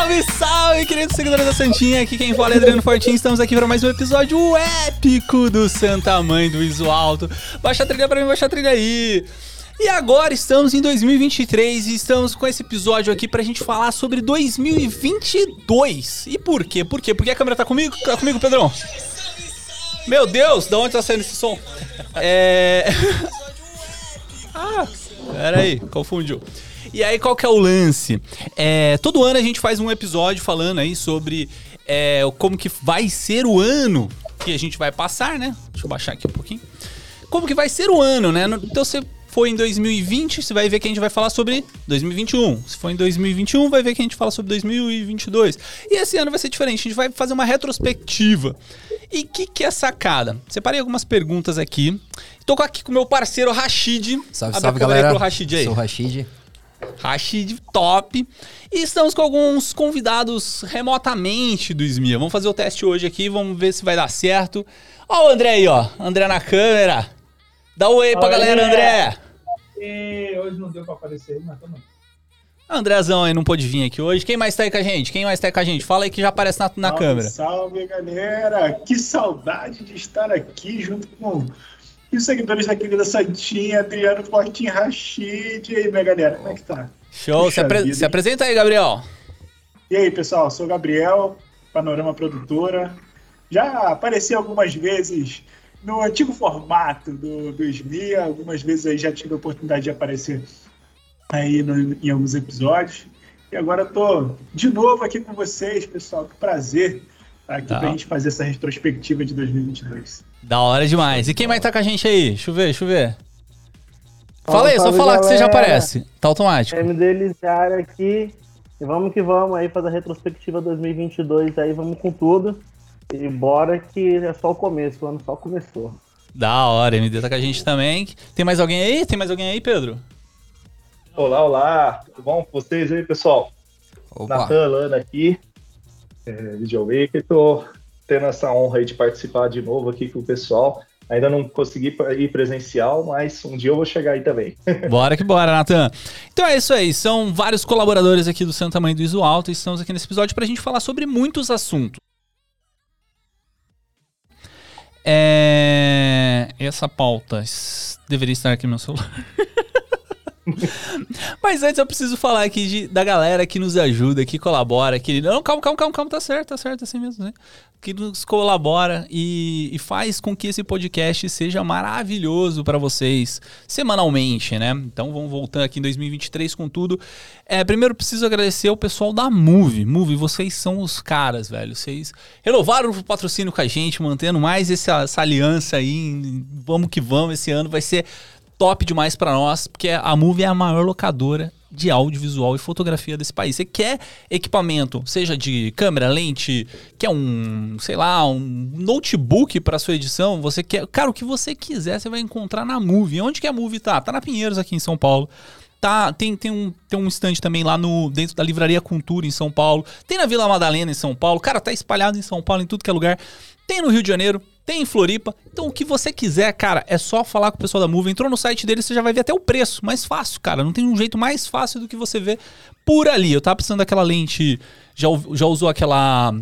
Salve, salve, queridos seguidores da Santinha. Aqui quem fala é Adriano Fortinho. Estamos aqui para mais um episódio épico do Santa Mãe do Iso Alto. Baixa a trilha para mim, baixa a trilha aí. E agora estamos em 2023 e estamos com esse episódio aqui pra gente falar sobre 2022. E por quê? Por quê? Porque a câmera tá comigo? Tá comigo, Pedrão? Meu Deus, da onde tá saindo esse som? É. ah, peraí, confundiu. E aí, qual que é o lance? É, todo ano a gente faz um episódio falando aí sobre é, como que vai ser o ano que a gente vai passar, né? Deixa eu baixar aqui um pouquinho. Como que vai ser o ano, né? Então você foi em 2020, você vai ver que a gente vai falar sobre 2021. Se for em 2021, vai ver que a gente fala sobre 2022. E esse ano vai ser diferente, a gente vai fazer uma retrospectiva. E o que, que é sacada? Separei algumas perguntas aqui. Tô aqui com o meu parceiro Rashid. Salve, Abre salve, galera. Pro Rashid aí. Sou o Rashid. Rashid top. E estamos com alguns convidados remotamente do SMIA. Vamos fazer o teste hoje aqui, vamos ver se vai dar certo. Ó o André aí, ó. André na câmera. Dá um oi pra Oi. galera, André. E hoje não deu pra aparecer, mas tamo aí. Andrezão aí não pôde vir aqui hoje. Quem mais tá aí com a gente? Quem mais tá aí com a gente? Fala aí que já aparece na, na Salve, câmera. Salve, galera! Que saudade de estar aqui junto com os seguidores da querida Santinha, Adriano Fortinho, Rashid. E aí, minha galera, como é que tá? Show. Puxa Se, apre- vida, se apresenta aí, Gabriel. E aí, pessoal, sou o Gabriel, Panorama Produtora. Já apareci algumas vezes no antigo formato do, do algumas vezes aí já tive a oportunidade de aparecer aí no- em alguns episódios. E agora tô de novo aqui com vocês, pessoal. Que prazer estar aqui Tá. pra gente fazer essa retrospectiva de 2022. Da hora demais. E quem mais tá com a gente aí? Deixa eu ver, deixa eu ver. Fala aí, só falar que você já galera. aparece. Tá automático. MD Lisiário aqui. E vamos que vamos aí fazer a retrospectiva 2022 aí, vamos com tudo. E bora que é só o começo, o ano só começou. Da hora, MD tá com a gente também. Tem mais alguém aí? Tem mais alguém aí, Pedro? Olá, olá, tudo bom com vocês aí, pessoal? Opa. Natan Lana aqui, é, videomaker, tô tendo essa honra aí de participar de novo aqui com o pessoal. Ainda não consegui ir presencial, mas um dia eu vou chegar aí também. Bora que bora, Natan. Então é isso aí, são vários colaboradores aqui do Santa Mãe do Iso Alto e estamos aqui nesse episódio pra gente falar sobre muitos assuntos. É... Essa pauta deveria estar aqui no meu celular. Mas antes eu preciso falar aqui de- da galera que nos ajuda, que colabora, que. Não, calma, calma, calma, calma, tá certo, tá certo, assim mesmo, né? Que nos colabora e, e faz com que esse podcast seja maravilhoso pra vocês semanalmente, né? Então vamos voltando aqui em 2023 com tudo. É, primeiro preciso agradecer ao pessoal da Move. Move, vocês são os caras, velho. Vocês renovaram o patrocínio com a gente, mantendo mais essa, essa aliança aí. Vamos que vamos, esse ano vai ser top demais pra nós, porque a Move é a maior locadora de audiovisual e fotografia desse país. Você quer equipamento, seja de câmera, lente, quer um, sei lá, um notebook para sua edição, você quer, cara, o que você quiser, você vai encontrar na Move. Onde que a Move tá? Tá na Pinheiros aqui em São Paulo. Tá, tem, tem, um, tem um stand também lá no dentro da Livraria Cultura em São Paulo. Tem na Vila Madalena em São Paulo. Cara, tá espalhado em São Paulo em tudo que é lugar. Tem no Rio de Janeiro, tem em Floripa. Então o que você quiser, cara, é só falar com o pessoal da Move. Entrou no site deles, você já vai ver até o preço. Mais fácil, cara. Não tem um jeito mais fácil do que você ver por ali. Eu tava precisando daquela lente. Já, já usou aquela.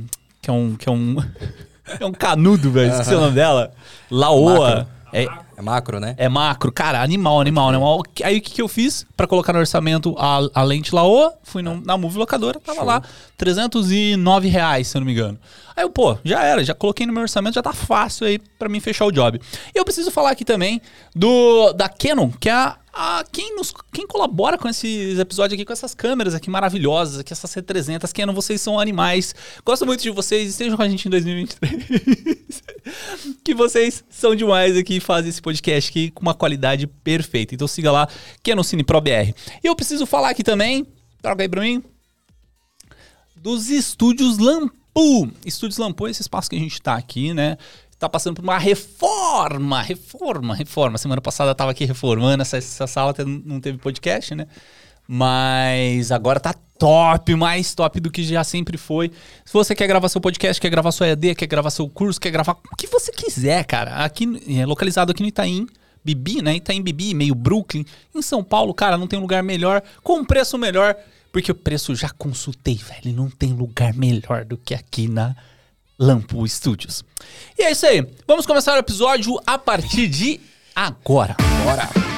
Que é um. Que é um. é um canudo, velho. Esqueci o nome dela. Laoa. É, É macro, né? é macro, cara, animal, animal, animal. Aí o que, que eu fiz pra colocar no orçamento a, a lente Laowa? Fui no- na Move Locadora, tava lá, 309 reais, se eu não me engano. Aí eu, pô, já era, já coloquei no meu orçamento, já tá fácil aí pra mim fechar o job. E eu preciso falar aqui também do da Canon, que é a, a- quem nos quem colabora com esses episódios aqui, com essas câmeras aqui maravilhosas, aqui essas C300, Canon, vocês são animais. Gosto muito de vocês, estejam com a gente em 2023. que vocês são demais aqui e fazem esse podcast aqui com uma qualidade perfeita. Então siga lá, que é Cine Pro BR. E eu preciso falar aqui também, troca aí pra mim, dos estúdios Lampu. Estúdios Lampu é esse espaço que a gente tá aqui, né? Tá passando por uma reforma, reforma, reforma. Semana passada eu tava aqui reformando, essa, essa sala não teve podcast, né? Mas agora tá top, mais top do que já sempre foi. Se você quer gravar seu podcast, quer gravar sua EAD, quer gravar seu curso, quer gravar o que você quiser, cara. Aqui é localizado aqui no Itaim, Bibi, né? Itaim Bibi, meio Brooklyn. Em São Paulo, cara, não tem lugar melhor, com preço melhor. Porque o preço já consultei, velho. Não tem lugar melhor do que aqui na Lampu Studios. E é isso aí. Vamos começar o episódio a partir de agora. Bora!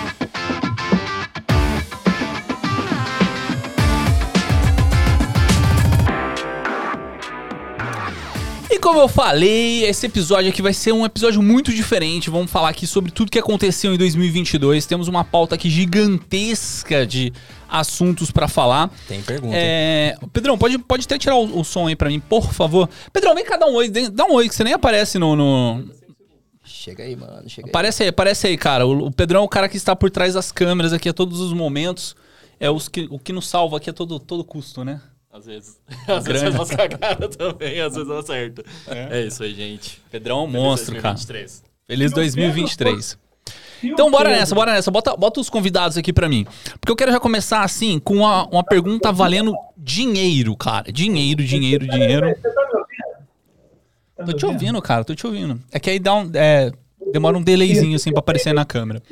E como eu falei, esse episódio aqui vai ser um episódio muito diferente. Vamos falar aqui sobre tudo que aconteceu em 2022. Temos uma pauta aqui gigantesca de assuntos pra falar. Tem pergunta. É, Pedrão, pode, pode até tirar o, o som aí pra mim, por favor. Pedrão, vem cá dar um oi. Dá um oi, que você nem aparece no. no... Chega aí, mano. Chega aí. Aparece aí, aparece aí, cara. O, o Pedrão é o cara que está por trás das câmeras aqui a todos os momentos. É os que, o que nos salva aqui a todo, todo custo, né? Às vezes. Às vezes grana. faz umas cagadas também, às vezes dá certo. É, isso aí, gente. Pedrão é um monstro, cara. 2023. Feliz 2023. E o Então bora nessa, bora nessa. Bota, bota os convidados aqui pra mim. Porque eu quero já começar assim com uma, uma pergunta valendo dinheiro, cara. Dinheiro, dinheiro, dinheiro. Você tá me ouvindo? Tá Tô te ouvindo, cara, tô te ouvindo. É que aí dá um. é, demora um delayzinho assim pra aparecer na câmera.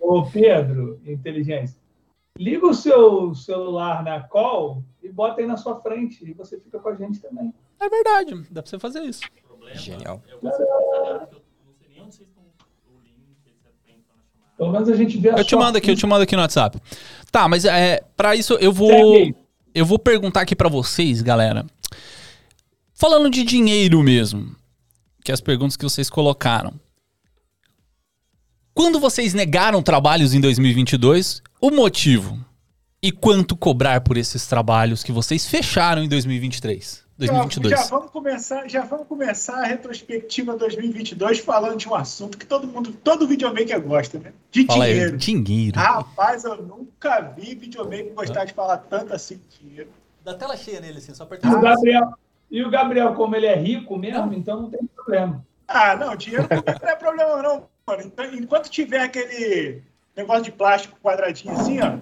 Ô Pedro, inteligência, liga o seu celular na call e bota aí na sua frente e você fica com a gente também. É verdade, dá pra você fazer isso. Genial. Pelo menos a gente vê a Eu te mando aqui, eu te mando aqui no WhatsApp. Tá, mas é, para isso eu vou eu vou perguntar aqui pra vocês, galera. Falando de dinheiro mesmo, que é as perguntas que vocês colocaram. Quando vocês negaram trabalhos em 2022, o motivo e quanto cobrar por esses trabalhos que vocês fecharam em 2023, Já, 2022? já vamos começar, já vamos começar a retrospectiva 2022 falando de um assunto que todo mundo, todo videomaker gosta, né? De Fala aí, dinheiro. dinheiro. Rapaz, eu nunca vi videomaker gostar de falar tanto assim de dinheiro. Dá tela cheia nele assim, só E apertar. o Gabriel, e o Gabriel, como ele é rico mesmo, então não tem problema. Ah, não, dinheiro não é problema não, mano. Então, enquanto tiver aquele negócio de plástico quadradinho assim, ó,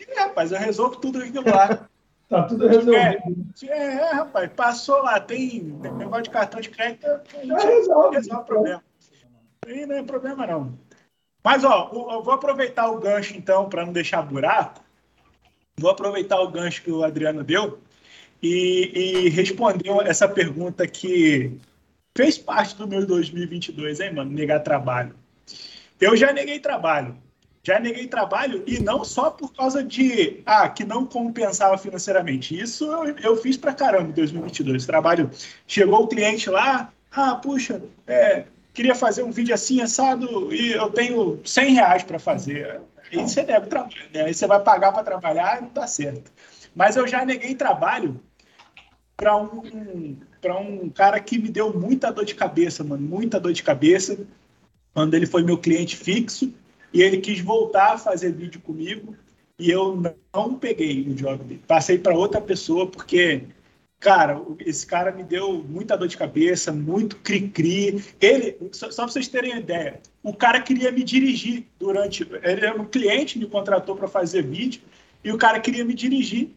e, rapaz, eu resolvo tudo aquilo lá. Tá tudo É, resolvido. é, é, rapaz, passou lá, tem negócio de cartão de crédito, a gente Já resolve. resolve o problema. Aí não é problema não. Mas, ó, eu vou aproveitar o gancho, então, para não deixar buraco. Vou aproveitar o gancho que o Adriano deu e, e responder essa pergunta que fez parte do meu 2022, hein, mano? Negar trabalho. Eu já neguei trabalho. Já neguei trabalho e não só por causa de, ah, que não compensava financeiramente. Isso eu, eu fiz pra caramba em 2022. Trabalho, chegou o cliente lá, ah, puxa, é, queria fazer um vídeo assim, assado, e eu tenho 100 reais para fazer. Aí você nega o trabalho, né? Aí você vai pagar para trabalhar e não dá certo. Mas eu já neguei trabalho para um, para um cara que me deu muita dor de cabeça, mano, muita dor de cabeça, quando ele foi meu cliente fixo e ele quis voltar a fazer vídeo comigo e eu não peguei o job dele. Passei para outra pessoa porque Cara, esse cara me deu muita dor de cabeça, muito cri-cri. Ele, só, só para vocês terem uma ideia, o cara queria me dirigir durante. Ele era um cliente, me contratou para fazer vídeo, e o cara queria me dirigir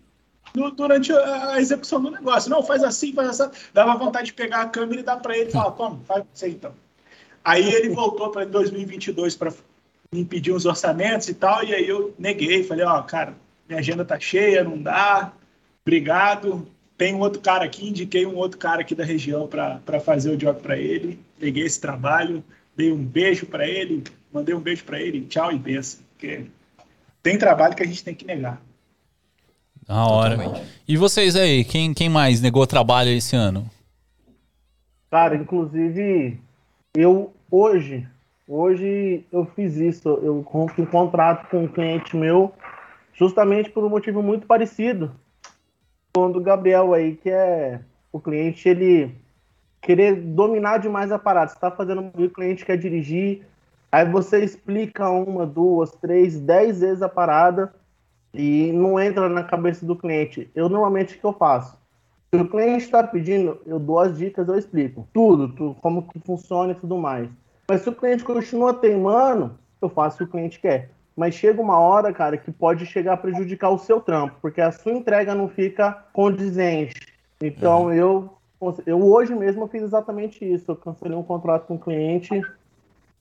no- durante a, execução do negócio. Não, faz assim, faz assim. Dava vontade de pegar a câmera e dar para ele e falar: toma, faz você então. Aí ele voltou para 2022 para me pedir uns orçamentos e tal, e aí eu neguei, falei: ó, cara, minha agenda tá cheia, não dá, obrigado tem um outro cara aqui, indiquei um outro cara aqui da região para fazer o job para ele, peguei esse trabalho, dei um beijo para ele, mandei um beijo para ele, tchau e benção, porque tem trabalho que a gente tem que negar. Da hora. Totalmente. E vocês aí, quem, quem mais negou trabalho esse ano? Cara, inclusive, eu hoje, hoje eu fiz isso. Eu rompi um contrato com um cliente meu, justamente por um motivo muito parecido. Quando o Gabriel aí, que é o cliente, ele querer dominar demais a parada. Você tá fazendo o cliente quer dirigir, aí você explica uma, duas, três, dez vezes a parada e não entra na cabeça do cliente. Eu normalmente o que eu faço? Se o cliente está pedindo, eu dou as dicas, eu explico tudo, tu- como que funciona e tudo mais. Mas se o cliente continua teimando, eu faço o que o cliente quer. Mas chega uma hora, cara, que pode chegar a prejudicar o seu trampo, porque a sua entrega não fica condizente. Então eu, eu hoje mesmo eu fiz exatamente isso. Eu cancelei um contrato com o cliente,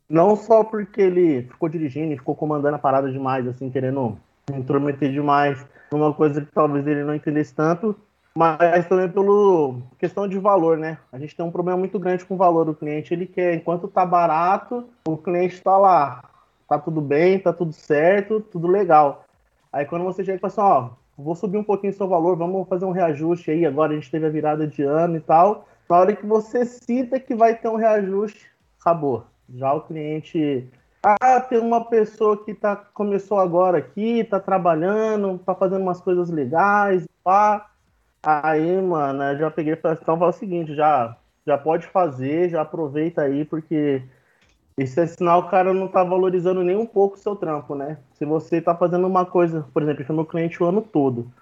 não só porque ele ficou dirigindo, e ficou comandando a parada demais, assim, querendo me intrometer demais, uma coisa que talvez ele não entendesse tanto, mas também pelo questão de valor, né? A gente tem um problema muito grande com o valor do cliente. Ele quer, enquanto tá barato, o cliente está lá, tá tudo bem, tá tudo certo, tudo legal. Aí quando você chega e fala assim, ó, vou subir um pouquinho o seu valor, vamos fazer um reajuste aí, agora a gente teve a virada de ano e tal. Na hora que você cita que vai ter um reajuste, acabou. Já o cliente. Ah, tem uma pessoa que tá, começou agora aqui, tá trabalhando, tá fazendo umas coisas legais, pá. Aí, mano, eu já peguei e falei, então fala o seguinte, já, já pode fazer, já aproveita aí, porque isso é sinal que o cara não tá valorizando nem um pouco o seu trampo, né? Se você tá fazendo uma coisa, por exemplo, eu meu cliente o ano todo.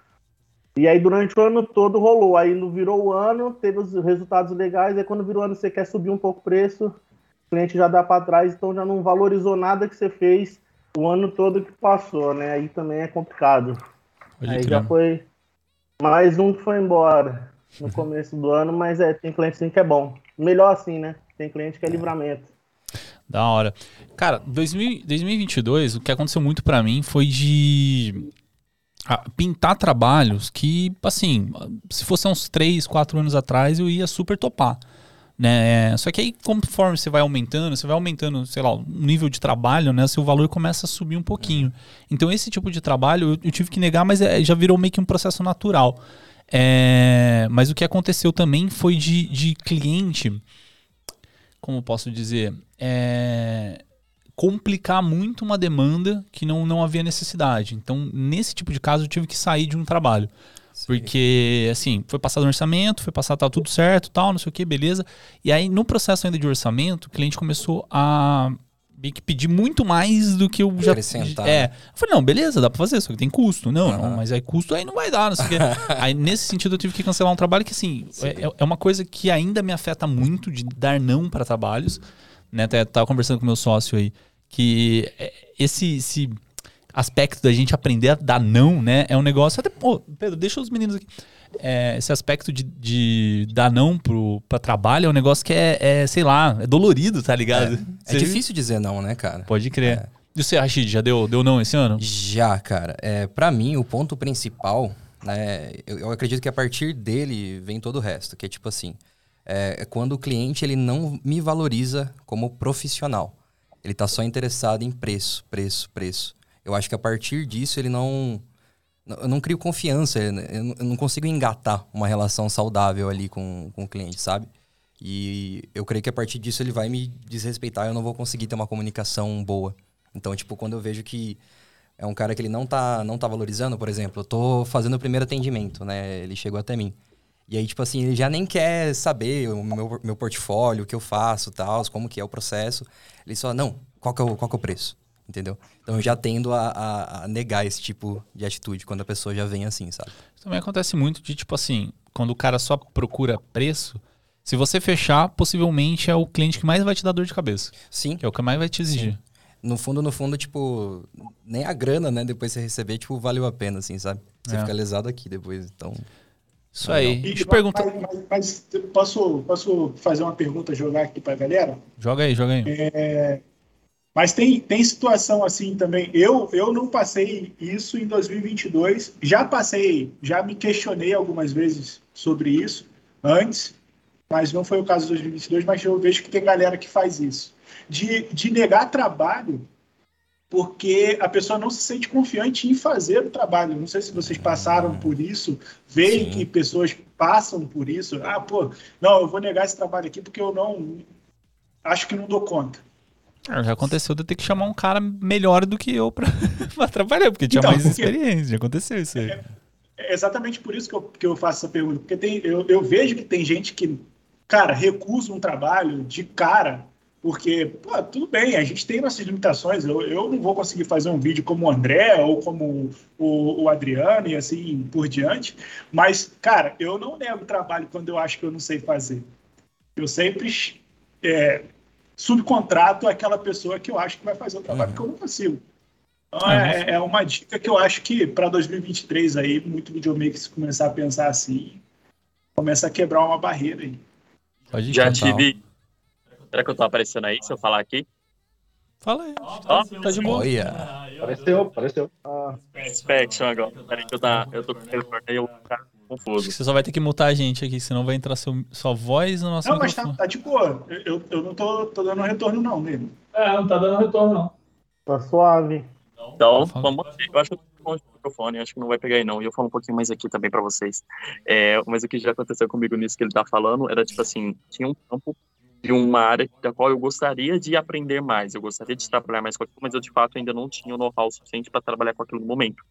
E aí durante o ano todo rolou, aí não virou o ano, teve os resultados legais, aí quando virou o ano você quer subir um pouco o preço, o cliente já dá para trás, então já não valorizou nada que você fez o ano todo que passou, né? Aí também é complicado. Pode aí já foi mais um que foi embora no começo do ano, mas é, tem cliente sim que é bom. Melhor assim, né? Tem cliente que é livramento. Da hora. Cara, 2000, 2022, o que aconteceu muito para mim foi de pintar trabalhos que, assim, se fosse uns 3, 4 anos atrás, eu ia super topar. Né? Só que aí, conforme você vai aumentando, você vai aumentando, sei lá, o nível de trabalho, né? Seu valor começa a subir um pouquinho. Então, esse tipo de trabalho eu, eu tive que negar, mas é, já virou meio que um processo natural. É, mas o que aconteceu também foi de, de cliente, como posso dizer, é, complicar muito uma demanda que não, não havia necessidade. Então, nesse tipo de caso, eu tive que sair de um trabalho. Porque, assim, foi passado o orçamento, foi passado, tá tudo certo, tal, não sei o que, beleza. E aí, no processo ainda de orçamento, o cliente começou a meio que pedir muito mais do que eu já. Acrescentar. É. Eu falei, não, beleza, dá pra fazer, só que tem custo. Não, uhum. não mas aí custo aí não vai dar, não sei o quê. aí, nesse sentido, eu tive que cancelar um trabalho que, assim, é, é, uma coisa que ainda me afeta muito de dar não para trabalhos. Né? Até tava conversando com meu sócio aí que é, esse, esse aspecto da gente aprender a dar não, né? É um negócio. Até, pô, Pedro, deixa os meninos aqui. É, esse aspecto de, de dar não pro, pra trabalho é um negócio que é, é sei lá, é dolorido, tá ligado? É, é difícil dizer não, né, cara? Pode crer. É. E você, Rashid, já deu, deu não esse ano? Já, cara. É, para mim, o ponto principal, né, eu, eu, acredito que a partir dele vem todo o resto, que é tipo assim, é, é quando o cliente ele não me valoriza como profissional. Ele está só interessado em preço, preço, preço. Eu acho que a partir disso ele não. Eu não crio confiança, eu não consigo engatar uma relação saudável ali com, com o cliente, sabe? E eu creio que a partir disso ele vai me desrespeitar eu não vou conseguir ter uma comunicação boa. Então, tipo, quando eu vejo que é um cara que ele não tá, não tá valorizando, por exemplo, eu tô fazendo o primeiro atendimento, né? Ele chegou até mim. E aí, tipo assim, ele já nem quer saber o meu, meu portfólio, o que eu faço, tal, como que é o processo. Ele só, não, qual que é o, qual que é o preço? Entendeu? Então eu já tendo a, a, a, negar esse tipo de atitude quando a pessoa já vem assim, sabe? Também acontece muito de, tipo assim, quando o cara só procura preço, se você fechar, possivelmente é o cliente que mais vai te dar dor de cabeça. Sim. Que é o que mais vai te exigir. Sim. No fundo, no fundo, tipo, nem a grana, né, depois você receber, tipo, valeu a pena, assim, sabe? Você é. fica lesado aqui depois, então... Isso aí. E, Deixa eu perguntar. Mas, mas, mas, posso, posso fazer uma pergunta, jogar aqui para a galera? Joga aí, joga aí. É, mas tem, tem situação assim também. Eu, eu não passei isso em 2022. Já passei, já me questionei algumas vezes sobre isso antes, mas não foi o caso de 2022. Mas eu vejo que tem galera que faz isso. De, de negar trabalho porque a pessoa não se sente confiante em fazer o trabalho. Não sei se vocês passaram por isso, veem Sim. que pessoas passam por isso. Ah, pô, não, eu vou negar esse trabalho aqui porque eu não acho que não dou conta. É, já aconteceu de eu ter que chamar um cara melhor do que eu para trabalhar, porque tinha então, mais experiência. Já aconteceu isso aí. É, é exatamente por isso que eu, que eu faço essa pergunta. Porque tem, eu, eu vejo que tem gente que, cara, recusa um trabalho de cara porque, pô, tudo bem, a gente tem nossas limitações. Eu, eu não vou conseguir fazer um vídeo como o André ou como o, o Adriano e assim por diante. Mas, cara, eu não nego trabalho quando eu acho que eu não sei fazer. Eu sempre é, subcontrato aquela pessoa que eu acho que vai fazer o trabalho uhum. que eu não consigo. Então, é, é uma dica que eu acho que para 2023 aí, muito videomaker se começar a pensar assim, começa a quebrar uma barreira aí. Pode Já tive Será que eu tô aparecendo aí se eu falar aqui? Fala aí. Ó, tá de boa. Olha. Apareceu, apareceu. Ah, Inspection agora. Peraí que eu, tá, eu tô com o telefone confuso. Você só vai ter que mutar a gente aqui, senão vai entrar seu, sua voz no nosso Não, mas tá, microfone. tá de boa. Eu, eu, não tô, tô dando retorno, não, mesmo. É, não tá dando retorno, não. tá suave. Então, vamos ver. Eu acho que eu tô com o microfone, acho que não vai pegar aí não. E eu falo um pouquinho mais aqui também pra vocês. É, mas o que já aconteceu comigo nisso que ele tá falando era tipo assim, tinha um campo de uma área da qual eu gostaria de aprender mais, eu gostaria de trabalhar mais com aquilo, mas eu de fato ainda não tinha o know-how suficiente para trabalhar com aquilo no momento.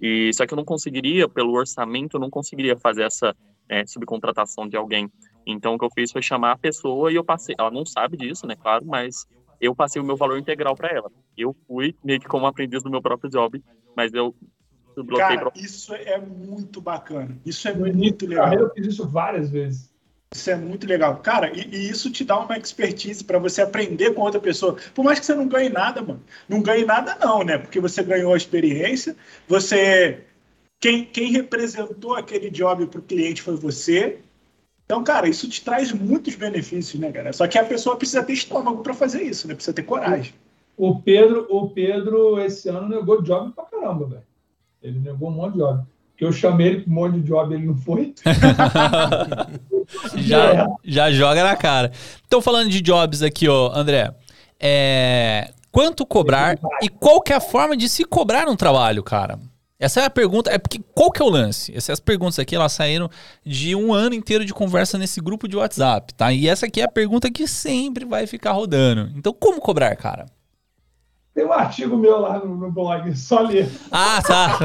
E só que eu não conseguiria, pelo orçamento, eu não conseguiria fazer essa é, subcontratação de alguém. Então o que eu fiz foi chamar a pessoa e eu passei, ela não sabe disso, né, claro, mas eu passei o meu valor integral para ela. Eu fui meio que como aprendiz do meu próprio job, mas eu bloqueei Cara, pra... isso é muito bacana. Isso é muito legal. eu fiz isso várias vezes. Isso é muito legal. Cara, e, e isso te dá uma expertise para você aprender com outra pessoa. Por mais que você não ganhe nada, mano. Não ganhe nada, não, né? Porque você ganhou a experiência, você. Quem, quem representou aquele job para o cliente foi você. Então, cara, isso te traz muitos benefícios, né, cara? Só que a pessoa precisa ter estômago para fazer isso, né? Precisa ter coragem. O Pedro, o Pedro, esse ano, negou job pra caramba, velho. Ele negou um monte de job. Porque eu chamei ele com um monte de job, ele não foi. já, já joga na cara. Então, falando de jobs aqui, ó, André. É, quanto cobrar e qual que é a forma de se cobrar um trabalho, cara? Essa é a pergunta. É porque qual que é o lance? Essas perguntas aqui elas saíram de um ano inteiro de conversa nesse grupo de WhatsApp, tá? E essa aqui é a pergunta que sempre vai ficar rodando. Então, como cobrar, cara? Tem um artigo meu lá no, no blog, só ler. Ah, tá.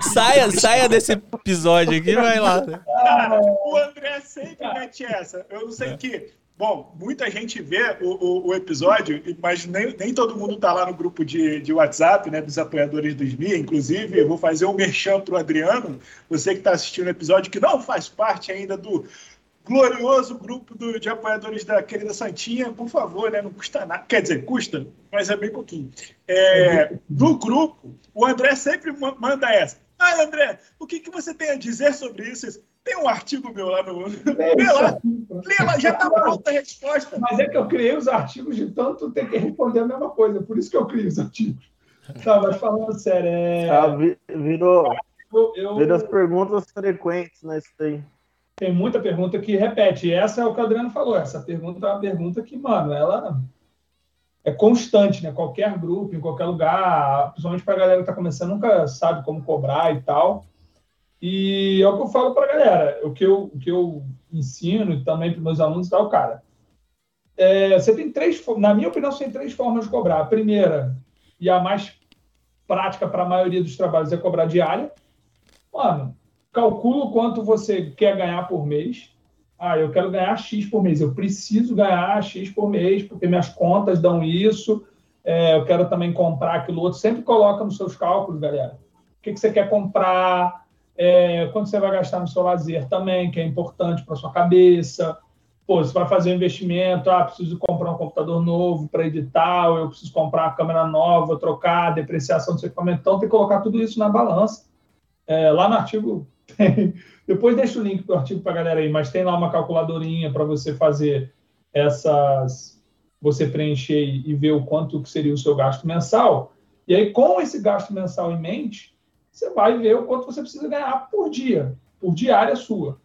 saia, saia desse episódio aqui, e vai lá. Cara, o André sempre mete essa. Eu não sei que. Bom, muita gente vê o, o, o episódio, mas nem, nem todo mundo tá lá no grupo de, de WhatsApp, né, dos apoiadores dos MIA. Inclusive, eu vou fazer um merchan pro Adriano, você que está assistindo o episódio, que não faz parte ainda do glorioso grupo do, de apoiadores da querida Santinha, por favor, né? Não custa nada. Quer dizer, custa, mas é bem pouquinho. É, do grupo, o André sempre ma- manda essa. Ah, André, o que, que você tem a dizer sobre isso? Tem um artigo meu lá no. Lê lá, lê lá, já tá pronta a resposta. Mas é que eu criei os artigos de tanto ter que responder a mesma coisa. Por isso que eu criei os artigos. Tá, mas falando sério, é... Ah, vi- virou, eu, eu- virou as perguntas frequentes, né? Isso aí. Tem muita pergunta que repete. Essa é o que o Adriano falou. Essa pergunta é uma pergunta que, mano, ela é constante, né? Qualquer grupo, em qualquer lugar, principalmente para a galera que está começando, nunca sabe como cobrar e tal. E é o que eu falo para a galera, o que eu, o que eu ensino e também para meus alunos e tal, cara. É, você tem três, na minha opinião, você tem três formas de cobrar. A primeira, e a mais prática para a maioria dos trabalhos, é cobrar diária. Mano, calcula o quanto você quer ganhar por mês. Ah, eu quero ganhar X por mês. Eu preciso ganhar X por mês, porque minhas contas dão isso. É, eu quero também comprar aquilo outro. Sempre coloca nos seus cálculos, galera. O que, que você quer comprar? É, quanto você vai gastar no seu lazer também, que é importante para sua cabeça. Pô, você vai fazer um investimento, ah, preciso comprar um computador novo para editar, eu preciso comprar uma câmera nova, trocar, depreciação do seu equipamento. Então, tem que colocar tudo isso na balança. É, lá no artigo Depois deixa o link do artigo para a galera aí, mas tem lá uma calculadorinha para você fazer essas. Você preencher e ver o quanto que seria o seu gasto mensal. E aí, com esse gasto mensal em mente, você vai ver o quanto você precisa ganhar por dia, por diária sua.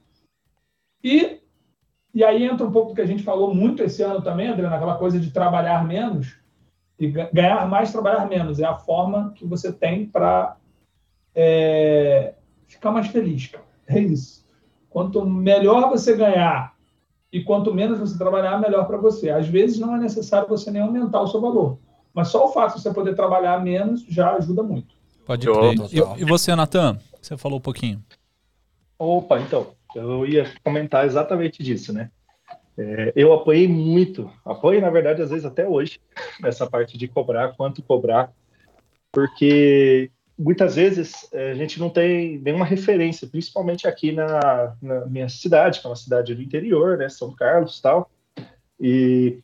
E, e aí entra um pouco do que a gente falou muito esse ano também, Adriano, aquela coisa de trabalhar menos. E ga- ganhar mais, trabalhar menos. É a forma que você tem para é, ficar mais feliz, cara. É isso. Quanto melhor você ganhar e quanto menos você trabalhar, melhor para você. Às vezes não é necessário você nem aumentar o seu valor, mas só o fato de você poder trabalhar menos já ajuda muito. Pode crer. E, e você, Natan? Você falou um pouquinho. Opa, então, eu ia comentar exatamente disso, né? É, eu apoiei muito, apoio, na verdade, às vezes até hoje, nessa parte de cobrar, quanto cobrar, porque muitas vezes eh, a gente não tem nenhuma referência, principalmente aqui na, na minha cidade, que é uma cidade do interior, né, São Carlos tal, e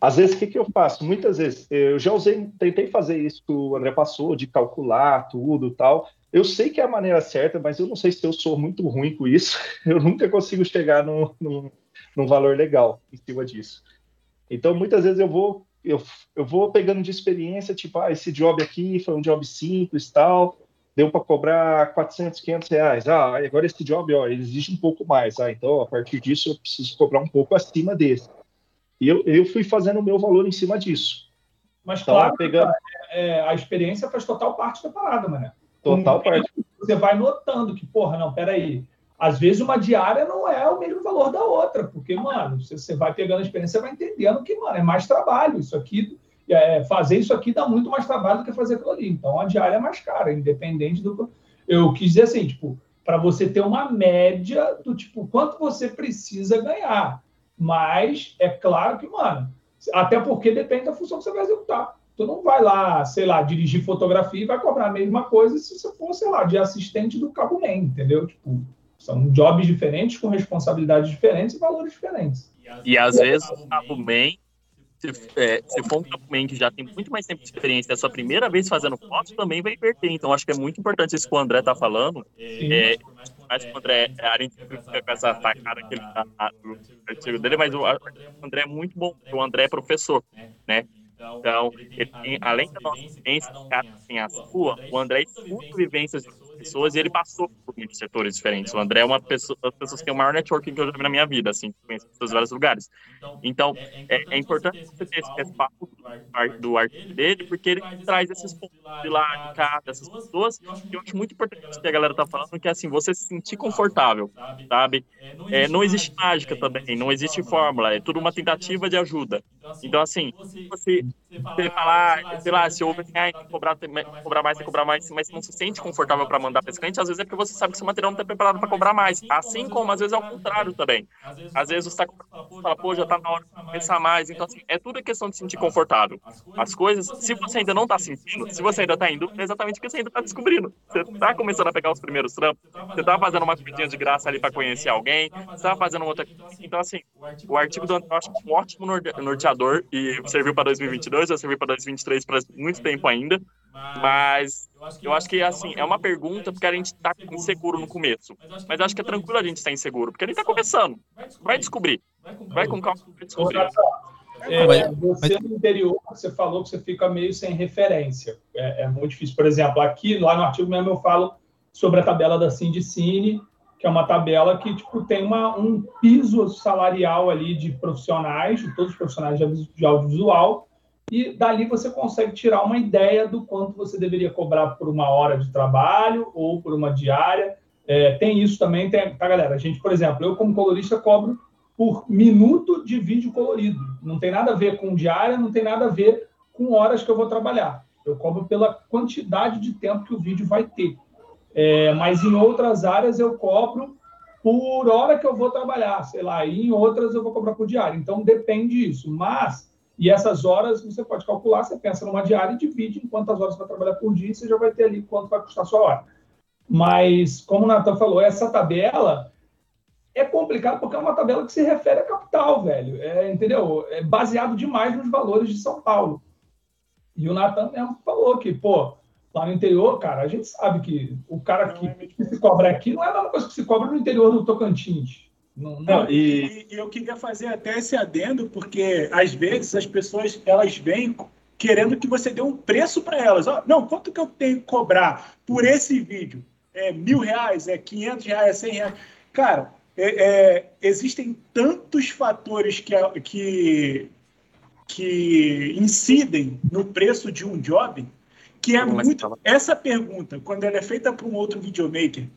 às vezes o que, que eu faço? Muitas vezes, eu já usei, tentei fazer isso que o André passou, de calcular tudo tal, eu sei que é a maneira certa, mas eu não sei se eu sou muito ruim com isso. Eu nunca consigo chegar no, no, num valor legal em cima disso. Então, muitas vezes eu vou eu, eu vou pegando de experiência, tipo, ah, esse job aqui foi um job simples tal, deu para cobrar 400, 500 reais. Ah, agora esse job, ó, ele exige um pouco mais. Ah, então, a partir disso, eu preciso cobrar um pouco acima desse. E eu, eu fui fazendo o meu valor em cima disso. Mas, então, claro, pegando... é, a experiência faz total parte da parada, mano. Total parte. Você vai notando que, porra, não, peraí. Às vezes uma diária não é o mesmo valor da outra, porque, mano, você, vai pegando a experiência, vai entendendo que, mano, é mais trabalho. Isso aqui é, fazer isso aqui dá muito mais trabalho do que fazer aquilo ali. Então a diária é mais cara, independente do. Eu quis dizer assim, tipo, para você ter uma média do tipo quanto você precisa ganhar. Mas é claro que, mano, até porque depende da função que você vai executar. Tu não vai lá, sei lá, dirigir fotografia e vai cobrar a mesma coisa se você for, sei lá, de assistente do Cabo Man, entendeu? Tipo, são jobs diferentes, com responsabilidades diferentes e valores diferentes. E às vezes o Cabo Man se, é, se for um campeão que já tem muito mais tempo de experiência, é a sua primeira vez fazendo foto, também vai inverter. Então, acho que é muito importante isso que o André tá falando. É, mais que o André, a gente fica com essa cara que ele tá no artigo dele, mas o André é muito bom, porque o André é professor, né? Então, ele tem, além da nossa experiência, tem a sua, o André escuta vivências de pessoas e ele passou por muitos setores diferentes. O André é uma pessoa, das pessoas que tem o maior networking que eu já vi na minha vida, assim, conheço pessoas de vários lugares. Então, é, é importante você ter esse espaço do artigo dele, porque ele traz esses pontos de lá, de cá, dessas pessoas, e eu acho muito importante que a galera tá falando, que é assim, você se sentir confortável, sabe? É, não existe mágica também, não existe fórmula, é tudo uma tentativa de ajuda. Então, assim, você, você falar, sei lá, se houve, ah, cobrar, cobrar mais, cobrar mais, mas não se sente confortável para mandar para esse cliente, às vezes é porque você sabe que seu material não está preparado para cobrar mais. Assim como às vezes é o contrário também. Às vezes você está fala, pô, já está na hora de começar mais. Então, assim, é tudo questão de se sentir confortável. As coisas, se você ainda não está sentindo, se você ainda está indo, é exatamente porque você ainda está descobrindo. Você está começando a pegar os primeiros trampos, você está fazendo uma coisinha de graça ali para conhecer alguém, você está fazendo outra. Então, assim, o artigo do André eu acho um ótimo norteador e serviu para 2022, vai servir para 2023 para muito tempo ainda. Mas eu acho que, assim, é uma pergunta porque a gente está inseguro no começo. Mas acho que é tranquilo a gente estar inseguro, porque a gente está começando. Vai descobrir. Vai com calma vai descobrir. É, você no interior, você falou que você fica meio sem referência. É, é, muito difícil. Por exemplo, aqui, lá no artigo mesmo, eu falo sobre a tabela da Sindicine, que é uma tabela que tipo, tem uma, um piso salarial ali de profissionais, de todos os profissionais de audiovisual, e dali você consegue tirar uma ideia do quanto você deveria cobrar por uma hora de trabalho ou por uma diária. É, tem isso também, tem, tá, galera? A gente, por exemplo, eu como colorista cobro por minuto de vídeo colorido. Não tem nada a ver com diária, não tem nada a ver com horas que eu vou trabalhar. Eu cobro pela quantidade de tempo que o vídeo vai ter. É, mas em outras áreas eu cobro por hora que eu vou trabalhar, sei lá, e em outras eu vou cobrar por diária. Então depende disso. Mas e essas horas você pode calcular, você pensa numa diária e divide em quantas horas você vai trabalhar por dia e você já vai ter ali quanto vai custar a sua hora. Mas, como o Natan falou, essa tabela é complicada porque é uma tabela que se refere a capital, velho. É, entendeu? É baseado demais nos valores de São Paulo. E o Natan mesmo falou que, pô, lá no interior, cara, a gente sabe que o cara que, que se cobra aqui não é a mesma coisa que se cobra no interior do Tocantins. Não, não, e... e... eu queria fazer até esse adendo, porque às vezes as pessoas elas vêm querendo que você dê um preço para elas. Oh, não, quanto que eu tenho que cobrar por esse vídeo? É mil reais? É quinhentos reais? É cem reais? Cara, é, é, existem tantos fatores que, que, que incidem no preço de um job que é muito. Essa pergunta, quando ela é feita para um outro videomaker,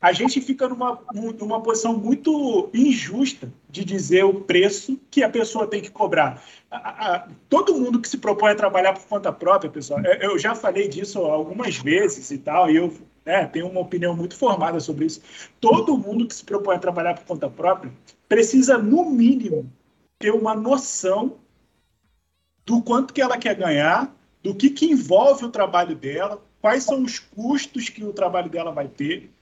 a gente fica numa, numa posição muito injusta de dizer o preço que a pessoa tem que cobrar. A, a, todo mundo que se propõe a trabalhar por conta própria, pessoal, eu, já falei disso algumas vezes e tal, e eu né, tenho uma opinião muito formada sobre isso. Todo mundo que se propõe a trabalhar por conta própria precisa, no mínimo, ter uma noção do quanto que ela quer ganhar, do que, que envolve o trabalho dela, quais são os custos que o trabalho dela vai ter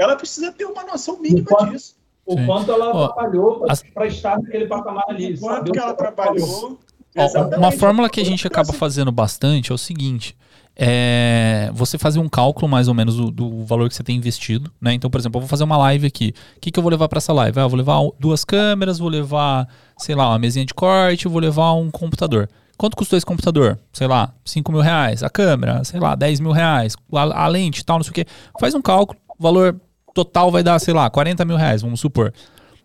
ela precisa ter uma noção mínima quanto, disso. O quanto ela oh, trabalhou para estar naquele patamar ali. O quanto que ela trabalhou Ó, uma fórmula que a gente acaba fazendo bastante é o seguinte: é você fazer um cálculo mais ou menos do, do, valor que você tem investido, né? Então, por exemplo, eu vou fazer uma live aqui. O que, que eu vou levar para essa live? Ah, eu vou levar duas câmeras, vou levar, sei lá, uma mesinha de corte, vou levar um computador. Quanto custou esse computador? Sei lá, 5 mil reais. A câmera, sei lá, 10 mil reais. A, a lente tal, não sei o quê. Faz um cálculo, o valor total vai dar, sei lá, 40 mil reais, vamos supor.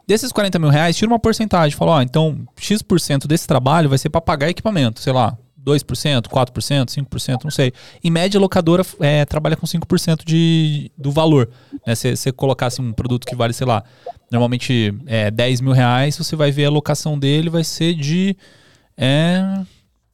Desses 40 mil reais, tira uma porcentagem. Fala, ó, então X% desse trabalho vai ser para pagar equipamento, sei lá, 2%, 4%, 5%, não sei. Em média, a locadora é, trabalha com 5% de, do valor. Né? Se você colocasse um produto que vale, sei lá, normalmente é, 10 mil reais, você vai ver a locação dele vai ser de é,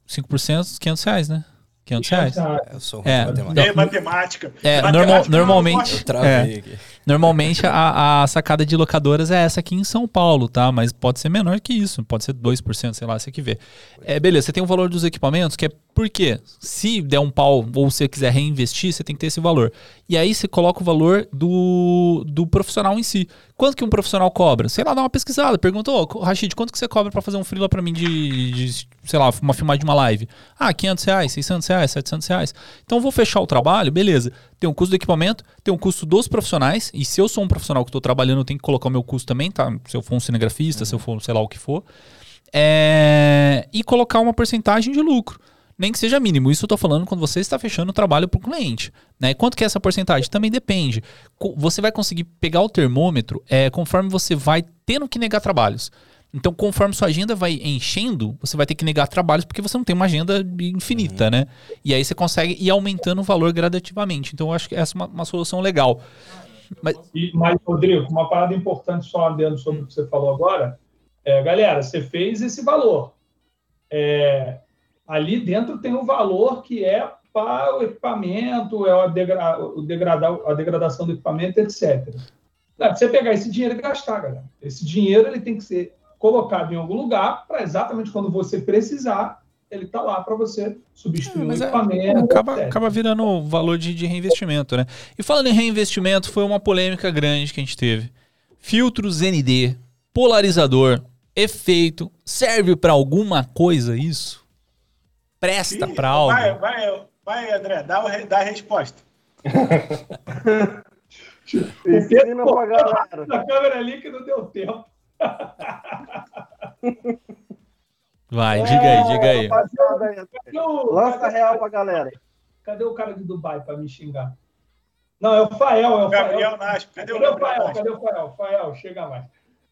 5%, 500 reais, né? 500 reais. Eu sou é, matemática. É, matemática. É, matemática normal, normalmente. Eu é, aqui. Normalmente a, a, sacada de locadoras é essa aqui em São Paulo, tá? Mas pode ser menor que isso, pode ser 2%, sei lá, você que vê. É, beleza, você tem o valor dos equipamentos, que é por quê? Se der um pau ou você quiser reinvestir, você tem que ter esse valor. E aí você coloca o valor do, do profissional em si. Quanto que um profissional cobra? Sei lá, dá uma pesquisada. Pergunta, ô, oh, Rashid, quanto que você cobra para fazer um freela para mim de, de, sei lá, uma filmagem de uma live? Ah, 500 reais, 600 reais, 700 reais. Então eu vou fechar o trabalho, beleza. Tem um custo do equipamento, tem um custo dos profissionais. E se eu sou um profissional que estou trabalhando, eu tenho que colocar o meu custo também, tá? Se eu for um cinegrafista, uhum. se eu for, sei lá o que for. É... E colocar uma porcentagem de lucro nem que seja mínimo. Isso eu estou falando quando você está fechando o trabalho para o cliente. Né? Quanto que é essa porcentagem? Também depende. Você vai conseguir pegar o termômetro é, conforme você vai tendo que negar trabalhos. Então, conforme sua agenda vai enchendo, você vai ter que negar trabalhos porque você não tem uma agenda infinita, uhum. né? E aí você consegue ir aumentando o valor gradativamente. Então, eu acho que essa é uma, uma solução legal. Mas... E, mas, Rodrigo, uma parada importante só dentro sobre o que você falou agora. É, galera, você fez esse valor. É, ali dentro tem o valor que é para o equipamento, é o, degra o degradar, a degradação do equipamento, etc. Não, você pegar esse dinheiro e gastar, galera. Esse dinheiro ele tem que ser colocado em algum lugar para exatamente quando você precisar, ele está lá para você substituir é, o é, equipamento. É, acaba, acaba virando valor de, de reinvestimento, né? E falando em reinvestimento, foi uma polêmica grande que a gente teve. Filtros ND, polarizador, efeito, serve para alguma coisa isso? presta para algo? Vai, vai, vai, André, dá, dá a resposta. Ensina pra galera. A câmera ali que não deu tempo. Vai, diga aí, diga aí. Lança real pra galera. Cadê o cara de Dubai pra me xingar? Não, é o Fael, é o Gabriel. Cadê, Cadê o Fael? Cadê o Fael? Fael, chega mais.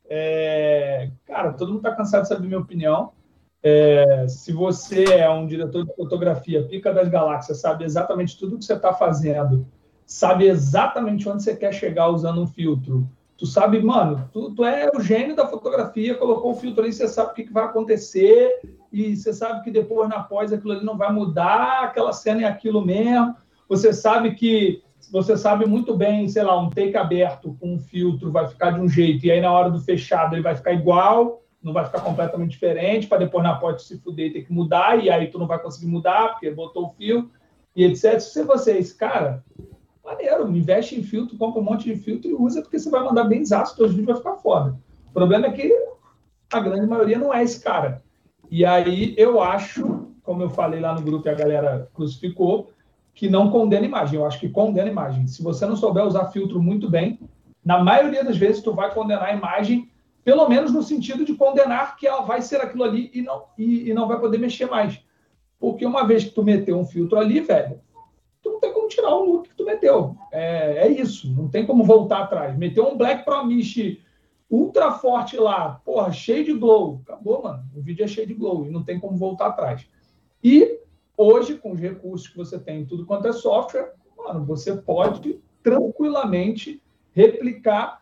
É... Cara, todo mundo tá cansado de saber minha opinião. É, se você é um diretor de fotografia, pica das galáxias, sabe exatamente tudo que você está fazendo, sabe exatamente onde você quer chegar usando um filtro. Tu sabe, mano, tu, tu é o gênio da fotografia, colocou o filtro ali, você sabe o que, que vai acontecer, e você sabe que depois na pós aquilo ali não vai mudar, aquela cena é aquilo mesmo. Você sabe que você sabe muito bem, sei lá, um take aberto com um filtro vai ficar de um jeito, e aí na hora do fechado ele vai ficar igual não vai ficar completamente diferente, para depois na porta se fuder e ter que mudar, e aí tu não vai conseguir mudar, porque botou o fio, e etc. Se você é esse cara, maneiro, investe em filtro, compra um monte de filtro e usa, porque você vai mandar bem desastre, teus vídeos vai ficar foda. O problema é que a grande maioria não é esse cara. E aí eu acho, como eu falei lá no grupo e a galera crucificou, que não condena imagem. Eu acho que condena imagem. Se você não souber usar filtro muito bem, na maioria das vezes tu vai condenar a imagem pelo menos no sentido de condenar que ela vai ser aquilo ali e não, e, e, não vai poder mexer mais. Porque uma vez que tu meteu um filtro ali, velho, tu não tem como tirar o look que tu meteu. É, é isso, não tem como voltar atrás. Meteu um Black Promise ultra forte lá, porra, cheio de glow. Acabou, mano. O vídeo é cheio de glow e não tem como voltar atrás. E hoje, com os recursos que você tem, tudo quanto é software, mano, você pode tranquilamente replicar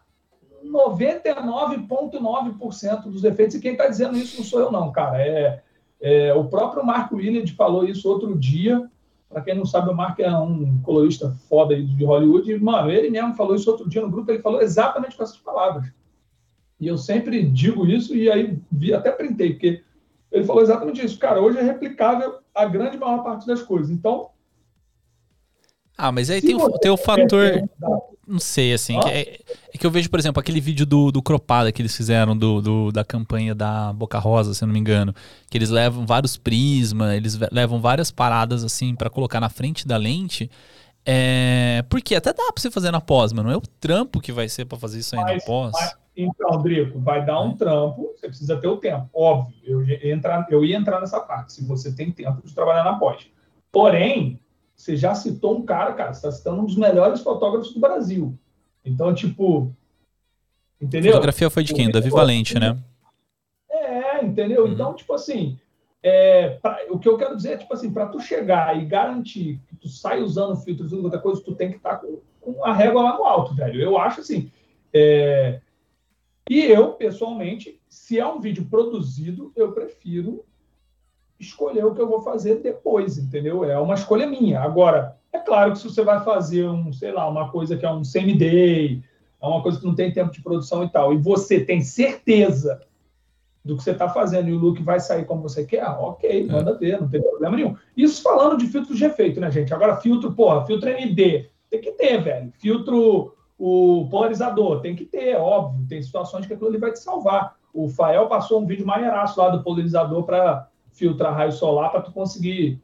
99,9% dos efeitos, e quem está dizendo isso não sou eu, não, cara. É, é, o próprio Marco Williams falou isso outro dia. Para quem não sabe, o Marco é um colorista foda de Hollywood. E, mano, ele mesmo falou isso outro dia no grupo. Ele falou exatamente com essas palavras. E eu sempre digo isso, e aí vi, até printei, porque ele falou exatamente isso. Cara, hoje é replicável a grande maior parte das coisas. Então. Ah, mas aí tem o, tem o fator. Não sei, assim. É, é, É que eu vejo, por exemplo, aquele vídeo do, do Cropada que eles fizeram do, do- da campanha da Boca Rosa, se eu não me engano. Que eles levam vários prismas, eles levam várias paradas assim pra colocar na frente da lente. É, porque até dá pra você fazer na pós, mano. Não é o trampo que vai ser pra fazer isso aí na Mas- pós. mas- Então, Drico, vai dar um trampo, você precisa ter o tempo. Óbvio, eu ia entrar, eu ia entrar nessa parte, se você tem tempo de trabalhar na pós. Porém, você já citou um cara, cara, você está citando um dos melhores fotógrafos do Brasil. Então, tipo. A Entendeu? fotografia foi de quem? Davi Valente, né? É, entendeu? Uhum. Então, tipo assim, é, pra- o que eu quero dizer é, tipo assim, para tu chegar e garantir que tu sai usando filtros e outra coisa, tu tem que estar com, com a régua lá no alto, velho. Eu acho assim. é, E eu, pessoalmente, se é um vídeo produzido, eu prefiro escolher o que eu vou fazer depois, entendeu? É uma escolha minha. Agora, é claro que se você vai fazer um, sei lá, uma coisa que é um semi-day, é uma coisa que não tem tempo de produção e tal, e você tem certeza do que você está fazendo e o look vai sair como você quer, ok, manda ver, não tem problema nenhum. Isso falando de filtros de efeito, né, gente? Agora, filtro, porra, filtro ND, tem que ter, velho. Filtro, o polarizador, tem que ter, óbvio. Tem situações que aquilo ali vai te salvar. O Fael passou um vídeo maneiraço lá do polarizador para filtrar raio solar para tu conseguir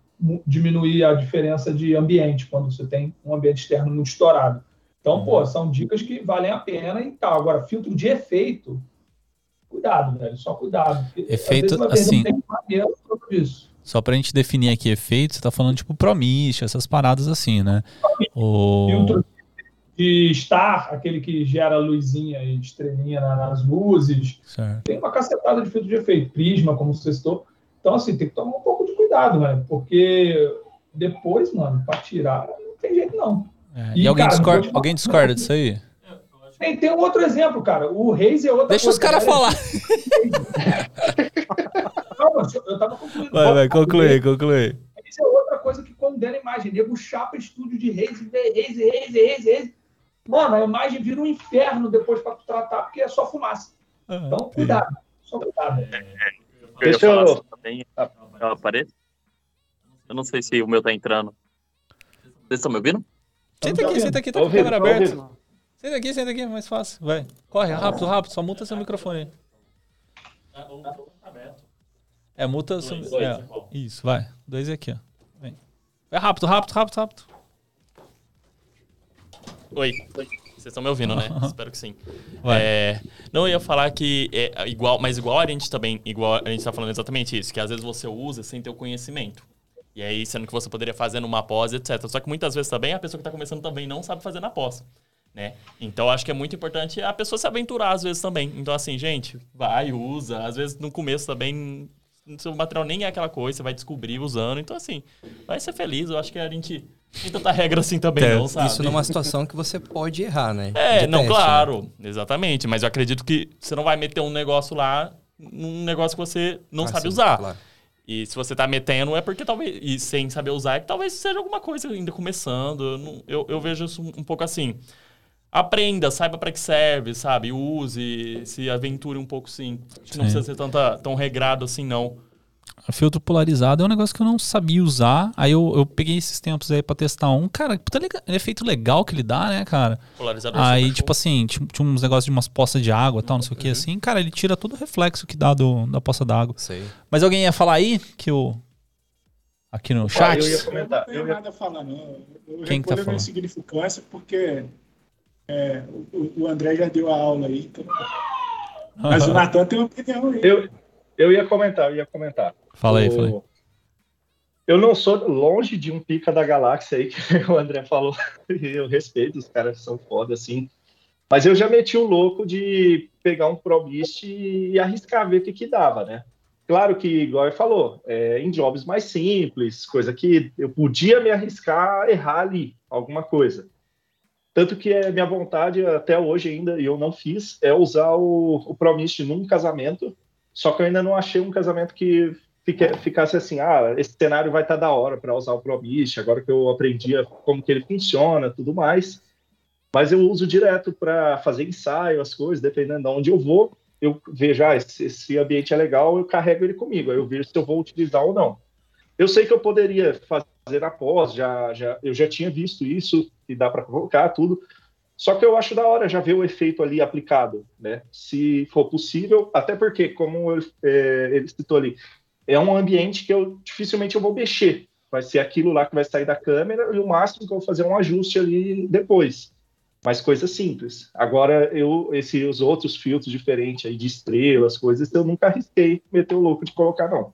diminuir a diferença de ambiente quando você tem um ambiente externo muito estourado. Então, pô, são dicas que valem a pena e tal. Agora, filtro de efeito, cuidado, velho, só cuidado. Efeito, assim-. Só pra gente definir aqui efeito, você tá falando tipo Promist, essas paradas assim, né? O... Filtro de star, aquele que gera luzinha e estrelinha na- nas luzes. Certo. Tem uma cacetada de filtro de efeito, prisma, como você citou. Então, assim, tem que tomar um pouco de cuidado, né? Porque depois, mano, pra tirar, não tem jeito não. É, E, E, alguém, cara, discorda, alguém falar- discorda disso aí? Tem, tem um outro exemplo, cara. O Reis é outra Deixa coisa. os caras Galera, falar. Calma, eu tava concluindo. Vai, vai, conclui, conclui. Isso é outra coisa que condena a imagem. Nego chapa estúdio de Reis e vê Reis, e Reis, e Reis, e Reis. Mano, a imagem vira um inferno depois pra tu tratar, porque é só fumaça. Então, cuidado. Só cuidado. Deixa eu- assim também. Eu apareço? Eu não sei se o meu tá entrando. Vocês estão me ouvindo? Senta aqui, senta aqui, tá Tá com a câmera tá aberta. Senta aqui, senta aqui, é mais fácil. Vai. Corre, rápido, rápido. Só muta seu microfone aí. É, muta seu. É, isso, vai. Dois aqui, ó. Vem. É rápido, rápido, rápido, rápido. Oi. Vocês estão me ouvindo, né? Espero que sim. É, não, eu ia falar que é igual, mas igual a gente também, igual a gente tá falando exatamente isso, que às vezes você usa sem ter o conhecimento. E aí, sendo que você poderia fazer numa pós, etc. Só que muitas vezes também a pessoa que tá começando também não sabe fazer na pós. Né? Então, acho que é muito importante a pessoa se aventurar às vezes também. Então, assim, gente, vai, usa. Às vezes no começo também, seu material nem é aquela coisa, você vai descobrir usando. Então, assim, vai ser feliz. Eu acho que a gente tem tanta regra assim também, É, não, sabe? Isso numa situação que você pode errar, né? É, De não, teste, né? claro, exatamente. Mas eu acredito que você não vai meter um negócio lá, num negócio que você não Ah, sabe sim, usar. claro. E se você tá metendo, é porque talvez. E sem saber usar, é que talvez seja alguma coisa ainda começando. Eu, não- eu, eu vejo isso um, um pouco assim. Aprenda, saiba para que serve, sabe? Use, se aventure um pouco sim. Acho que não precisa ser tanta, tão regrado assim, não. Filtro polarizado é um negócio que eu não sabia usar. Aí eu, eu peguei esses tempos aí pra testar um. Cara, puta lega- efeito legal que ele dá, né, cara? Polarizador Aí, super tipo show. assim, tinha, tinha uns negócios de umas poças de água e tal, não sei o que assim. Cara, ele tira todo o reflexo que dá do, da poça d'água. Sei. Mas alguém ia falar aí que o. Aqui no chat? eu ia Eu comentar. não tenho Eu ia- nada a falar, não. Eu Quem que tá falando? significância porque é, o, o André já deu a aula aí. então- Mas o Natan tem uma opinião aí. Eu, eu ia comentar, eu ia comentar. Fala aí, O- fala aí. Eu não sou longe de um pica da galáxia aí que o André falou. Eu respeito, os caras são foda, assim. Mas eu já meti o louco de pegar um ProMist e arriscar, ver o que, que dava, né? Claro que, igual ele falou, é, em jobs mais simples, coisa que eu podia me arriscar a errar ali, alguma coisa. Tanto que é minha vontade até hoje ainda, e eu não fiz, é usar o, o ProMist num casamento, só que eu ainda não achei um casamento que ficasse assim, ah, esse cenário vai estar da hora para usar o ProMist, agora que eu aprendi como que ele funciona, tudo mais. Mas eu uso direto para fazer ensaio, as coisas, dependendo de onde eu vou, eu vejo, ah, esse, esse ambiente é legal, eu carrego ele comigo, aí eu vejo se eu vou utilizar ou não. Eu sei que eu poderia fazer após, já, já, eu já tinha visto isso, que dá para colocar tudo, Só que eu acho da hora já ver o efeito ali aplicado, né? Se for possível, até porque, como eu, é, ele citou ali, é um ambiente que eu dificilmente eu vou mexer. Vai ser aquilo lá que vai sair da câmera e o máximo que eu vou fazer é um ajuste ali depois. Mas coisa simples. Agora, eu, esse, os outros filtros diferentes aí de estrelas, coisas, eu nunca arrisquei meter o louco de colocar, não.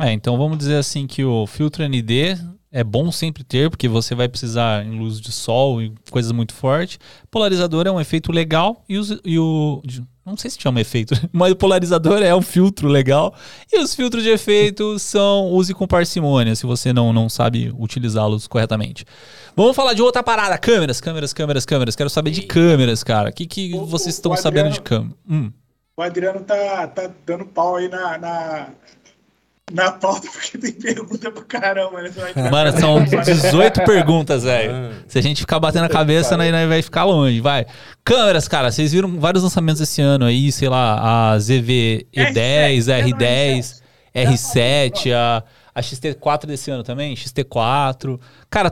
É, então vamos dizer assim que o filtro ND é bom sempre ter, porque você vai precisar em luz de sol e coisas muito fortes. Polarizador é um efeito legal e, os, e o. Não sei se chama efeito, mas o polarizador é um filtro legal. E os filtros de efeito são use com parcimônia, se você não, não sabe utilizá-los corretamente. Vamos falar de outra parada: câmeras, câmeras, câmeras, câmeras. Quero saber de câmeras, cara. O que, que O- vocês estão Adriano- sabendo de câmera? Hum. O Adriano tá, tá dando pau aí na, na, na pauta, porque tem pergunta pra caramba, né? Você vai ficar- Mano, são 18 perguntas, velho. Se a gente ficar batendo a cabeça, nós, nós vai ficar longe, vai. Câmeras, cara, vocês viram vários lançamentos esse ano aí, sei lá, a ZV E10, a R10, R7, a, a XT4 desse ano também, XT4. Cara,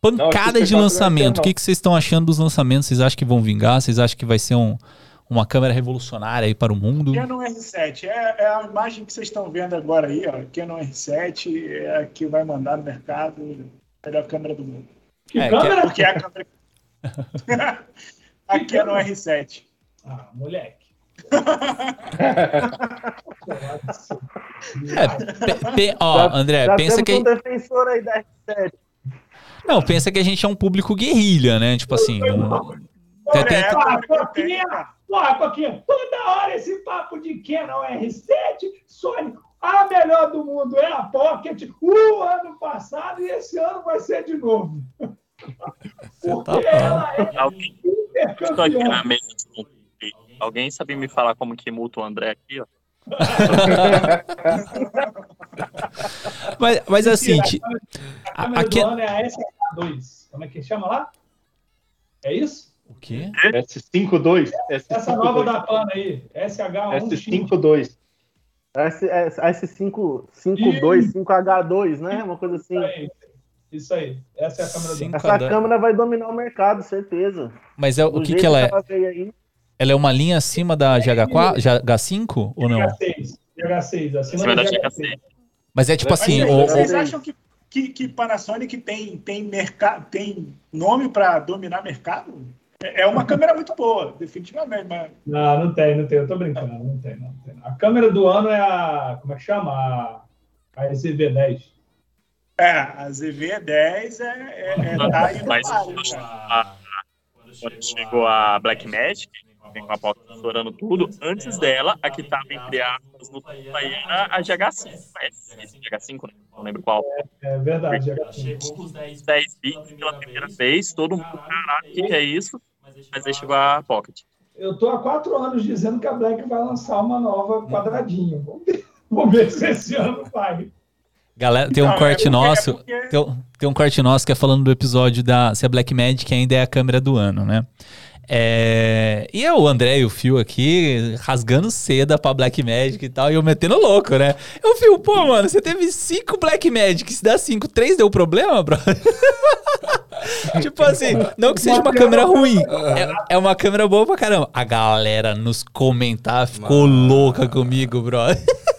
pancada Não, de XT4 lançamento. O que, que vocês estão achando dos lançamentos? Vocês acham que vão vingar? Vocês acham que vai ser um, uma câmera revolucionária aí para o mundo? Canon R7 é, é a imagem que vocês estão vendo agora aí, ó. Canon R7 é a que vai mandar no mercado, melhor câmera do mundo. Que É, câmera? Porque é a câmera. a Canon R7. Ah, moleque. É, pe- pe- ó, André, Já pensa que. um defensor aí da R7. Não, pensa que a gente é um público guerrilha, né? Tipo assim. não- Tem- tem- É, a Ah, Porra, Coquinha, toda hora esse papo de Canon R7, Sony, a melhor do mundo é a Pocket, o ano passado e esse ano vai ser de novo. Porque tá ela é Alguém Estou aqui na mesa. Alguém sabe me falar como que muta o André aqui, ó? Mas, mas assim, A aqui- do ano é a SK2. Como é que chama lá? É isso? O quê? S52, Essa nova S52, da Pana aí, SH1X. S52. S, S, S5, 52, 5H2, né? Uma coisa assim. Isso aí. Isso aí. Essa é a câmera do. Essa H2. câmera vai dominar o mercado, certeza. Mas é, o que que ela é? aí, Ela é uma linha acima da GH4, GH5 ou não? GH6. GH6, acima Acima da da GH6. Mas é tipo Mas assim, aí, o- vocês o- acham que, que, que Panasonic tem, tem, mercado, tem nome para dominar mercado? É uma câmera muito boa, definitivamente. Mas Não, não tem, não tem. Eu tô brincando. Não tem, não tem. A câmera do ano é a. Como é que chama? A, a SV10. é, a ZV-10 é, é, é, tá Mas páreo, quando a- chegou a Black Magic, vem com a porta estourando tudo, antes dela, a que estava entre aspas no era a GH5. É, esse GH5, né? não lembro qual. É verdade. GH5. Chegou com os 10 10 bits pela primeira vez, todo mundo, caraca, o que, é isso? Mas aí chegou a Pocket. Eu tô há quatro anos dizendo que a Black vai lançar uma nova quadradinho. Vamos ver, vamos ver se esse ano vai. galera, tem um Não, é corte porque- nosso, é porque- tem, um- tem um corte nosso que é falando do episódio da se a Black Magic ainda é a câmera do ano, né? É, e é o André e o Fio aqui rasgando seda pra Black Magic e tal, e eu metendo louco, né? Eu Fio, pô, mano, você teve cinco Black Magic, se dá cinco, três deu problema, bro? tipo assim, não que seja uma câmera ruim, é, é uma câmera boa pra caramba. A galera nos comentários ficou Mano. louca comigo, bro.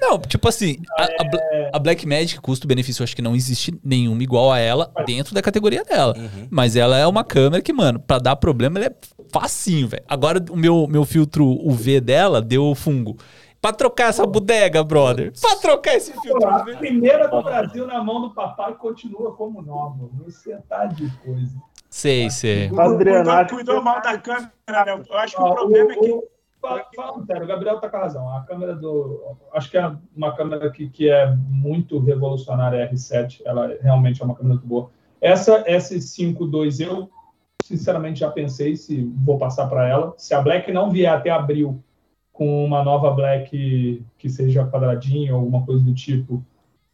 Não, tipo assim, a, a Bla- a Black Magic, custo-benefício, eu acho que não existe nenhuma igual a ela dentro da categoria dela. Uhum. Mas ela é uma câmera que, mano, pra dar problema, ela é facinho, velho. Agora o meu, meu filtro UV dela deu fungo. Pra trocar essa bodega, brother. Pra trocar esse filtro a UV. primeira do Brasil na mão do papai continua como nova. Você tá de coisa. Sei, sei. Adriano, cuidou, mal da câmera, né? Eu acho que o Ó, problema é que. Fala- Falando sério, o Gabriel tá com a razão. A câmera do. Acho que é uma câmera que, que é muito revolucionária, a R7. Ela realmente é uma câmera muito boa. Essa S52 eu, sinceramente, já pensei se vou passar para ela. Se a Black não vier até abril com uma nova Black que seja quadradinho ou alguma coisa do tipo,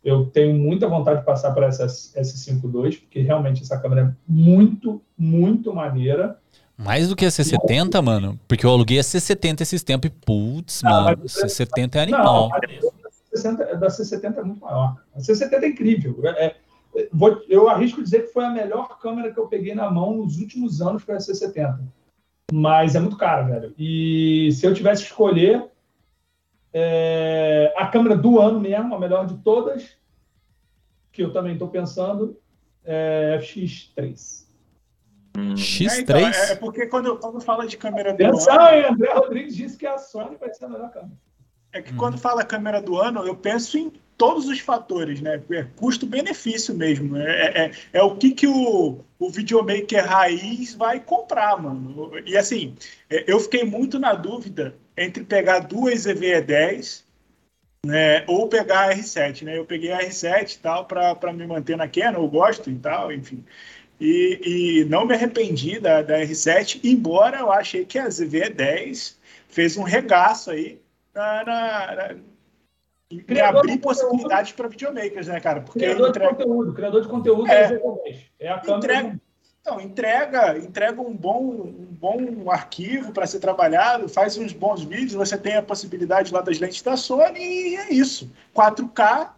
eu tenho muita vontade de passar para essa S52, porque realmente essa câmera é muito, muito maneira. Mais do que a C70, mano. Porque eu aluguei a C70 esses tempos e, putz, mano, mas- C70 é Não, animal. a da C60 da C70 é muito maior. A C70 é incrível. É, vou, eu arrisco dizer que foi a melhor câmera que eu peguei na mão nos últimos anos foi a C70. Mas é muito caro, velho. E se eu tivesse que escolher é, a câmera do ano mesmo, a melhor de todas, que eu também estou pensando, é FX3. X3? É, então, é, é porque quando, quando fala de câmera do Atenção, ano? André Rodrigues disse que a Sony vai ser a melhor câmera. é que quando fala câmera do ano, eu penso em todos os fatores, né? É custo-benefício mesmo. É, é, é o que, que o, o videomaker raiz vai comprar, mano. E assim, é, eu fiquei muito na dúvida entre pegar duas EVE10 né, ou pegar a R7, né? Eu peguei a R7 e tal para me manter na Canon, eu gosto e tal, enfim. E, e não me arrependi da, da R7, embora eu achei que a ZV10 fez um regaço aí na, na, na abrir de possibilidades para videomakers, né, cara? Porque Criador entrega, de conteúdo, criador de conteúdo É. é, Z10. é a câmera. entrega, então, entrega, entrega um bom, um bom arquivo para ser trabalhado, faz uns bons vídeos, você tem a possibilidade lá das lentes da Sony e é isso. 4K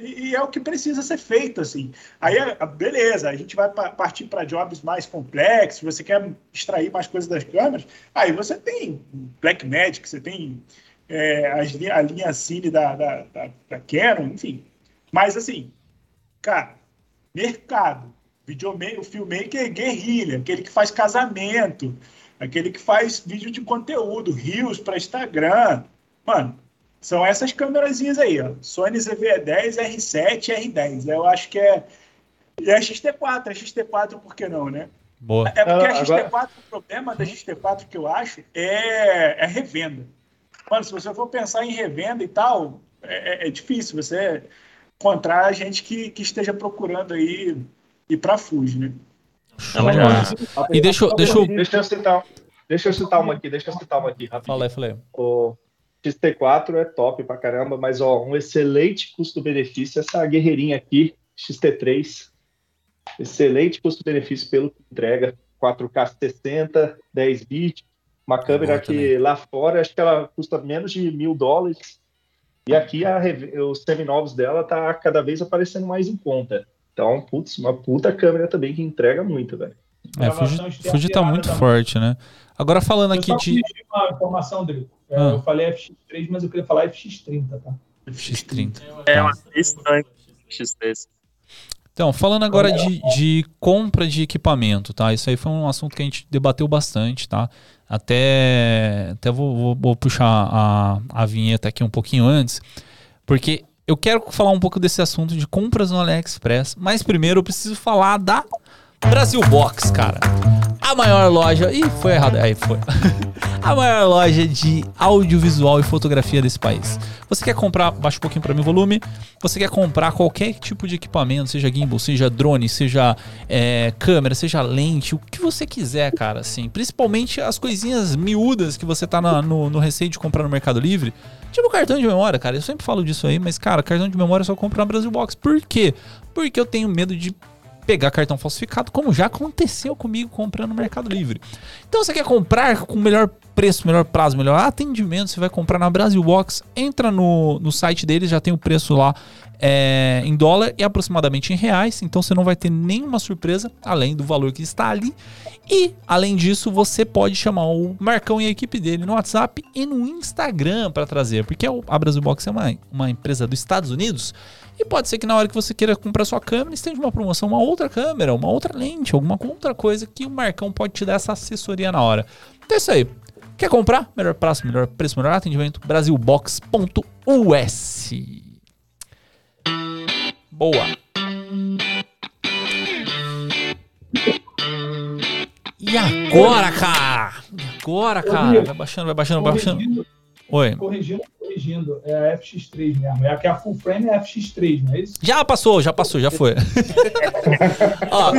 e, é o que precisa ser feito, assim. Aí, ah, beleza, a gente vai pa- partir para jobs mais complexos, você quer extrair mais coisas das câmeras, aí você tem Blackmagic, você tem é, a linha Cine da, da, da, da Canon, enfim. Mas, assim, cara, mercado, videomaker, o filmmaker guerrilha, aquele que faz casamento, aquele que faz vídeo de conteúdo, rios para Instagram. Mano, são essas câmerazinhas aí, ó. Sony ZV-10, R7, R10. Eu acho que é. E a XT4, a XT4, por que não, né? Boa. É porque Ah, a XT4, o problema da XT4 que eu acho é, é revenda. Mano, se você for pensar em revenda e tal, é, é- é difícil você encontrar gente que, que esteja procurando aí ir para Fuji, né? Show demais. E deixa, eu- deixa eu. Deixa eu citar, deixa eu citar uma aqui, deixa eu citar uma aqui, rapidinho. Falei, falei. O XT4 é top pra caramba, mas ó, um excelente custo-benefício essa guerreirinha aqui, XT3. Excelente custo-benefício pelo que entrega. 4K 60, 10 bits, uma câmera boa que também. lá fora acho que ela custa menos de mil dólares. E aqui a os seminovos dela tá cada vez aparecendo mais em conta. Então, putz, uma puta câmera também que entrega muito, velho. É, Fuji, Fuji tá muito também. forte, né? Agora falando Eu aqui de uma informação, Drico. É, Ah. Eu falei FX3, mas eu queria falar FX30, tá? X30. É uma estranho X3. Então, falando agora de, de compra de equipamento, tá? Isso aí foi um assunto que a gente debateu bastante, tá? Até, até vou, vou- vou puxar a, a vinheta aqui um pouquinho antes, porque eu quero falar um pouco desse assunto de compras no AliExpress, mas primeiro eu preciso falar da Brasil Box, cara. A maior loja. Ih, foi errado. Aí foi. a maior loja de audiovisual e fotografia desse país. Você quer comprar, baixa um pouquinho para mim o volume. Você quer comprar qualquer tipo de equipamento, seja gimbal, seja drone, seja é, câmera, seja lente, o que você quiser, cara, assim. Principalmente as coisinhas miúdas que você tá na- no, no receio de comprar no Mercado Livre. Tipo cartão de memória, cara. Eu sempre falo disso aí, mas, cara, cartão de memória eu só compro na Brasil Box. Por quê? Porque eu tenho medo de pegar cartão falsificado, como já aconteceu comigo comprando no Mercado Livre. Então você quer comprar com melhor preço, melhor prazo, melhor atendimento, você vai comprar na Brasil Box, entra no, no site deles, já tem o preço lá é, em dólar e aproximadamente em reais, então você não vai ter nenhuma surpresa, além do valor que está ali. E, além disso, você pode chamar o Marcão e a equipe dele no WhatsApp e no Instagram para trazer, porque a Brasil Box é uma, uma empresa dos Estados Unidos e pode ser que na hora que você queira comprar sua câmera, esteja uma promoção, uma outra câmera, uma outra lente, alguma outra coisa que o Marcão pode te dar essa assessoria na hora. Então é isso aí. Quer comprar? Melhor prazo, melhor preço, melhor atendimento. Brasilbox.us. Boa. E agora, cara? E agora, cara? Vai baixando, vai baixando, vai baixando. Oi. corrigindo, corrigindo. É a FX3 mesmo. É a que a full frame é a FX3, não é isso? Já passou, já passou, já foi. Ó.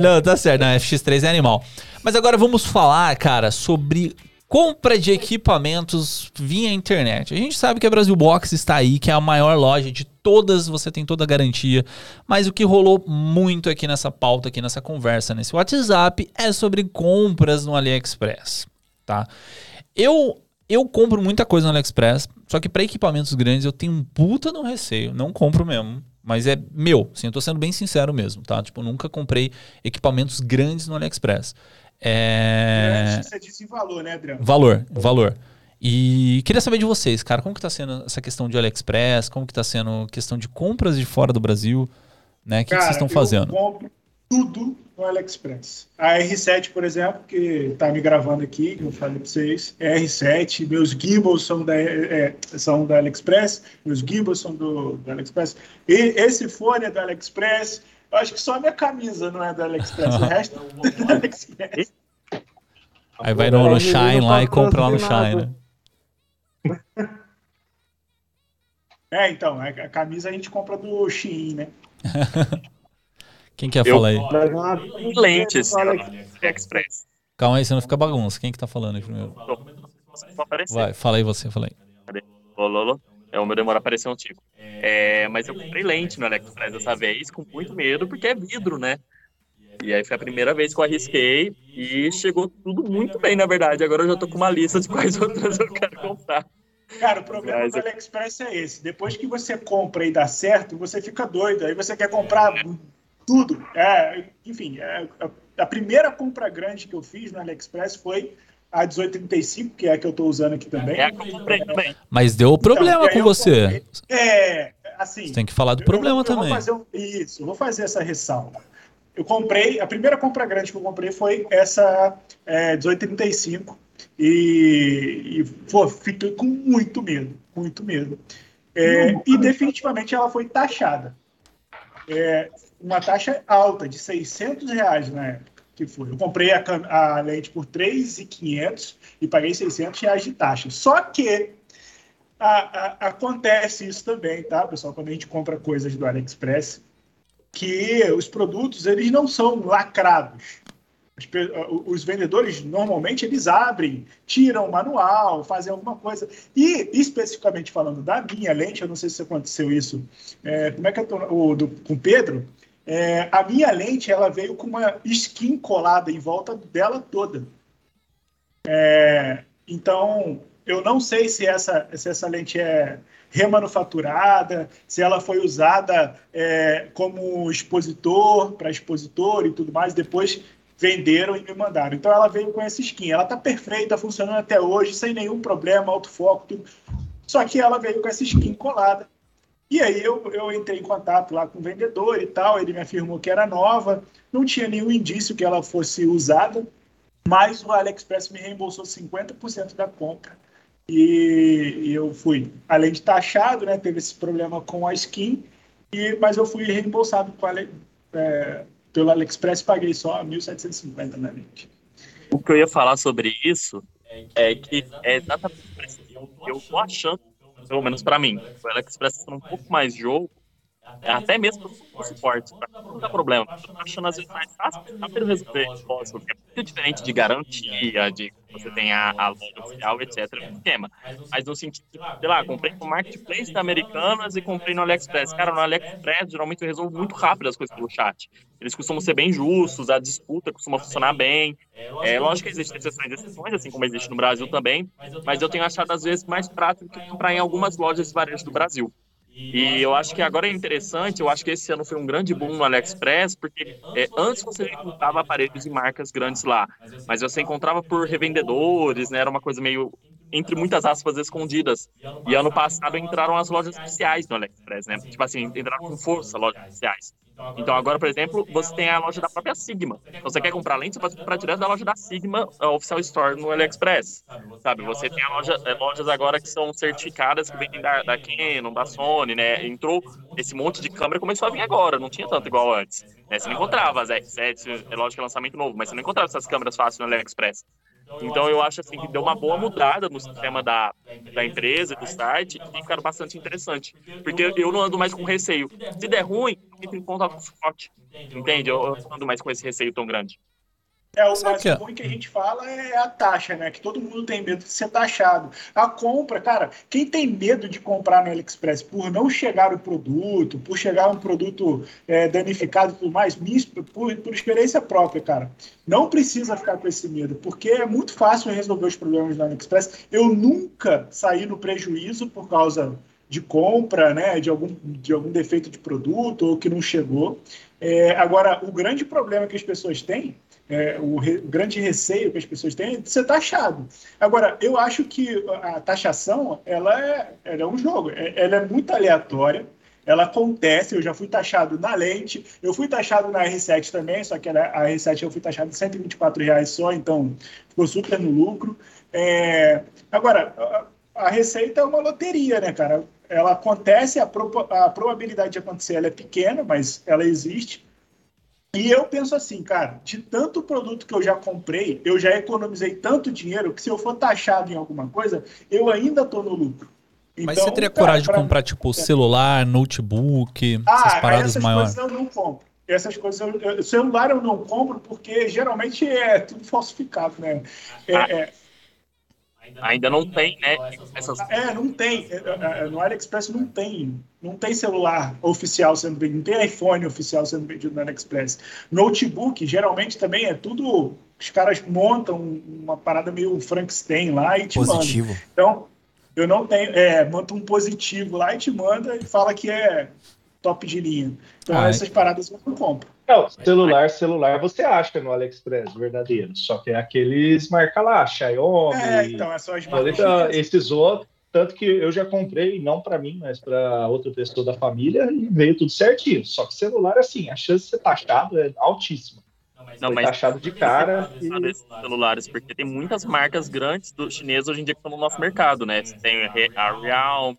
Não, tá certo. Não, FX3 é animal. Mas agora vamos falar, cara, sobre compra de equipamentos via internet. A gente sabe que a Brasil Box está aí, que é a maior loja de todas, você tem toda a garantia. Mas o que rolou muito aqui nessa pauta, aqui nessa conversa, nesse WhatsApp, é sobre compras no AliExpress, tá? Eu eu compro muita coisa no AliExpress, só que para equipamentos grandes eu tenho um puta no receio, não compro mesmo. Mas é meu, assim, eu tô sendo bem sincero mesmo, tá? Tipo, eu nunca comprei equipamentos grandes no AliExpress. É... Você disse em valor, né, Adriano? Valor, valor. E queria saber de vocês, cara, como que tá sendo essa questão de AliExpress, como que tá sendo questão de compras de fora do Brasil, né? O que, que vocês estão fazendo? Eu compro tudo no AliExpress. A R7, por exemplo, que tá me gravando aqui, que eu falei para vocês, é R7, meus gimbals são da, é, são da AliExpress, meus gimbals são do, do AliExpress, e esse fone é do AliExpress, eu acho que só a minha camisa não é do AliExpress, o resto é do AliExpress. Aí vai no, no Shine lá e compra lá no Shine, né? É, então, a camisa a gente compra do Shein, né? Quem quer falar aí? Lentes, AliExpress. Calma aí, você não fica bagunça. Quem que tá falando aí primeiro? Vai, fala aí você, fala aí. Lolo, é o meu demora a aparecer um tico. É, mas eu comprei lente no AliExpress dessa vez, com muito medo, porque é vidro, né? E aí foi a primeira vez que eu arrisquei e chegou tudo muito bem, na verdade. Agora eu já tô com uma lista de quais outras eu quero comprar. Cara, o problema Mas... do AliExpress é esse. Depois que você compra e dá certo, você fica doido. Aí você quer comprar tudo. É, enfim, é, a primeira compra grande que eu fiz no AliExpress foi a 1835, que é a que eu estou usando aqui também. É a que eu comprei também. Mas deu problema então, com você. Comprei, é, assim. Você tem que falar do problema eu, eu também. Vou fazer, isso, eu vou fazer essa ressalva. Eu comprei, a primeira compra grande que eu comprei foi essa é, 1835 e, e pô, fiquei com muito medo, muito medo. É, e definitivamente ela foi taxada. É, uma taxa alta, de 600 reais na época que foi. Eu comprei a, a lente por 3,500 e paguei 600 reais de taxa. Só que a, a, acontece isso também, tá, pessoal? Quando a gente compra coisas do AliExpress, que os produtos eles não são lacrados os vendedores normalmente eles abrem, tiram o manual, fazem alguma coisa. E especificamente falando da minha lente, eu não sei se aconteceu isso, é, como é que eu tô, o, do, com o Pedro, é, a minha lente ela veio com uma skin colada em volta dela toda. É, então eu não sei se essa, se essa lente é remanufaturada, se ela foi usada é, como expositor para expositor e tudo mais. Depois venderam e me mandaram. Então ela veio com essa skin. Ela está perfeita, funcionando até hoje, sem nenhum problema, autofoco, tudo. Só que ela veio com essa skin colada. E aí eu, eu entrei em contato lá com o vendedor e tal, ele me afirmou que era nova, não tinha nenhum indício que ela fosse usada, mas o AliExpress me reembolsou 50% da compra. E, eu fui, além de taxado, né, teve esse problema com a skin, e, mas eu fui reembolsado é, pelo AliExpress paguei só 1.750 na lente. O que eu ia falar sobre isso é que é exatamente eu tô achando, pelo menos para mim, o AliExpress tá um pouco mais jogo até mesmo o suporte, não dá problema. Eu tô achando às vezes mais fácil rápido resolver porque é muito diferente de garantia, de você tem a, a loja oficial, etc. Um esquema. Mas no sentido, sei lá, comprei no Marketplace da Americanas e comprei no AliExpress. Cara, no AliExpress, geralmente eu resolvo muito rápido as coisas pelo chat. Eles costumam ser bem justos, a disputa costuma funcionar bem. É lógico que existem exceções e exceções, assim como existe no Brasil também, mas eu tenho achado às vezes mais prático que comprar em algumas lojas de varejo do Brasil. E eu acho que agora é interessante, eu acho que esse ano foi um grande boom no AliExpress, porque é, antes você encontrava aparelhos de marcas grandes lá, mas você encontrava por revendedores, né? Era uma coisa meio entre muitas aspas, escondidas. E ano passado entraram as lojas oficiais no AliExpress, né? Tipo assim, entraram com força lojas oficiais. Então agora, por exemplo, você tem a loja da própria Sigma. Então, você quer comprar lente, você pode comprar direto da loja da Sigma, a Oficial Store no AliExpress. Sabe, você tem loja, é, lojas agora que são certificadas, que vendem da, da Canon, da Sony, né? Entrou esse monte de câmera, começou a vir agora, não tinha tanto igual antes. Né? Você não encontrava as R7, é lógico que é lançamento novo, mas você não encontrava essas câmeras fáceis no AliExpress. Então eu acho assim que deu uma boa mudada no sistema da, da empresa, do site, e ficaram bastante interessante. Porque eu não ando mais com receio. Se der ruim, entra em contato com o suporte. Entende? Eu, eu não ando mais com esse receio tão grande. É, o mais que... ruim que a gente fala é a taxa, né? Que todo mundo tem medo de ser taxado. A compra, cara, quem tem medo de comprar no AliExpress por não chegar o produto, por chegar um produto é, danificado e tudo mais, por, por experiência própria, cara, não precisa ficar com esse medo, porque é muito fácil resolver os problemas no AliExpress. Eu nunca saí no prejuízo por causa de compra, né, de algum, de algum defeito de produto ou que não chegou. É, agora, o grande problema que as pessoas têm, é, o, re, o, grande receio que as pessoas têm é de ser taxado. Agora, eu acho que a taxação, ela é, ela é um jogo, é, ela é muito aleatória, ela acontece, eu já fui taxado na lente, eu fui taxado na R7 também, só que a R7 eu fui taxado de 124 reais só, então ficou super no lucro. É, agora, a receita é uma loteria, né, cara? Ela acontece, a, pro, a probabilidade de acontecer ela é pequena, mas ela existe. E eu penso assim, cara, de tanto produto que eu já comprei, eu já economizei tanto dinheiro que se eu for taxado em alguma coisa, eu ainda estou no lucro. Mas então, você teria cara, coragem de comprar, tipo, celular, notebook, ah, essas paradas essas maiores? Coisas eu não compro. Essas coisas, eu, eu, celular eu não compro porque geralmente é tudo falsificado, né? É, é, Ainda não tem, né? Essas... É, não tem. É, é, é, no AliExpress não tem. Não tem celular oficial sendo vendido, não tem iPhone oficial sendo vendido no AliExpress. Notebook, geralmente também é tudo. Os caras montam uma parada meio Frankenstein lá e te positivo. mandam. Então, eu não tenho. É, monta um positivo lá e te manda e fala que é top de linha. Então, ah, essas paradas eu não compro. Não, celular, celular você acha no AliExpress, verdadeiro. Só que é aqueles marca lá, Xiaomi. É, então, é só as marcas. Esses outros, tanto que eu já comprei, não para mim, mas para outra pessoa da família, e veio tudo certinho. Só que celular, assim, a chance de ser taxado é altíssima. Não, mas taxado de cara. E... celulares, porque tem muitas marcas grandes do chinês hoje em dia que estão no nosso mercado, né? Você tem a Realme,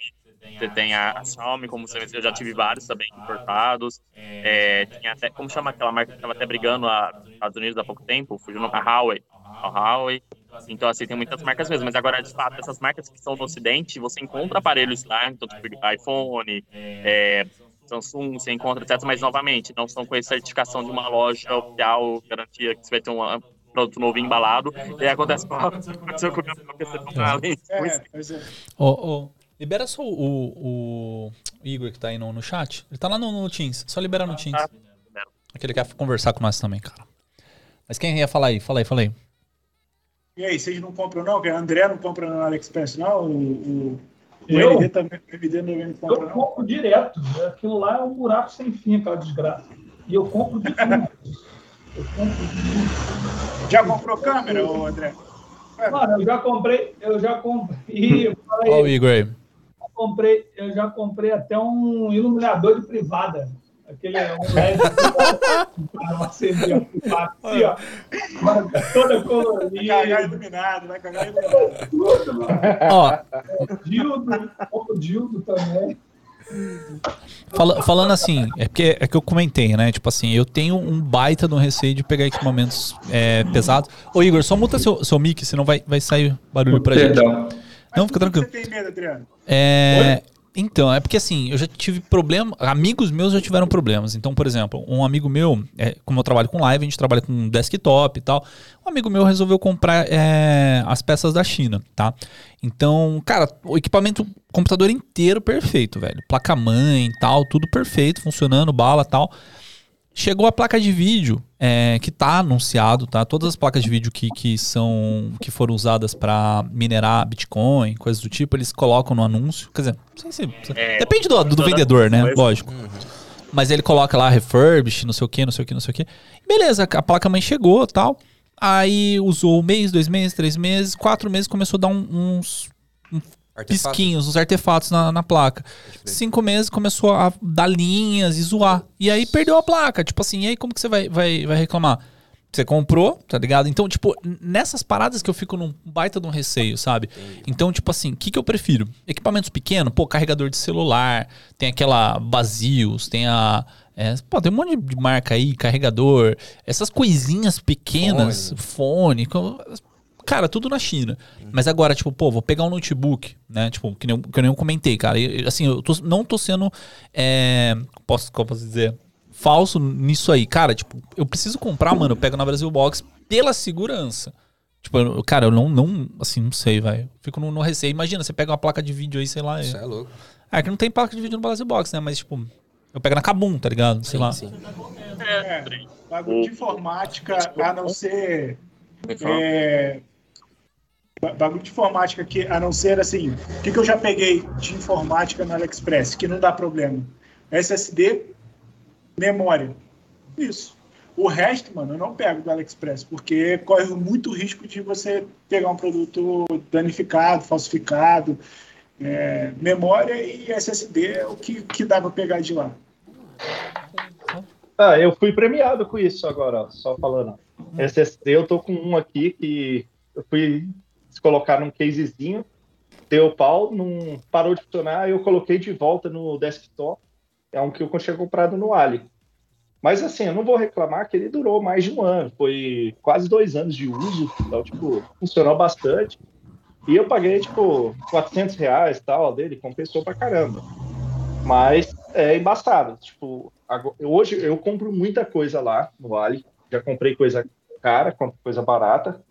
você tem a, Xiaomi, como você eu já tive vários também importados. É, tinha até, como chama aquela marca que estava até brigando nos Estados Unidos há pouco tempo? Fugiu a Huawei. A Huawei. Então, assim, tem muitas marcas mesmo. Mas agora, de fato, essas marcas que são no Ocidente, você encontra aparelhos lá, então, tipo, iPhone, é, Samsung, você encontra, etc. Mas, novamente, não são com a certificação de uma loja oficial, garantia que você vai ter um produto novo embalado. E aí acontece com aconteceu com o que você comprar além. Oh, oh. Libera só o, o, Igor que tá aí no, no chat. Ele tá lá no, no Teams. Só libera no Teams. Aquele quer conversar com nós também, cara. Mas quem ia falar aí? Fala aí, fala aí. E aí, vocês não compram não? O André não compra no AliExpress não? O, o, o eu? MD também, o MD não compra Eu não? compro direto. Aquilo lá é um buraco sem fim, aquela desgraça. E eu compro de tudo. eu compro de tudo. Já comprou câmera, André? Mano, eu já comprei, eu já comprei. Olha o Igor aí comprei, eu já comprei até um iluminador de privada. Aquele é um LED para acender assim, ó. Toda colorinha. Vai cagar iluminado, vai cagar iluminado. Ó. Dildo, o Dildo também. Fala, falando assim, é porque é que eu comentei, né? Tipo assim, eu tenho um baita no receio de pegar equipamentos é, pesados. Ô Igor, só muta seu, seu mic, senão vai, vai sair barulho pra Perdão. gente. Não, fica tranquilo. Você tem medo, Adriano? É. Então, é porque assim, eu já tive problema. Amigos meus já tiveram problemas. Então, por exemplo, um amigo meu, é, como eu trabalho com live, a gente trabalha com desktop e tal. Um amigo meu resolveu comprar é, as peças da China, tá? Então, cara, o equipamento, computador inteiro perfeito, velho. Placa-mãe e tal, tudo perfeito, funcionando, bala tal. Chegou a placa de vídeo é, que está anunciado, tá? Todas as placas de vídeo que, que são que foram usadas para minerar Bitcoin, coisas do tipo, eles colocam no anúncio. Quer dizer, não sei se, é, depende do, do, do vendedor, né? Lógico. Uhum. Mas ele coloca lá refurbish, não sei o que, não sei o que, não sei o que. Beleza, a placa mãe chegou, tal. Aí usou um mês, dois meses, três meses, quatro meses começou a dar um, uns Artefatos. pisquinhos, os artefatos na, na placa. Cinco meses começou a dar linhas e zoar. E aí perdeu a placa. Tipo assim, e aí como que você vai, vai, vai reclamar? Você comprou, tá ligado? Então, tipo, nessas paradas que eu fico num baita de um receio, sabe? Então, tipo assim, o que, que eu prefiro? Equipamentos pequenos, pô, carregador de celular, tem aquela Basios, tem a. É, pô, tem um monte de marca aí, carregador, essas coisinhas pequenas, fone, fone Cara, tudo na China. Uhum. Mas agora, tipo, pô, vou pegar um notebook, né? Tipo, que nem, que eu nem comentei, cara. E, assim, eu tô, não tô sendo. É, posso, como posso dizer? Falso nisso aí. Cara, tipo, eu preciso comprar, mano. Eu pego na Brasil Box pela segurança. Tipo, eu, cara, eu não, não. Assim, não sei, velho. Fico no, no, receio. Imagina, você pega uma placa de vídeo aí, sei lá. Isso é, é louco. É que não tem placa de vídeo no Brasil Box, né? Mas, tipo, eu pego na Kabum, tá ligado? Sei sim, lá. Sim. É, bagulho de informática, a não ser. É, bagulho de informática que, a não ser assim, o que, que eu já peguei de informática no AliExpress, que não dá problema? SSD, memória. Isso. O resto, mano, eu não pego do AliExpress, porque corre muito risco de você pegar um produto danificado, falsificado. É, memória e SSD é o que, que dá pra pegar de lá. Ah, eu fui premiado com isso agora, só falando. SSD, eu tô com um aqui que eu fui colocar num casezinho, deu pau, não parou de funcionar, eu coloquei de volta no desktop. É um que eu tinha comprado no Ali. Mas assim, eu não vou reclamar que ele durou mais de um ano. Foi quase dois anos de uso, então, tipo, funcionou bastante. E eu paguei, tipo, 400 reais tal dele, compensou pra caramba. Mas é embaçado. Tipo, agora- hoje eu compro muita coisa lá no Ali. Já comprei coisa cara, coisa barata,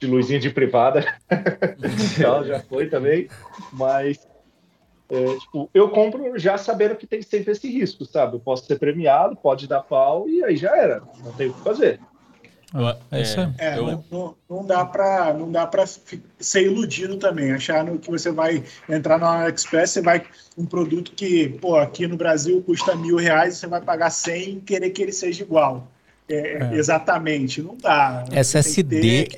de luzinha de privada. Tal, já foi também. Mas, é, tipo, eu compro já sabendo que tem sempre esse risco, sabe? Eu posso ser premiado, pode dar pau e aí já era. Não tem o que fazer. É isso aí. É, eu- não, não- dá para não dá para ser iludido também, achando que você vai entrar no AliExpress, você vai um produto que, pô, aqui no Brasil custa mil reais, você vai pagar 100 e querer que ele seja igual. É, É. Exatamente, não dá. SSD.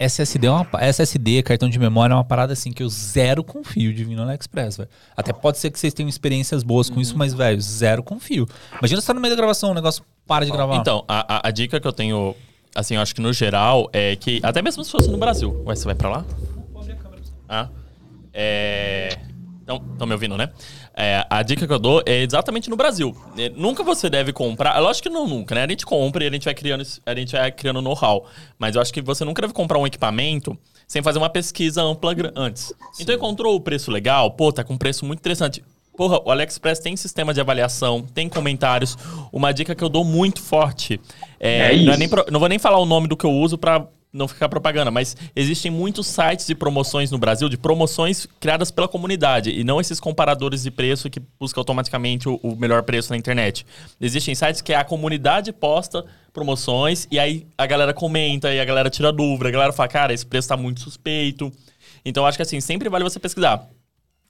SSD, é uma, SSD, cartão de memória, é uma parada assim que eu zero confio de vir no AliExpress, velho. Até pode ser que vocês tenham experiências boas com isso, mas, velho, zero confio. Imagina você tá no meio da gravação, o negócio para de gravar. Então, a, a- a dica que eu tenho, assim, eu acho que no geral, é que, até mesmo se fosse no Brasil. Ué, você vai pra lá? Ah. É. Estão me ouvindo, né? É, a dica que eu dou é exatamente no Brasil. É, nunca você deve comprar. é Lógico que não nunca, né? A gente compra e a gente vai criando, a gente vai criando know-how. Mas eu acho que você nunca deve comprar um equipamento sem fazer uma pesquisa ampla antes. Então encontrou o preço legal, pô, tá com um preço muito interessante. Porra, o AliExpress tem sistema de avaliação, tem comentários. Uma dica que eu dou muito forte. É, É não, isso. nem não vou nem falar o nome do que eu uso pra não ficar propaganda, mas existem muitos sites de promoções no Brasil, de promoções criadas pela comunidade, e não esses comparadores de preço que buscam automaticamente o, o melhor preço na internet. Existem sites que a comunidade posta promoções, e aí a galera comenta, e a galera tira dúvida, a galera fala, cara, esse preço tá muito suspeito. Então acho que assim, sempre vale você pesquisar.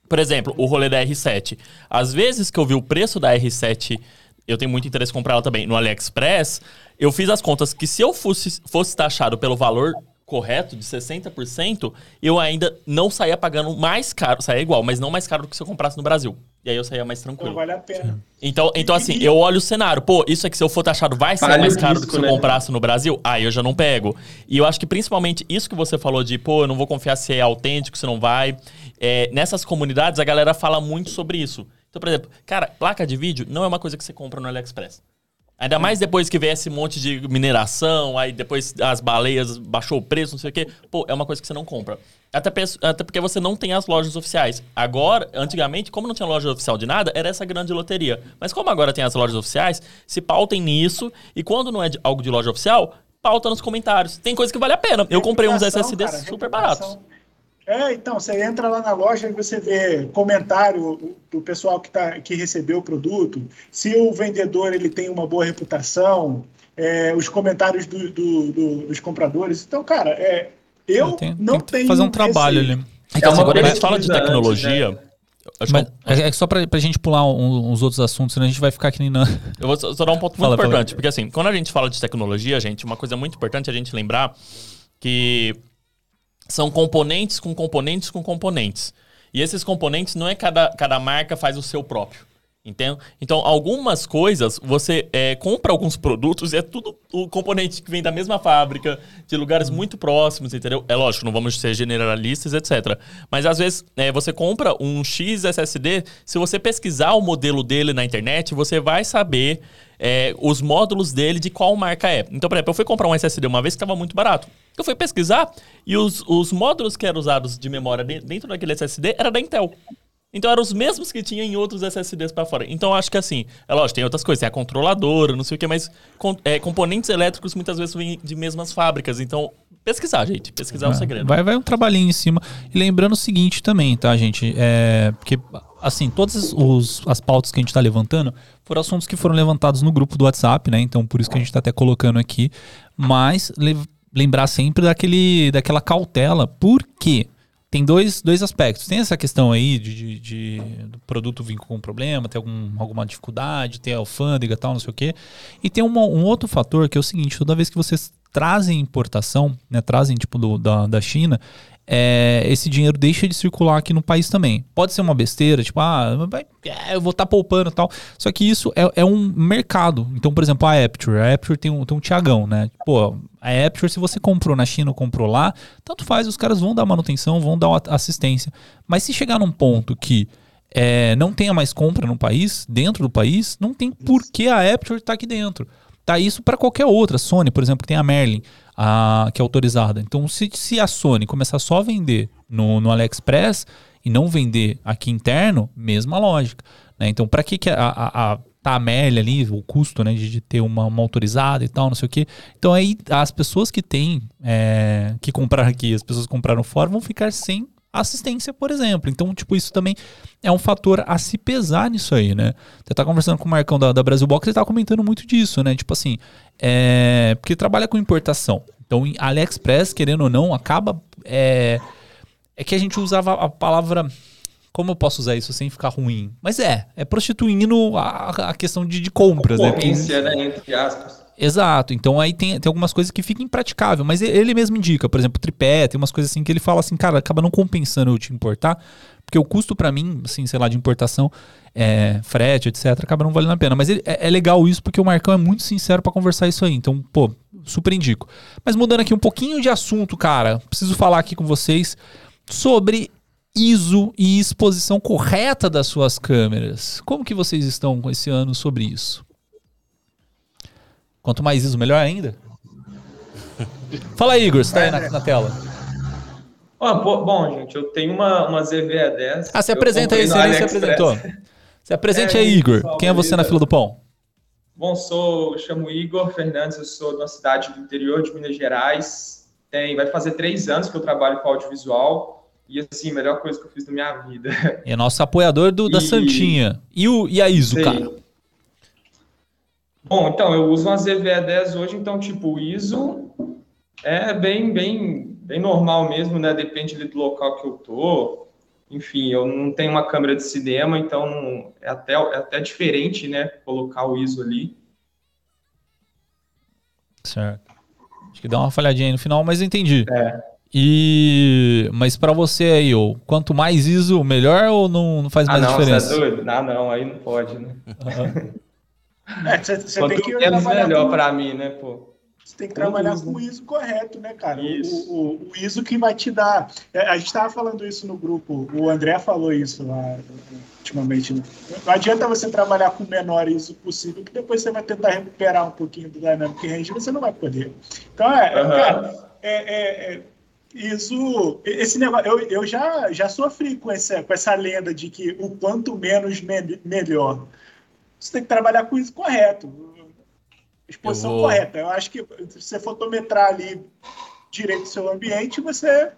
Por exemplo, o rolê da R7. Às vezes que eu vi o preço da R7, eu tenho muito interesse em comprar ela também no AliExpress, eu fiz as contas que se eu fosse, fosse taxado pelo valor correto de 60%, eu ainda não saía pagando mais caro, saía igual, mas não mais caro do que se eu comprasse no Brasil. E aí eu saía mais Então tranquilo. vale a pena. Então, então assim, eu olho o cenário. Pô, isso aqui, se eu for taxado, vai sair Vale mais caro do risco, que se eu né? comprasse no Brasil? Aí eu já não pego. E eu acho que principalmente isso que você falou de, pô, eu não vou confiar se é autêntico, se não vai. É, nessas comunidades, a galera fala muito sobre isso. Então, por exemplo, cara, placa de vídeo não é uma coisa que você compra no AliExpress. Ainda mais depois que vem esse monte de mineração, aí depois as baleias baixou o preço, não sei o quê. Pô, é uma coisa que você não compra. Até, até porque você não tem as lojas oficiais. Agora, antigamente, como não tinha loja oficial de nada, era essa grande loteria. Mas como agora tem as lojas oficiais, se pautem nisso. E quando não é de- algo de loja oficial, pauta nos comentários. Tem coisa que vale a pena. Eu comprei uns SSDs cara, super baratos. É, então, você entra lá na loja e você vê comentário do pessoal que, tá, que recebeu o produto, se o vendedor ele tem uma boa reputação, é, os comentários do- do- do- dos compradores. Então, cara, é, eu Tem- não tem que tenho fazer um trabalho receio. ali. É que É assim, uma quando a gente fala de antes, tecnologia. né? Mas, é é só pra, pra gente pular um- uns outros assuntos, senão a gente vai ficar aqui nem na. Eu vou só só dar um ponto Fala, muito fala. importante, porque assim, quando a gente fala de tecnologia, gente, uma coisa muito importante é a gente lembrar que são componentes com componentes com componentes. E esses componentes não é cada, cada marca faz o seu próprio. Entende? Então, algumas coisas, você é, compra alguns produtos e é tudo o componente que vem da mesma fábrica, de lugares muito próximos, entendeu? É lógico, não vamos ser generalistas, etc. Mas às vezes é, você compra um X SSD, se você pesquisar o modelo dele na internet, você vai saber é, os módulos dele de qual marca é. Então, por exemplo, eu fui comprar um SSD uma vez que estava muito barato. Eu fui pesquisar e os, os módulos que eram usados de memória de- dentro daquele SSD era da Intel. Então eram os mesmos que tinha em outros SSDs para fora. Então acho que assim, é lógico, tem outras coisas, tem a controladora, não sei o que, mas com- é, componentes elétricos muitas vezes vêm de mesmas fábricas. Então, pesquisar, gente. Pesquisar é o segredo. Vai, vai um trabalhinho em cima. E lembrando o seguinte também, tá, gente? É, porque, assim, todas os, as pautas que a gente tá levantando foram assuntos que foram levantados no grupo do WhatsApp, né? Então, por isso que a gente tá até colocando aqui. Mas, lembrar sempre daquele, daquela cautela. Por quê? Tem dois, dois aspectos. Tem essa questão aí de, de, de do produto vir com um problema, ter algum, alguma dificuldade, ter alfândega e tal, não sei o quê. E tem uma, um outro fator que é o seguinte: toda vez que vocês trazem importação, né, trazem tipo do, da, da China, é, esse dinheiro deixa de circular aqui no país também. Pode ser uma besteira, tipo, ah, vai, é, eu vou estar tá poupando e tal. Só que isso é, é, um mercado. Então, por exemplo, a Aperture. A Aperture tem um, tem um Tiagão, né? Pô, a Aperture, se você comprou na China ou comprou lá, tanto faz, os caras vão dar manutenção, vão dar assistência. Mas se chegar num ponto que é, não tenha mais compra no país, dentro do país, não tem por que a Aperture estar tá aqui dentro. Tá isso para qualquer outra. Sony, por exemplo, que tem a Merlin a, que é autorizada. Então, se, se a Sony começar só a vender no, no AliExpress e não vender aqui interno, mesma lógica. Né? Então, para que, que a, a, a tá a Merlin ali, o custo né, de, de ter uma, uma, autorizada e tal, não sei o quê. Então aí as pessoas que têm, é, que compraram aqui, as pessoas que compraram fora, vão ficar sem assistência, por exemplo. Então, tipo, isso também é um fator a se pesar nisso aí, né? Você tá conversando com o Marcão da, da Brasil Box, ele tá comentando muito disso, né? Tipo assim, é... porque trabalha com importação. Então, AliExpress, querendo ou não, acaba... É, é que a gente usava a palavra... Como eu posso usar isso sem ficar ruim? Mas é, é prostituindo a, a questão de, de compras, né? Porque, né? Entre aspas. Exato. Então aí tem, tem algumas coisas que ficam impraticável. Mas ele mesmo indica, por exemplo, tripé, tem umas coisas assim que ele fala assim, cara, acaba não compensando eu te importar, porque o custo para mim, assim, sei lá, de importação, é, frete, etc., acaba não valendo a pena. Mas ele, é, é, legal isso porque o Marcão é muito sincero para conversar isso aí. Então, pô, super indico. Mas mudando aqui um pouquinho de assunto, cara, preciso falar aqui com vocês sobre ISO e exposição correta das suas câmeras. Como que vocês estão esse ano sobre isso? Quanto mais ISO, melhor ainda. Fala aí, Igor, você tá aí na, na tela. Ah, bom, gente, eu tenho uma, uma ZVE10. Ah, se apresenta aí, você nem se apresentou. Se apresente é, aí, Igor. Quem é você na fila do pão? Bom, sou, eu chamo Igor Fernandes, eu sou de uma cidade do interior de Minas Gerais. Tem, vai fazer três anos que eu trabalho com audiovisual. E assim, a melhor coisa que eu fiz na minha vida. É nosso apoiador do, da Santinha. E, o, e a ISO, sei. cara? Bom, então, eu uso uma ZVE10 hoje, então, tipo, o ISO é bem, bem, bem normal mesmo, né? Depende do local que eu tô. Enfim, eu não tenho uma câmera de cinema, então não, é, até, é até diferente, né? Colocar o ISO ali. Certo. Acho que dá uma falhadinha aí no final, mas entendi. É. E mas para você aí, ou quanto mais ISO, melhor ou não, não faz ah, mais não, diferença? Você é doido? Não, não, aí não pode, né? Uhum. É, você, tem que menos melhor para mim, né, pô? Você tem que trabalhar com o ISO correto, né, cara? O, o, o, ISO que vai te dar. É, a gente estava falando isso no grupo, o André falou isso lá ultimamente. Né? Não adianta você trabalhar com o menor ISO possível, que depois você vai tentar recuperar um pouquinho do Dynamic Range, você não vai poder. Então, é, uhum. cara, é, é, é, isso, esse negócio, eu, eu já, já sofri com essa, com essa lenda de que o quanto menos me, melhor você tem que trabalhar com isso correto. Exposição vou... correta. Eu acho que se você fotometrar ali direito o seu ambiente, você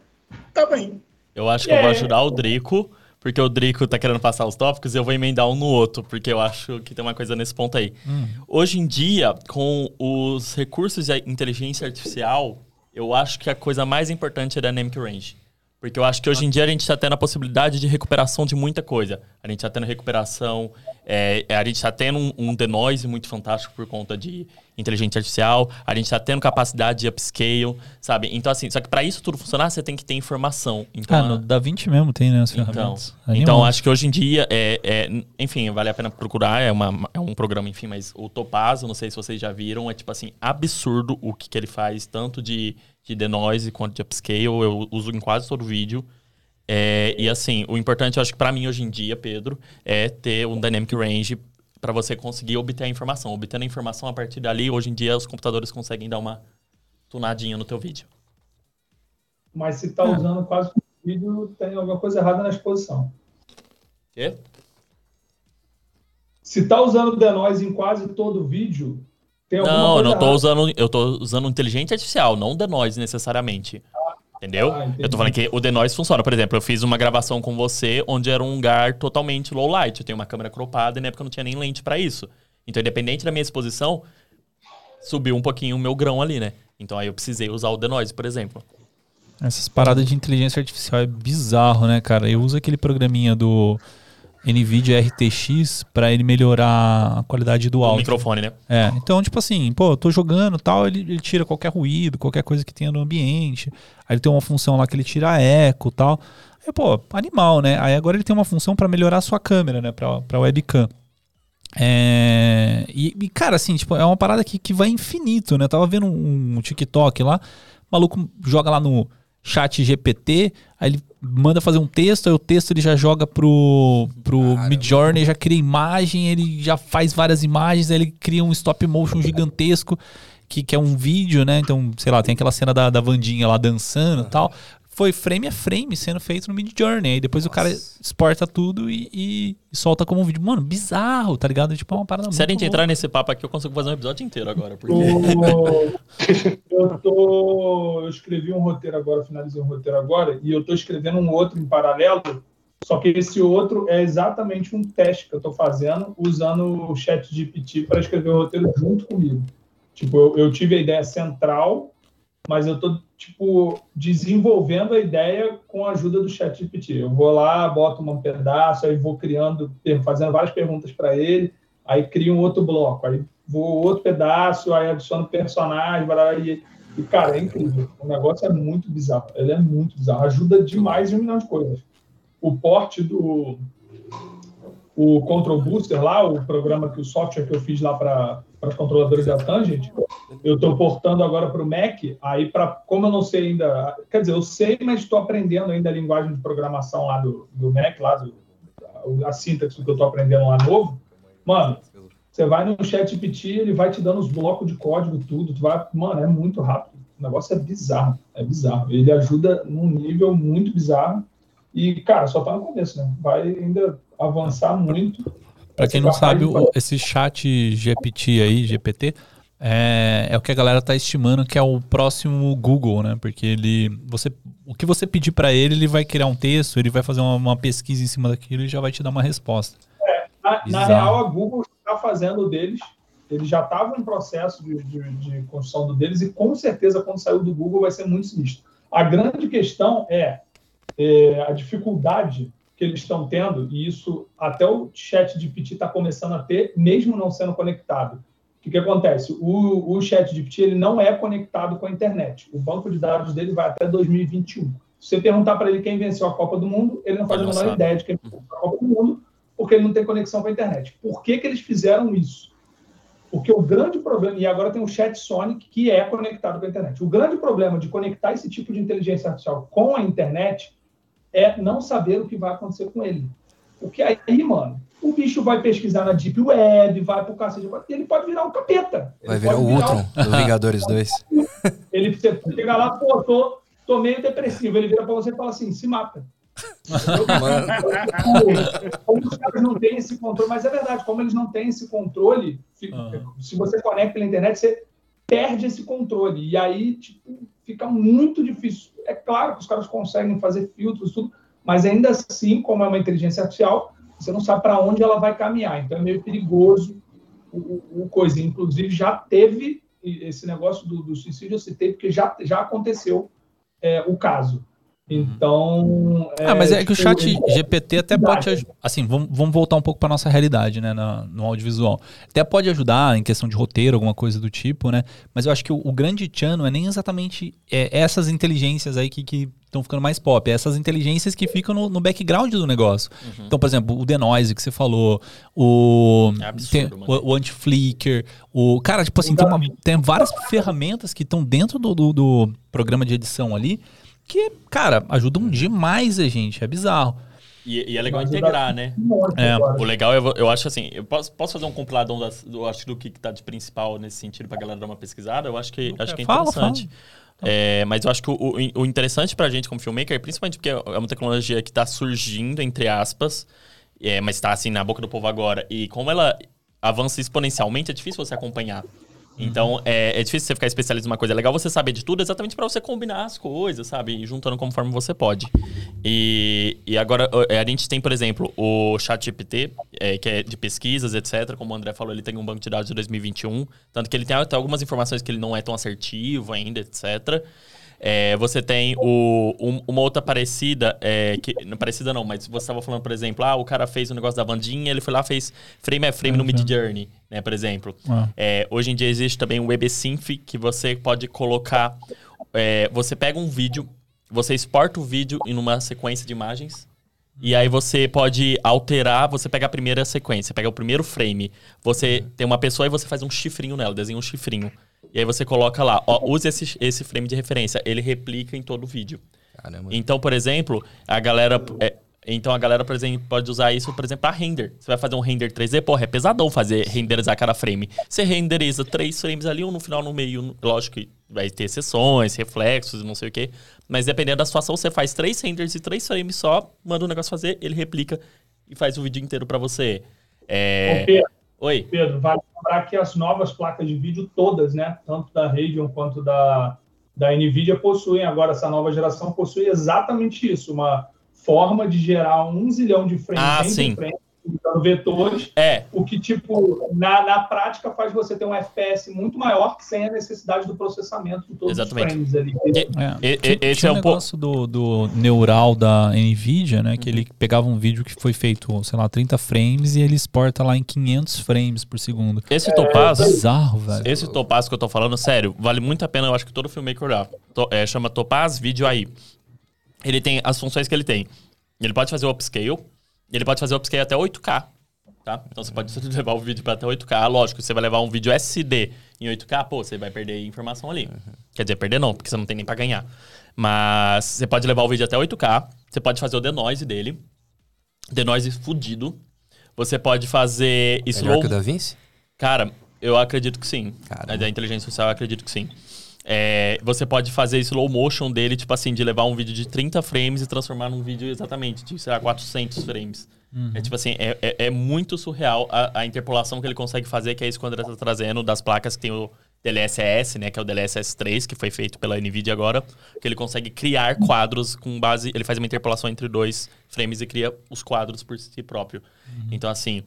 tá bem. Eu acho que é. eu vou ajudar o Drico, porque o Drico tá querendo passar os tópicos e eu vou emendar um no outro, porque eu acho que tem uma coisa nesse ponto aí. Hum. Hoje em dia, com os recursos de inteligência artificial, eu acho que a coisa mais importante é Dynamic Range. Porque eu acho que hoje em dia a gente está tendo a possibilidade de recuperação de muita coisa. A gente está tendo recuperação, é, a gente está tendo um, um denoise muito fantástico por conta de inteligência artificial, a gente está tendo capacidade de upscale, sabe? Então, assim, só que para isso tudo funcionar, você tem que ter informação. Então, ah, no DaVinci mesmo tem, né, as então, ferramentas. Então, acho que hoje em dia, é, é, enfim, vale a pena procurar, é, uma, é um programa, enfim, mas o Topazo, não sei se vocês já viram, é tipo assim, absurdo o que, que ele faz, tanto de de denoise quanto de upscale. Eu uso em quase todo vídeo. É, e assim, o importante, eu acho que para mim hoje em dia, Pedro, é ter um dynamic range para você conseguir obter a informação. Obtendo a informação a partir dali, hoje em dia os computadores conseguem dar uma tunadinha no teu vídeo. Mas se está usando quase todo vídeo, tem alguma coisa errada na exposição. Quê? Se está usando denoise em quase todo vídeo, não, eu não tô usando. Eu tô usando inteligência artificial, não denoise necessariamente. Entendeu? Ah, eu tô falando que o denoise funciona. Por exemplo, eu fiz uma gravação com você onde era um lugar totalmente low light. Eu tenho uma câmera cropada e na época eu não tinha nem lente para isso. Então, independente da minha exposição, subiu um pouquinho o meu grão ali, né? Então aí eu precisei usar o Denoise, por exemplo. Essas paradas de inteligência artificial é bizarro, né, cara? Eu uso aquele programinha do NVIDIA RTX pra ele melhorar a qualidade do O áudio. microfone, né? É, então, tipo assim, pô, eu tô jogando e tal, ele, ele tira qualquer ruído, qualquer coisa que tenha no ambiente. Aí ele tem uma função lá que ele tira eco e tal. Aí, pô, animal, né? Aí agora ele tem uma função pra melhorar a sua câmera, né? Pra, pra webcam. É, e, e, cara, assim, tipo, é uma parada que, que vai infinito, né? Eu tava vendo um, um TikTok lá, o maluco joga lá no chat GPT, aí ele manda fazer um texto, aí o texto ele já joga pro, pro. Midjourney, já cria imagem, ele já faz várias imagens, aí ele cria um stop motion gigantesco, que, que é um vídeo, né? Então, sei lá, tem aquela cena da, da Vandinha lá dançando e tal. Foi frame a frame sendo feito no Midjourney. Aí depois o cara exporta tudo e, e- e solta como um vídeo. Mano, bizarro, tá ligado? Tipo, é uma parada Se a gente entrar nesse papo aqui, eu consigo fazer um episódio inteiro agora. Porque... Eu tô. Eu escrevi um roteiro agora, finalizei um roteiro agora, e eu tô escrevendo um outro em paralelo. Só que esse outro é exatamente um teste que eu tô fazendo usando o chat GPT para escrever o roteiro junto comigo. Tipo, eu, eu tive a ideia central, mas eu tô, tipo, desenvolvendo a ideia com a ajuda do chat GPT. Eu vou lá, boto um pedaço, aí vou criando, fazendo várias perguntas para ele, aí crio um outro bloco, aí vou outro pedaço, aí adiciono personagem, e, e, cara, é incrível. O negócio é muito bizarro. Ele é muito bizarro. Ajuda demais em um milhão de coisas. O porte do o Control Booster lá, o programa que o software que eu fiz lá para os controladores da Tangent, eu estou portando agora para o Mac. Aí, para como eu não sei ainda, quer dizer, eu sei, mas estou aprendendo ainda a linguagem de programação lá do, do Mac, lá do, a sintaxe que eu estou aprendendo lá novo. Mano, você vai no chat GPT, ele vai te dando os blocos de código, tudo. Tu vai, mano, é muito rápido. O negócio é bizarro. É bizarro. Ele ajuda num nível muito bizarro. E, cara, só tá no começo, né? Vai ainda avançar muito. Pra quem não sabe, o- esse chat GPT aí, GPT, é, é o que a galera tá estimando que é o próximo Google, né? Porque ele, você, o que você pedir pra ele, ele vai criar um texto, ele vai fazer uma, uma pesquisa em cima daquilo e já vai te dar uma resposta. Na, na Bizarro. real, a Google está fazendo o deles. Eles já estavam em processo de, de, de construção do deles e com certeza quando saiu do Google vai ser muito sinistro. A grande questão é, é, a dificuldade que eles estão tendo e isso até o chat de GPT está começando a ter, mesmo não sendo conectado. O que, que acontece? O, o chat GPT ele não é conectado com a internet. O banco de dados dele vai até 2021. Se você perguntar para ele quem venceu a Copa do Mundo, ele não faz a menor ideia de quem venceu a Copa do Mundo, porque ele não tem conexão com a internet. Por que, que eles fizeram isso? Porque o grande problema, e agora tem o Chat Sonic, que é conectado com a internet. O grande problema de conectar esse tipo de inteligência artificial com a internet é não saber o que vai acontecer com ele. Porque aí, mano, o bicho vai pesquisar na Deep Web, vai pro cacete, ele pode virar um capeta. Vai Ele virar o Ultron do Vingadores 2. Ele você chega lá, pô, tô, tô meio depressivo. Ele vira pra você e fala assim: se mata. Como os caras não têm esse controle, mas é verdade, como eles não têm esse controle, fica- Aham. se você conecta pela internet, você perde esse controle. E aí, tipo, fica muito difícil. É claro que os caras conseguem fazer filtros, tudo, mas ainda assim, como é uma inteligência artificial, você não sabe para onde ela vai caminhar. Então é meio perigoso o, o- o coisa. Inclusive, já teve esse negócio do, do suicídio, eu citei, porque já, já aconteceu é, o caso. Então. Ah, mas é que o chat GPT até pode ajudar. Assim, vamos, vamos voltar um pouco para nossa realidade, né, na- no audiovisual. Até pode ajudar em questão de roteiro, alguma coisa do tipo, né? Mas eu acho que o, o grande tchan não é nem exatamente é, essas inteligências aí que estão ficando mais pop. É essas inteligências que ficam no, no background do negócio. Então, por exemplo, o Denoise que você falou, o. É absurdo, tem, o, o anti-flicker, o. Cara, tipo assim, tem, uma- tem várias ferramentas que estão dentro do, do- do programa de edição ali que, cara, ajudam demais a gente. É bizarro. E, e é legal integrar, né? É. O legal, eu, eu acho assim, eu posso, posso fazer um compiladão das, do, acho, do que, que tá de principal nesse sentido pra galera dar uma pesquisada? Eu acho que, acho que é Fala, interessante. É, mas eu acho que o, o, o interessante pra gente como filmmaker, principalmente porque é uma tecnologia que tá surgindo, entre aspas, é, mas tá assim na boca do povo agora, e como ela avança exponencialmente, é difícil você acompanhar. Então, é, é difícil você ficar especialista em uma coisa. É legal você saber de tudo exatamente para você combinar as coisas, sabe? E juntando conforme você pode. E, e agora, é, a gente tem, por exemplo, o ChatGPT, é, que é de pesquisas, etc. Como o André falou, ele tem um banco de dados de 2021. Tanto que ele tem até algumas informações que ele não é tão assertivo ainda, etc. É, você tem o, um- uma outra parecida, é, que, não parecida não, mas você estava falando, por exemplo, ah, o cara fez o negócio da Vandinha, ele foi lá fez frame a frame no Mid Journey, né, por exemplo. Ah. É, hoje em dia existe também o WebSynth, que você pode colocar, é, você pega um vídeo, você exporta o vídeo em uma sequência de imagens, e aí você pode alterar, você pega a primeira sequência, pega o primeiro frame, você tem uma pessoa e você faz um chifrinho nela, desenha um chifrinho. E aí você coloca lá, ó, use esse, esse frame de referência, ele replica em todo o vídeo. Caramba. Então, por exemplo, a galera. é, então a galera, por exemplo, pode usar isso, por exemplo, para render. Você vai fazer um render 3D, porra, é pesadão fazer renderizar cada frame. Você renderiza três frames ali, um no final, no meio. Lógico que vai ter sessões, reflexos, não sei o quê. Mas dependendo da situação, você faz três renders e três frames só, manda o negócio fazer, ele replica e faz o vídeo inteiro para você. É... Pedro, Oi. Pedro, vale lembrar que as novas placas de vídeo todas, né, tanto da Radeon quanto da, da Nvidia, possuem agora, essa nova geração possui exatamente isso, uma forma de gerar um zilhão de frames Ah, sim. frames, usando vetores, É, o que, tipo, na, na prática faz você ter um FPS muito maior sem a necessidade do processamento de todos Exatamente. os frames ali. É. e- Tinha- esse tinha é um pouco. negócio do, do neural da Nvidia, né? Que ele pegava um vídeo que foi feito, sei lá, 30 frames e ele exporta lá em 500 frames por segundo. Esse Topaz. Bizarro, velho. Esse Topaz que eu tô falando, sério, vale muito a pena, eu acho que todo filmmaker dá. To- é, chama Topaz Video AI. Ele tem as funções que ele tem. Ele pode fazer o upscale, ele pode fazer o upscale até 8K, tá? Então você pode levar o vídeo para até 8K. Lógico, você vai levar um vídeo SD em 8K, pô, você vai perder informação ali. Quer dizer, perder não, porque você não tem nem para ganhar. Mas você pode levar o vídeo até 8K, você pode fazer o denoise dele, denoise fudido. Você pode fazer Melhor slow que o Da Vinci? Cara, eu acredito que sim. Caramba. A da inteligência artificial, eu acredito que sim. É, você pode fazer slow motion dele, tipo assim, de levar um vídeo de 30 frames e transformar num vídeo exatamente de, sei lá, 400 frames. É tipo assim, é, é, é muito surreal a, a interpolação que ele consegue fazer, que é isso que o André tá trazendo, das placas que tem o DLSS, né, que é o DLSS 3, que foi feito pela NVIDIA agora, que ele consegue criar quadros com base... Ele faz uma interpolação entre dois frames e cria os quadros por si próprio. Então, assim,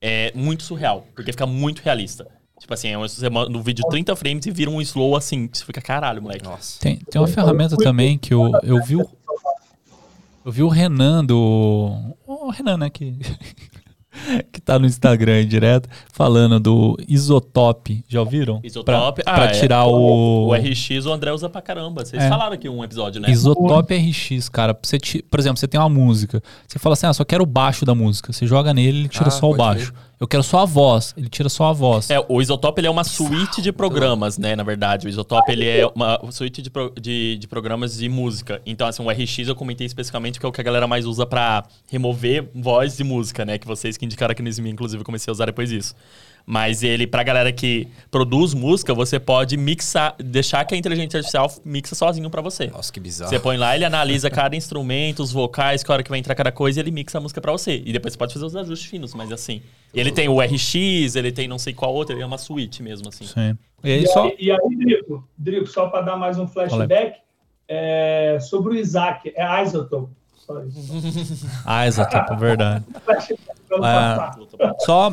é muito surreal, porque fica muito realista. Tipo assim, é um- você manda no vídeo 30 frames e vira um slow assim, que você fica caralho, moleque. Nossa. Tem, tem uma ferramenta também que eu, eu vi o. Eu vi o Renan do. O Renan, né? Que, que tá no Instagram aí direto, falando do Isotope. Já ouviram? Isotope, Pra, ah, pra é. tirar o. O RX o André usa pra caramba. Vocês É. falaram aqui um episódio, né? Isotope RX, cara. Você ti- por exemplo, você tem uma música. Você fala assim: ah, só quero o baixo da música. Você joga nele, ele tira Ah, só o baixo. Eu quero só a voz. Ele tira só a voz. É, o Isotope ele é uma suíte de programas, né? Na verdade, o Isotope ele é uma suíte de, pro- de, de programas de música. Então, assim, o RX eu comentei especificamente que é o que a galera mais usa pra remover voz de música, né? Que vocês que indicaram aqui no Smi, inclusive, eu comecei a usar depois disso. Mas ele, pra galera que produz música, você pode mixar, deixar que a inteligência artificial mixa sozinho pra você. Nossa, que bizarro. Você põe lá, ele analisa cada instrumento, os vocais, que hora que vai entrar cada coisa, e ele mixa a música pra você. E depois você pode fazer os ajustes finos, mas assim. Ele tem o RX, ele tem não sei qual outro, ele é uma suíte mesmo, assim. Sim. E aí E, só. aí, e aí, Drico, Drico, só para dar mais um flashback, é, sobre o Isaac, é Isotope. Só isso. Ah, exato, é verdade. Ah. Só.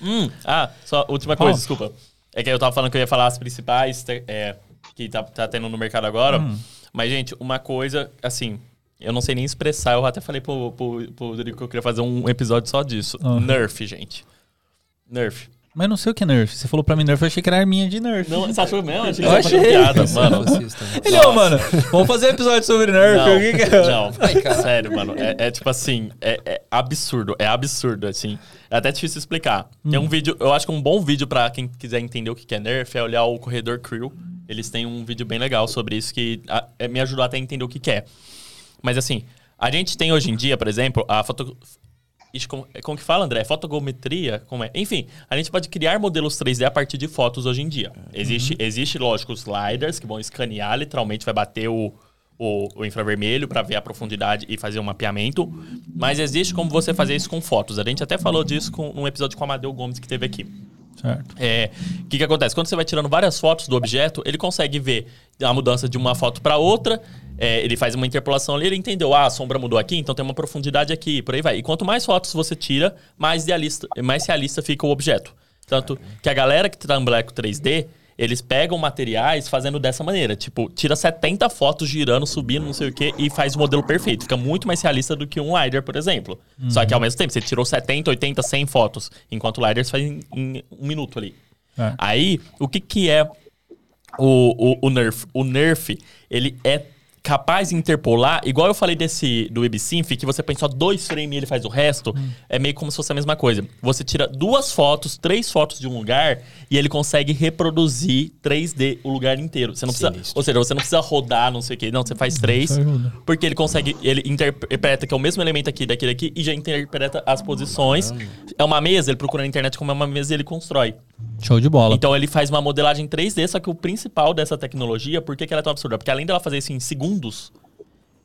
Hum, ah, só última coisa, desculpa. É que eu tava falando que eu ia falar as principais é, que tá, tá tendo no mercado agora. Hum. Mas, gente, uma coisa, assim, eu não sei nem expressar. Eu até falei pro, pro, pro Rodrigo que eu queria fazer um episódio só disso. Aham. Nerf, gente. Nerf. Mas não sei o que é Nerf. Você falou pra mim Nerf, eu achei que era arminha de Nerf. Não, você achou mesmo? Achei que Eu achei. piada, mano. que isso também. Ele, ô, mano, vamos fazer um episódio sobre Nerf. Não, o que que é? não. Ai, cara. sério, mano. É, é tipo assim, é, é absurdo. É absurdo, assim. É até difícil explicar. Tem um vídeo, eu acho que um bom vídeo pra quem quiser entender o que é Nerf é olhar o Corredor Crew. Eles têm um vídeo bem legal sobre isso que é, me ajudou até a entender o que que é. Mas assim, a gente tem hoje em dia, por exemplo, a foto... Como, como que fala, André? Fotogometria? Como é? Enfim, a gente pode criar modelos 3D a partir de fotos hoje em dia. Existe, existe lógico, os sliders que vão escanear, literalmente vai bater o, o, o infravermelho para ver a profundidade e fazer um mapeamento. Mas existe como você fazer isso com fotos. A gente até falou disso com, num episódio com o Amadeu Gomes que teve aqui. Certo. É, O que, que acontece? Quando você vai tirando várias fotos do objeto, ele consegue ver a mudança de uma foto para outra. É, ele faz uma interpolação ali, ele entendeu, ah, a sombra mudou aqui, então tem uma profundidade aqui, por aí vai. E quanto mais fotos você tira, mais realista, mais realista fica o objeto. Tanto que a galera que trabalha com 3D, eles pegam materiais fazendo dessa maneira. Tipo, tira 70 fotos girando, subindo, não sei o quê, e faz o modelo perfeito. Fica muito mais realista do que um LiDAR, por exemplo. Só que ao mesmo tempo, você tirou 70, 80, 100 fotos, enquanto o LiDAR faz em, em um minuto ali. É. Aí, o que que é o, o, o Nerf? O Nerf, ele é capaz de interpolar, igual eu falei desse do WebSynth, que você põe só dois frames e ele faz o resto, é meio como se fosse a mesma coisa. Você tira duas fotos, três fotos de um lugar e ele consegue reproduzir 3D o lugar inteiro. Você não precisa, ou seja, você não precisa rodar, não sei o quê, não, você faz três, Isso ajuda. porque ele consegue, ele interpreta que é o mesmo elemento aqui, daqui, daqui, e já interpreta as posições. É uma mesa, ele procura na internet como é uma mesa e ele constrói. Show de bola. Então ele faz uma modelagem 3D, só que o principal dessa tecnologia, por que, que ela é tão absurda? Porque além dela fazer isso em segundos,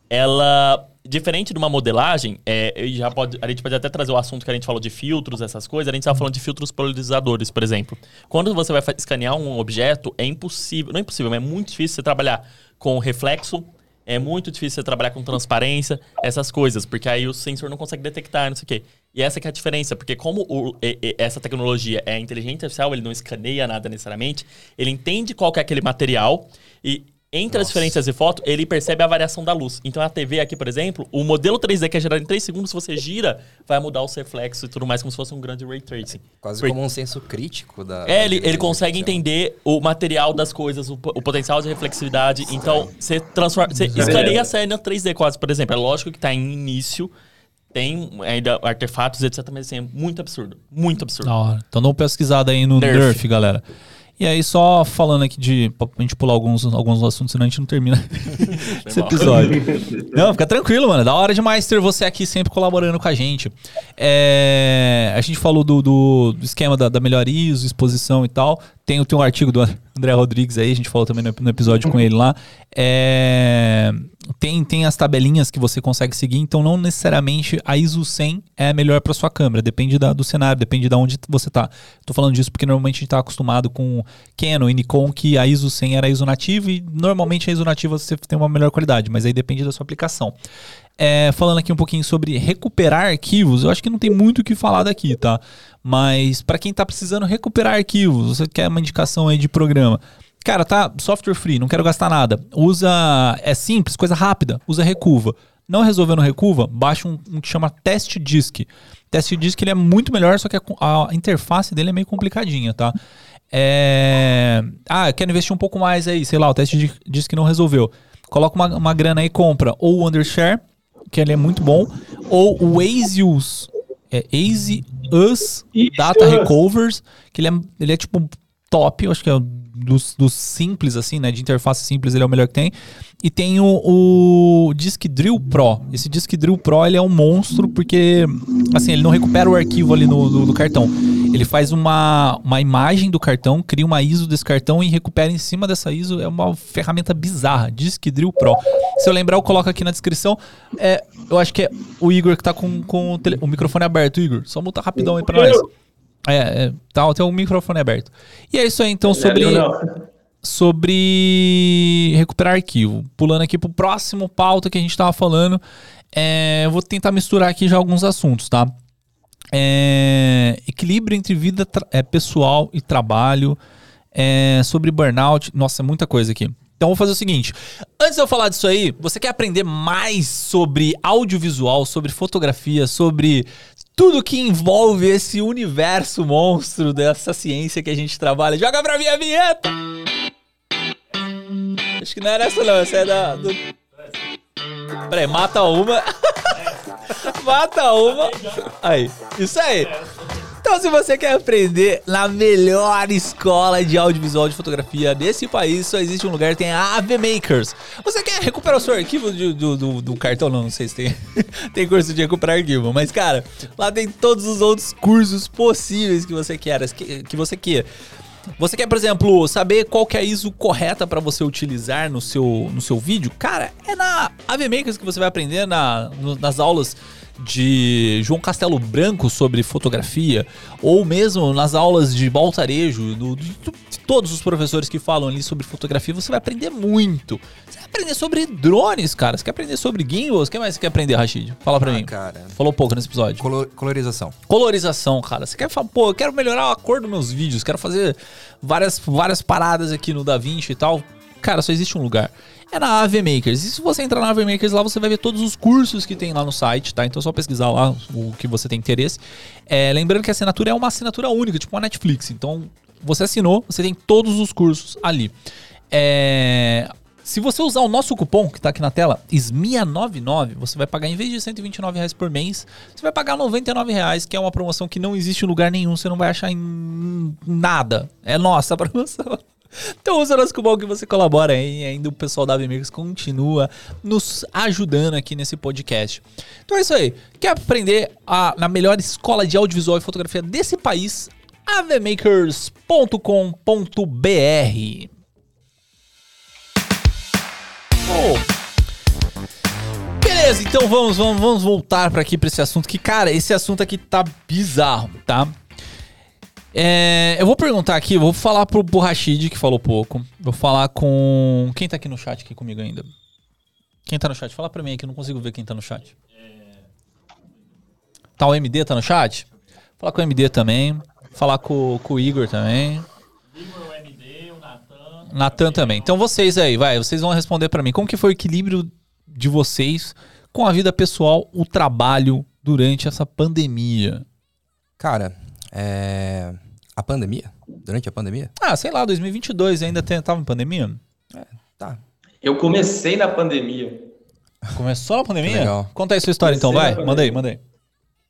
ela. Diferente de uma modelagem, é, já pode, a gente pode até trazer o assunto que a gente falou de filtros, essas coisas, a gente estava falando de filtros polarizadores, por exemplo. Quando você vai escanear um objeto, é impossível, não é impossível, mas é muito difícil você trabalhar com reflexo, é muito difícil você trabalhar com transparência, essas coisas, porque aí o sensor não consegue detectar, não sei o quê. E essa é a diferença, porque como o- e- e- essa tecnologia é inteligente artificial, ele não escaneia nada necessariamente, ele entende qual é aquele material e entre as diferenças de foto, ele percebe a variação da luz. Então a TV aqui, por exemplo, o modelo 3D que é gerado em 3 segundos, se você gira, vai mudar os reflexos e tudo mais, como se fosse um grande ray tracing. Quase Por- como um senso crítico da. é, ele, ele consegue entender o material das coisas, o, o potencial de reflexividade. Então, você transforma. Você escaneia a cena 3D quase, por exemplo. É lógico que tá em início, tem ainda artefatos, etc. Mas assim, é muito absurdo. Muito absurdo. Da hora. Então dá uma pesquisada aí no Nerf. Nerf, galera. E aí, só falando aqui de. pra gente pular alguns, alguns assuntos, senão a gente não termina esse episódio. não, fica tranquilo, mano. Da hora demais ter você aqui sempre colaborando com a gente. É, a gente falou do, do- do esquema da, da melhor ISO, exposição e tal. Tem, tem um artigo do André Rodrigues aí, a gente falou também no, no episódio com ele lá. É, tem, tem as tabelinhas que você consegue seguir, então não necessariamente a ISO 100 é melhor para sua câmera, depende da- do cenário, depende de onde você tá. Tô falando disso porque normalmente a gente tá acostumado com Canon e Nikon que a ISO 100 era a ISO nativa e normalmente a ISO nativa você tem uma melhor qualidade, mas aí depende da sua aplicação. É, falando aqui um pouquinho sobre recuperar arquivos, eu acho que não tem muito o que falar daqui, tá? Mas para quem tá precisando recuperar arquivos, você quer uma indicação aí de programa. Cara, tá software free, não quero gastar nada. Usa, é simples, coisa rápida, usa Recuva. Não resolvendo Recuva, baixa um, um que chama Test Disk. Test Disk ele é muito melhor, só que a, a interface dele é meio complicadinha, tá? É... Ah, quero investir um pouco mais aí, sei lá, o Test Di- Disk não resolveu. Coloca uma, uma grana aí e compra ou o Undershare, que ele é muito bom, ou o Azius, é Easy Us Data Recovers, que ele é, ele é tipo top, eu acho que é o dos, dos simples, assim, né? De interface simples, ele é o melhor que tem. E tem o, o Disk Drill Pro. Esse Disk Drill Pro, ele é um monstro porque, assim, ele não recupera o arquivo ali no, no- do cartão. Ele faz uma, uma imagem do cartão, cria uma ISO desse cartão e recupera em cima dessa ISO. É uma ferramenta bizarra, Disk Drill Pro. Se eu lembrar, eu coloco aqui na descrição. É, eu acho que é o Igor que tá com, com o, tele- o microfone aberto, Igor. Só muta rapidão aí pra nós. É, é tá, tem o microfone aberto. E é isso aí, então, sobre, sobre recuperar arquivo. Pulando aqui pro próximo pauta que a gente tava falando. É, eu vou tentar misturar aqui já alguns assuntos, tá? É, equilíbrio entre vida é, pessoal e trabalho. É, sobre burnout. Nossa, é muita coisa aqui. Então vou fazer o seguinte: antes de eu falar disso aí, você quer aprender mais sobre audiovisual, sobre fotografia, sobre tudo que envolve esse universo monstro dessa ciência que a gente trabalha? Joga pra mim a vinheta! Acho que não era essa não, essa é da. Do... Peraí, mata uma. mata uma. Aí, isso aí. Então, se você quer aprender na melhor escola de audiovisual de fotografia desse país, só existe um lugar, tem a AV Makers. Você quer recuperar o seu arquivo de- do, do, do cartão? Não, não sei se tem, tem curso de recuperar arquivo, mas, cara, lá tem todos os outros cursos possíveis que você quer, que, que você quer. Você quer, por exemplo, saber qual que é a ISO correta para você utilizar no seu, no seu vídeo? Cara, é na AV Makers que você vai aprender na, nas aulas de João Castelo Branco sobre fotografia, ou mesmo nas aulas de Baltarejo, do, de, de todos os professores que falam ali sobre fotografia, você vai aprender muito. Você vai aprender sobre drones, cara. Você quer aprender sobre gimbals? O que mais você quer aprender, Rashid? Fala pra Ah, mim. cara. Falou pouco nesse episódio. Colo- colorização. Colorização, cara. Você quer falar, pô, eu quero melhorar a cor dos meus vídeos, quero fazer várias, várias paradas aqui no DaVinci e tal. Cara, só existe um lugar. É na AV Makers. E se você entrar na AV Makers lá, você vai ver todos os cursos que tem lá no site, tá? Então é só pesquisar lá o que você tem interesse. É, lembrando que a assinatura é uma assinatura única, tipo uma Netflix. Então, você assinou, você tem todos os cursos ali. É, Se você usar o nosso cupom, que tá aqui na tela, SMIA99, você vai pagar, em vez de 129 reais por mês, você vai pagar 99 reais, que é uma promoção que não existe em lugar nenhum, você não vai achar em nada. É nossa a promoção. Então usa o nosso cupom que você colabora aí, e ainda o pessoal da Avemix continua nos ajudando aqui nesse podcast. Então é isso aí. Quer aprender a- na melhor escola de audiovisual e fotografia desse país? avemakers.com.br Oh. Beleza, então vamos, vamos, vamos voltar para aqui para esse assunto que, cara, esse assunto aqui tá bizarro, tá? É, eu vou perguntar aqui, vou falar pro, pro que falou pouco. Vou falar com. Quem tá aqui no chat aqui comigo ainda? Quem tá no chat? Fala pra mim que eu não consigo ver quem tá no chat. Tá o MD, tá no chat? Falar com o MD também. Falar com, com o Igor também. Natan também. Então vocês aí, vai, vocês vão responder pra mim. Como que foi o equilíbrio de vocês com a vida pessoal, o trabalho durante essa pandemia? Cara, é... a pandemia? Durante a pandemia? Ah, sei lá, 2022 ainda tem- tava em pandemia? Tá. Eu comecei na pandemia. Começou a pandemia? Legal. Conta aí sua história então, Comecei vai. na Manda aí, manda aí.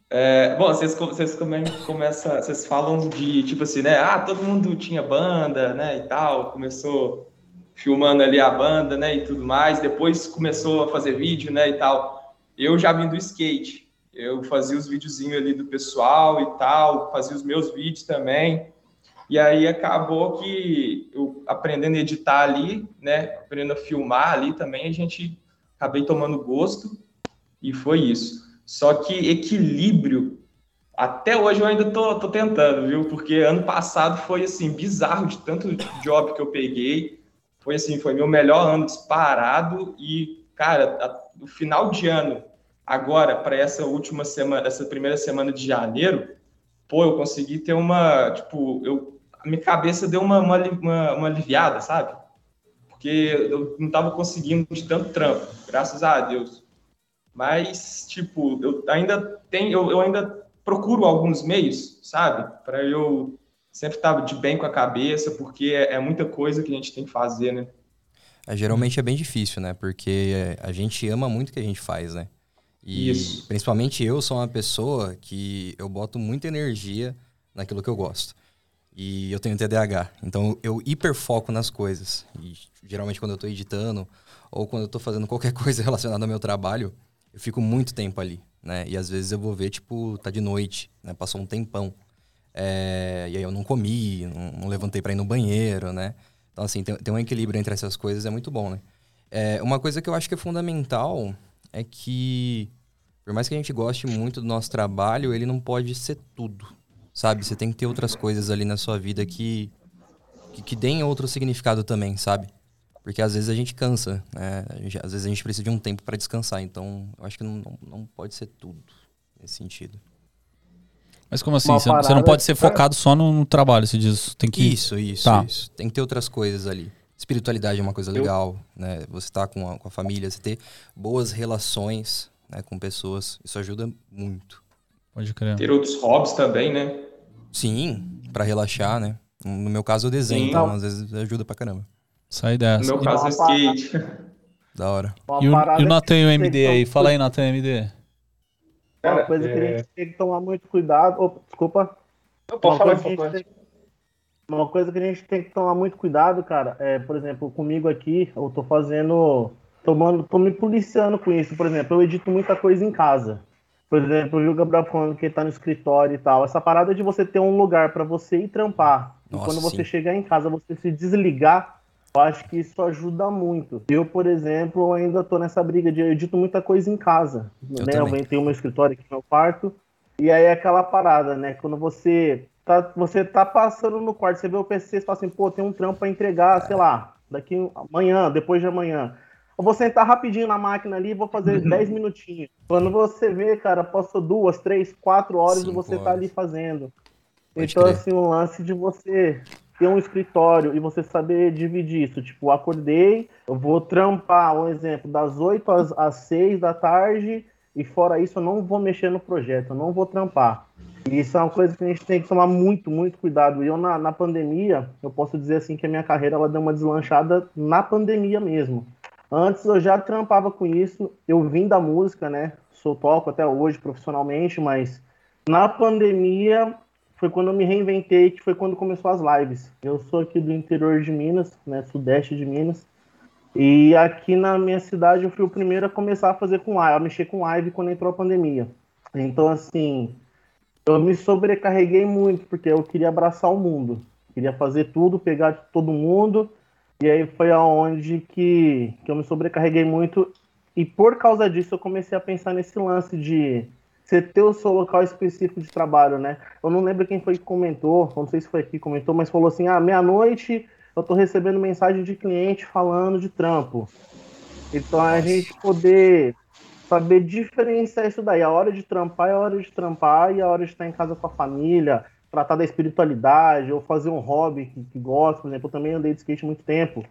É, bom, vocês, vocês come- começam, vocês falam de tipo assim, né? Ah, todo mundo tinha banda, né? E tal, começou filmando ali a banda, né? E tudo mais. Depois começou a fazer vídeo, né? E tal. Eu já vim do skate. Eu fazia os videozinhos ali do pessoal e tal, fazia os meus vídeos também. E aí acabou que eu aprendendo a editar ali, né? Aprendendo a filmar ali também, a gente acabei tomando gosto e foi isso. Só que equilíbrio, até hoje eu ainda tô, tô tentando, viu? Porque ano passado foi assim, bizarro de tanto job que eu peguei. Foi assim, foi meu melhor ano disparado e, cara, a- no final de ano, agora, para essa última semana, essa primeira semana de janeiro, pô, eu consegui ter uma, tipo, eu, a minha cabeça deu uma, uma, uma, uma aliviada, sabe? Porque eu não tava conseguindo de tanto trampo, graças a Deus. Mas, tipo, eu ainda tenho, eu, eu ainda procuro alguns meios, sabe? Para eu sempre estar de bem com a cabeça, porque é, é muita coisa que a gente tem que fazer, né? É, geralmente é bem difícil, né? Porque a gente ama muito o que a gente faz, né? E Isso. principalmente eu sou uma pessoa que eu boto muita energia naquilo que eu gosto. E eu tenho TDAH, então eu hiperfoco nas coisas. E geralmente quando eu tô editando ou quando eu tô fazendo qualquer coisa relacionada ao meu trabalho, eu fico muito tempo ali, né? E às vezes eu vou ver, tipo, tá de noite, né? Passou um tempão. É, e aí eu não comi, não, não levantei pra ir no banheiro, né? Então, assim, tem, tem um equilíbrio entre essas coisas, é muito bom, né? É, uma coisa que eu acho que é fundamental é que, por mais que a gente goste muito do nosso trabalho, ele não pode ser tudo, sabe? Você tem que ter outras coisas ali na sua vida que, que, que deem outro significado também, sabe? Porque às vezes a gente cansa, né? Gente- às vezes a gente precisa de um tempo para descansar, então eu acho que não, não, não pode ser tudo nesse sentido. Mas como assim? Você, você não pode ser focado só no, no trabalho, você diz. Tem que. Isso, isso, Tá. isso. Tem que ter outras coisas ali. Espiritualidade é uma coisa legal, né? Você tá com a, com a família, você ter boas relações né, com pessoas, isso ajuda muito. Pode crer. Ter outros hobbies também, né? Sim, pra relaxar, né? No meu caso eu desenho, Sim. então às vezes ajuda pra caramba. Sai No dessa. meu E, caso, é skate. Da hora. Uma e o, e o Natan e o MD aí? Fala aí, Natan e MD. Uma Cara, coisa que a é- gente tem que tomar muito cuidado. Opa, desculpa. Não, pode Uma falar, coisa, que a gente tem, uma coisa que a gente tem que tomar muito cuidado, cara, é, por exemplo, comigo aqui, eu tô fazendo. Tomando, tô me policiando com isso. Por exemplo, eu edito muita coisa em casa. Por exemplo, eu vi o Gabriel falando que ele tá no escritório e tal. Essa parada de você ter um lugar pra você ir trampar. Nossa, e quando você sim. chegar em casa, você se desligar Eu acho que isso ajuda muito. Eu, por exemplo, ainda tô nessa briga de eu edito muita coisa em casa. Eu né? Eu tenho meu escritório aqui no meu quarto. E aí é aquela parada, né? Quando você tá, você tá passando no quarto, você vê o PC, você fala assim, pô, tem um trampo pra entregar, sei lá, daqui amanhã, depois de amanhã. Eu vou sentar rapidinho na máquina ali e vou fazer 10 minutinhos. Quando você vê, cara, passou duas, três, quatro horas Cinco e você tá horas. ali fazendo. Pode então, crer. assim, o lance de você ter um escritório e você saber dividir isso. Tipo, acordei, eu vou trampar, um exemplo, das 8 às, às 6 da tarde, e fora isso eu não vou mexer no projeto, eu não vou trampar. E isso é uma coisa que a gente tem que tomar muito, muito cuidado. E eu, na, na pandemia, eu posso dizer assim que a minha carreira ela deu uma deslanchada na pandemia mesmo. Antes eu já trampava com isso, eu vim da música, né? Sou toco até hoje profissionalmente, mas na pandemia foi quando eu me reinventei, que foi quando começou as lives. Eu sou aqui do interior de Minas, né, sudeste de Minas, e aqui na minha cidade eu fui o primeiro a começar a fazer com live, a mexer com live quando entrou a pandemia. Então, assim, eu me sobrecarreguei muito, porque eu queria abraçar o mundo. Queria fazer tudo, pegar todo mundo, e aí foi aonde que, que eu me sobrecarreguei muito, e por causa disso eu comecei a pensar nesse lance de você ter o seu local específico de trabalho, né? Eu não lembro quem foi que comentou, não sei se foi aqui que comentou, mas falou assim: ah, meia-noite eu tô recebendo mensagem de cliente falando de trampo. Então a gente poder saber diferenciar isso daí. A hora de trampar é a hora de trampar e a hora de estar em casa com a família, tratar da espiritualidade ou fazer um hobby que, que gosta. Por exemplo, eu também andei de skate muito tempo.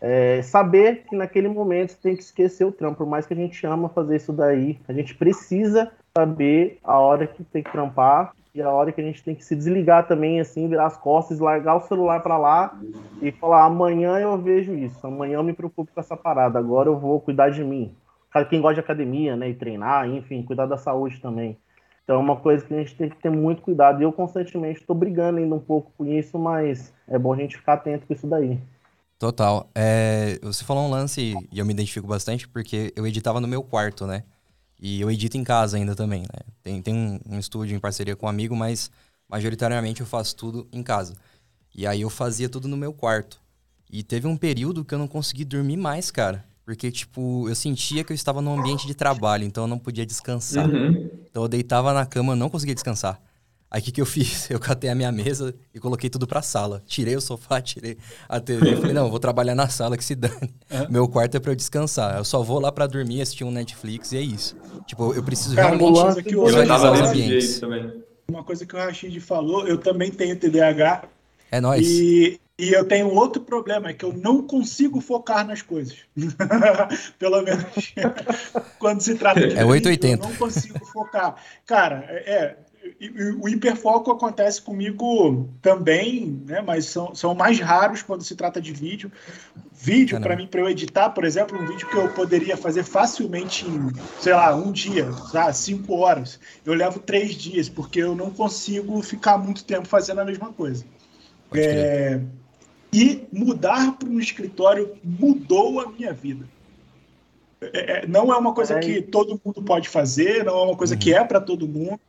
É, saber que naquele momento você tem que esquecer o trampo, por mais que a gente ama fazer isso daí, a gente precisa saber a hora que tem que trampar e a hora que a gente tem que se desligar também, assim, virar as costas, largar o celular para lá e falar: amanhã eu vejo isso, amanhã eu me preocupo com essa parada, agora eu vou cuidar de mim. Quem gosta de academia, né, e treinar, enfim, cuidar da saúde também. Então é uma coisa que a gente tem que ter muito cuidado. E eu constantemente estou brigando ainda um pouco com isso, mas é bom a gente ficar atento com isso daí. Total. É, você falou um lance e eu me identifico bastante porque eu editava no meu quarto, né? E eu edito em casa ainda também, né? Tem, tem um, um estúdio em parceria com um amigo, mas majoritariamente eu faço tudo em casa. E aí eu fazia tudo no meu quarto. E teve um período que eu não consegui dormir mais, cara. Porque, tipo, eu sentia que eu estava num ambiente de trabalho, então eu não podia descansar. Uhum. Então eu deitava na cama, não conseguia descansar. Aí o que, que eu fiz? Eu catei a minha mesa e coloquei tudo pra sala. Tirei o sofá, tirei a TV. Falei, não, eu vou trabalhar na sala que se dane. Meu quarto é pra eu descansar. Eu só vou lá pra dormir, assistir um Netflix e é isso. Tipo, eu preciso Cara, realmente uma coisa que eu- tava os ambientes. Uma coisa que o Rashid falou, eu também tenho TDAH É nóis. e, e eu tenho outro problema, é que eu não consigo focar nas coisas. Pelo menos quando se trata de É vídeo, 880. eu não consigo focar. Cara, é, o hiperfoco acontece comigo também, né? Mas são, são mais raros quando se trata de vídeo. Vídeo, para mim, para eu editar, por exemplo, um vídeo que eu poderia fazer facilmente em, sei lá, um dia, tá? cinco horas. Eu levo três dias, porque eu não consigo ficar muito tempo fazendo a mesma coisa. É, e mudar para um escritório mudou a minha vida. É, é, não é uma coisa É. que todo mundo pode fazer, não é uma coisa que é para todo mundo.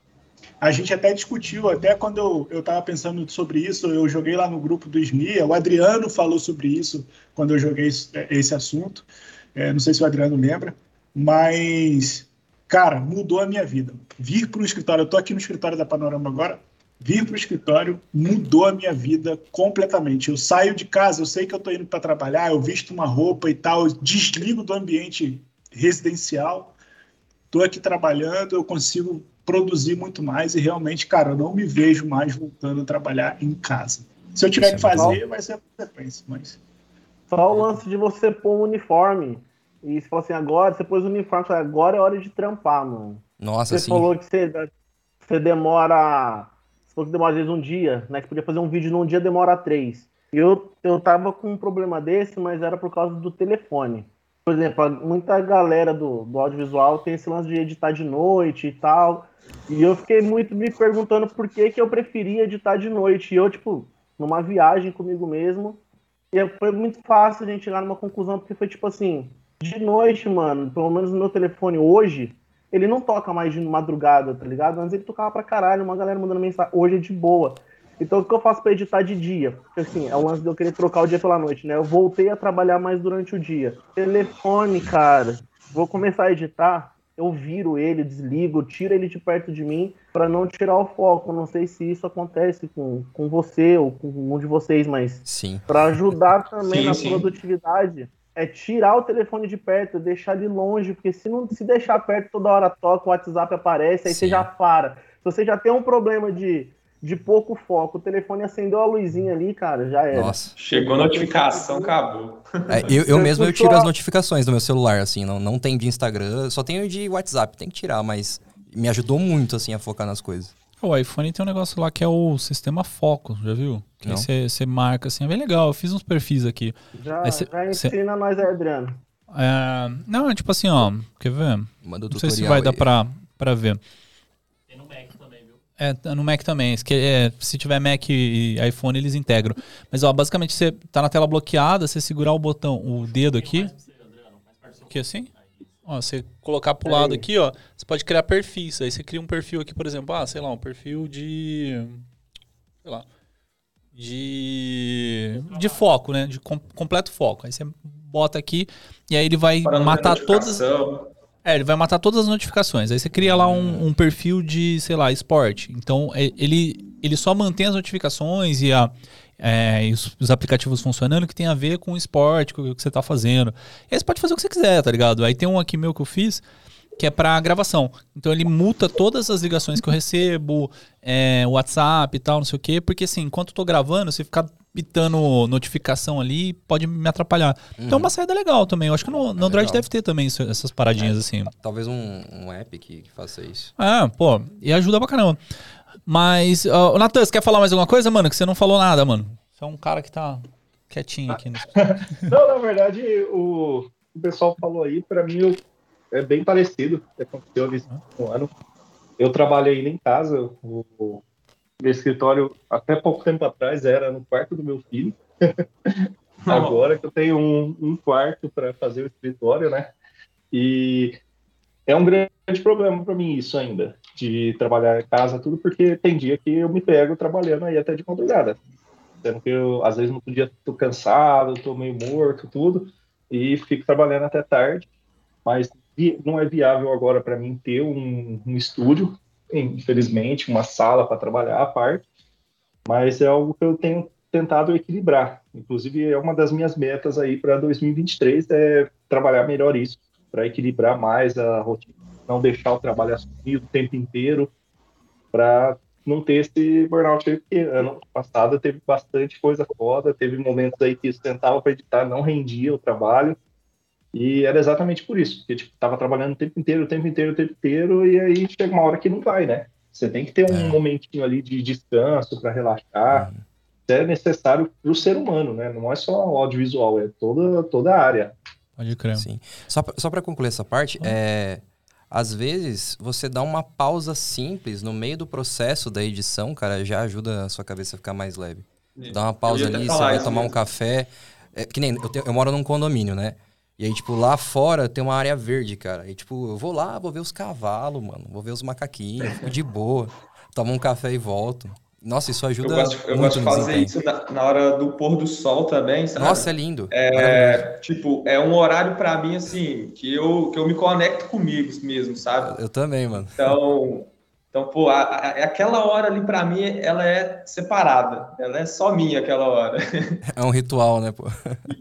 A gente até discutiu, até quando eu estava pensando sobre isso, eu joguei lá no grupo do SMIA, o Adriano falou sobre isso quando eu joguei esse, assunto. É, não sei se o Adriano lembra, mas, cara, mudou a minha vida. Vir para o escritório, eu estou aqui no escritório da Panorama agora, vir para o escritório mudou a minha vida completamente. Eu saio de casa, eu sei que eu estou indo para trabalhar, eu visto uma roupa e tal, desligo do ambiente residencial, estou aqui trabalhando, eu consigo produzir muito mais e realmente, cara, eu não me vejo mais voltando a trabalhar em casa. Se eu tiver Isso que é fazer, vai ser a consequência, mas Só o lance de você pôr um uniforme. E você fala assim, agora você pôs o uniforme, agora é hora de trampar, mano. Nossa, Você assim. falou que você, você demora. Você falou que demora às vezes um dia, né? Que podia fazer um vídeo num dia, demora três. Eu, eu tava com um problema desse, mas era por causa do telefone. Por exemplo, muita galera do, do audiovisual tem esse lance de editar de noite e tal. E eu fiquei muito me perguntando por que, que eu preferia editar de noite. E eu, tipo, numa viagem comigo mesmo. E foi muito fácil a gente chegar numa conclusão, porque foi tipo assim, de noite, mano, pelo menos no meu telefone hoje, ele não toca mais de madrugada, tá ligado? Antes ele tocava pra caralho, uma galera mandando mensagem. Hoje é de boa. Então o que eu faço para editar de dia? Porque assim, é o lance de eu querer trocar o dia pela noite, né? Eu voltei a trabalhar mais durante o dia. Telefone, cara. Vou começar a editar, eu viro ele, desligo, tiro ele de perto de mim para não tirar o foco. Não sei se isso acontece com, com você ou com um de vocês, mas Sim. para ajudar também Sim, na sim. produtividade é tirar o telefone de perto, deixar ele longe, porque se não se deixar perto toda hora toca, o WhatsApp aparece, aí Sim. você já para. Se você já tem um problema de, de pouco foco, o telefone acendeu a luzinha ali, cara, já era. Nossa. Chegou a notificação, acabou. É, eu, eu mesmo eu tiro as notificações do meu celular, assim, não, não tem de Instagram, só tenho de WhatsApp, tem que tirar, mas me ajudou muito, assim, a focar nas coisas. O iPhone tem um negócio lá que é o sistema foco, já viu? Que aí Não. você você marca assim, é bem legal. Eu fiz uns perfis aqui. Já, Aí cê- já cê- ensina nós, aí, Adriano. É, não, é tipo assim, ó. Quer ver? Manda o Não sei se vai dar aí. pra, pra ver. Tem no Mac também, viu? É, no Mac também. Que é, se tiver Mac e iPhone, eles integram. Mas, ó, basicamente, você tá na tela bloqueada, você segurar o botão, o dedo aqui. Aqui assim? Ó, você colocar pro lado aqui, ó, você pode criar perfis. Aí você cria um perfil aqui, por exemplo, ah, sei lá, um perfil de. Sei lá. De. De foco, né? De com- completo foco. Aí você bota aqui e aí ele vai Para matar todas. É, ele vai matar todas as notificações. Aí você cria lá um, um perfil de, sei lá, esporte. Então, é- ele, ele só mantém as notificações e, a, é, e os, os aplicativos funcionando que tem a ver com o esporte, com o que você tá fazendo. E aí você pode fazer o que você quiser, tá ligado? Aí tem um aqui meu que eu fiz, que é pra gravação. Então ele multa todas as ligações que eu recebo, é, WhatsApp e tal, não sei o quê, porque assim, enquanto eu tô gravando, se ficar pitando notificação ali, pode me atrapalhar. Então é uma saída legal também. Eu acho que no, no Android legal. deve ter também isso- essas paradinhas assim. Talvez um, um app que, que faça isso. Ah, pô, e ajuda pra caramba. Mas, ô, Natan, você quer falar mais alguma coisa, mano? Que você não falou nada, mano. Você é um cara que tá quietinho aqui. No... Não, na verdade, o, o pessoal falou aí, para mim eu- é bem parecido aconteceu nesse último ano. Eu trabalhei ainda em casa, o, o meu escritório até pouco tempo atrás era no quarto do meu filho. Agora que eu tenho um, um quarto para fazer o escritório, né? E é um grande problema para mim isso ainda, de trabalhar em casa, tudo, porque tem dia que eu me pego trabalhando aí até de madrugada. Sendo que eu, às vezes, no dia, tô cansado, tô meio morto, tudo, e fico trabalhando até tarde. Mas não é viável agora para mim ter um, um estúdio, infelizmente, uma sala para trabalhar à parte, mas é algo que eu tenho tentado equilibrar. Inclusive, é uma das minhas metas aí para 2023, é trabalhar melhor isso, para equilibrar mais a rotina, não deixar o trabalho assumir o tempo inteiro, para não ter esse burnout aí, porque ano passado teve bastante coisa foda, teve momentos aí que eu tentava para editar, não rendia o trabalho, e era exatamente por isso, porque tipo, tava trabalhando o tempo inteiro, o tempo inteiro, o tempo inteiro, e aí chega uma hora que não vai, né? Você tem que ter um É. momentinho ali de descanso para relaxar. Isso é necessário para o ser humano, né? Não é só o audiovisual, é toda, toda a área. Pode crer. Sim. Só pra, só pra concluir essa parte, é, às vezes você dá uma pausa simples no meio do processo da edição, cara, já ajuda a sua cabeça a ficar mais leve. Dá uma pausa ali, você vai tomar um mesmo. café. É, que nem eu, tenho- eu moro num condomínio, né? E aí, tipo, lá fora tem uma área verde, cara. E, tipo, eu vou lá, vou ver os cavalos, mano. Vou ver os macaquinhos, fico de boa. Tomo um café e volto. Nossa, isso Eu ajuda gosto, eu muito gosto de fazer isso na, na hora do pôr do sol também, sabe? Nossa, é lindo. É, tipo, é um horário pra mim, assim, que eu, que eu me conecto comigo mesmo, sabe? Eu também, mano. Então, então pô, a- a- aquela hora ali pra mim, ela é separada. Ela é só minha aquela hora. É um ritual, né, pô?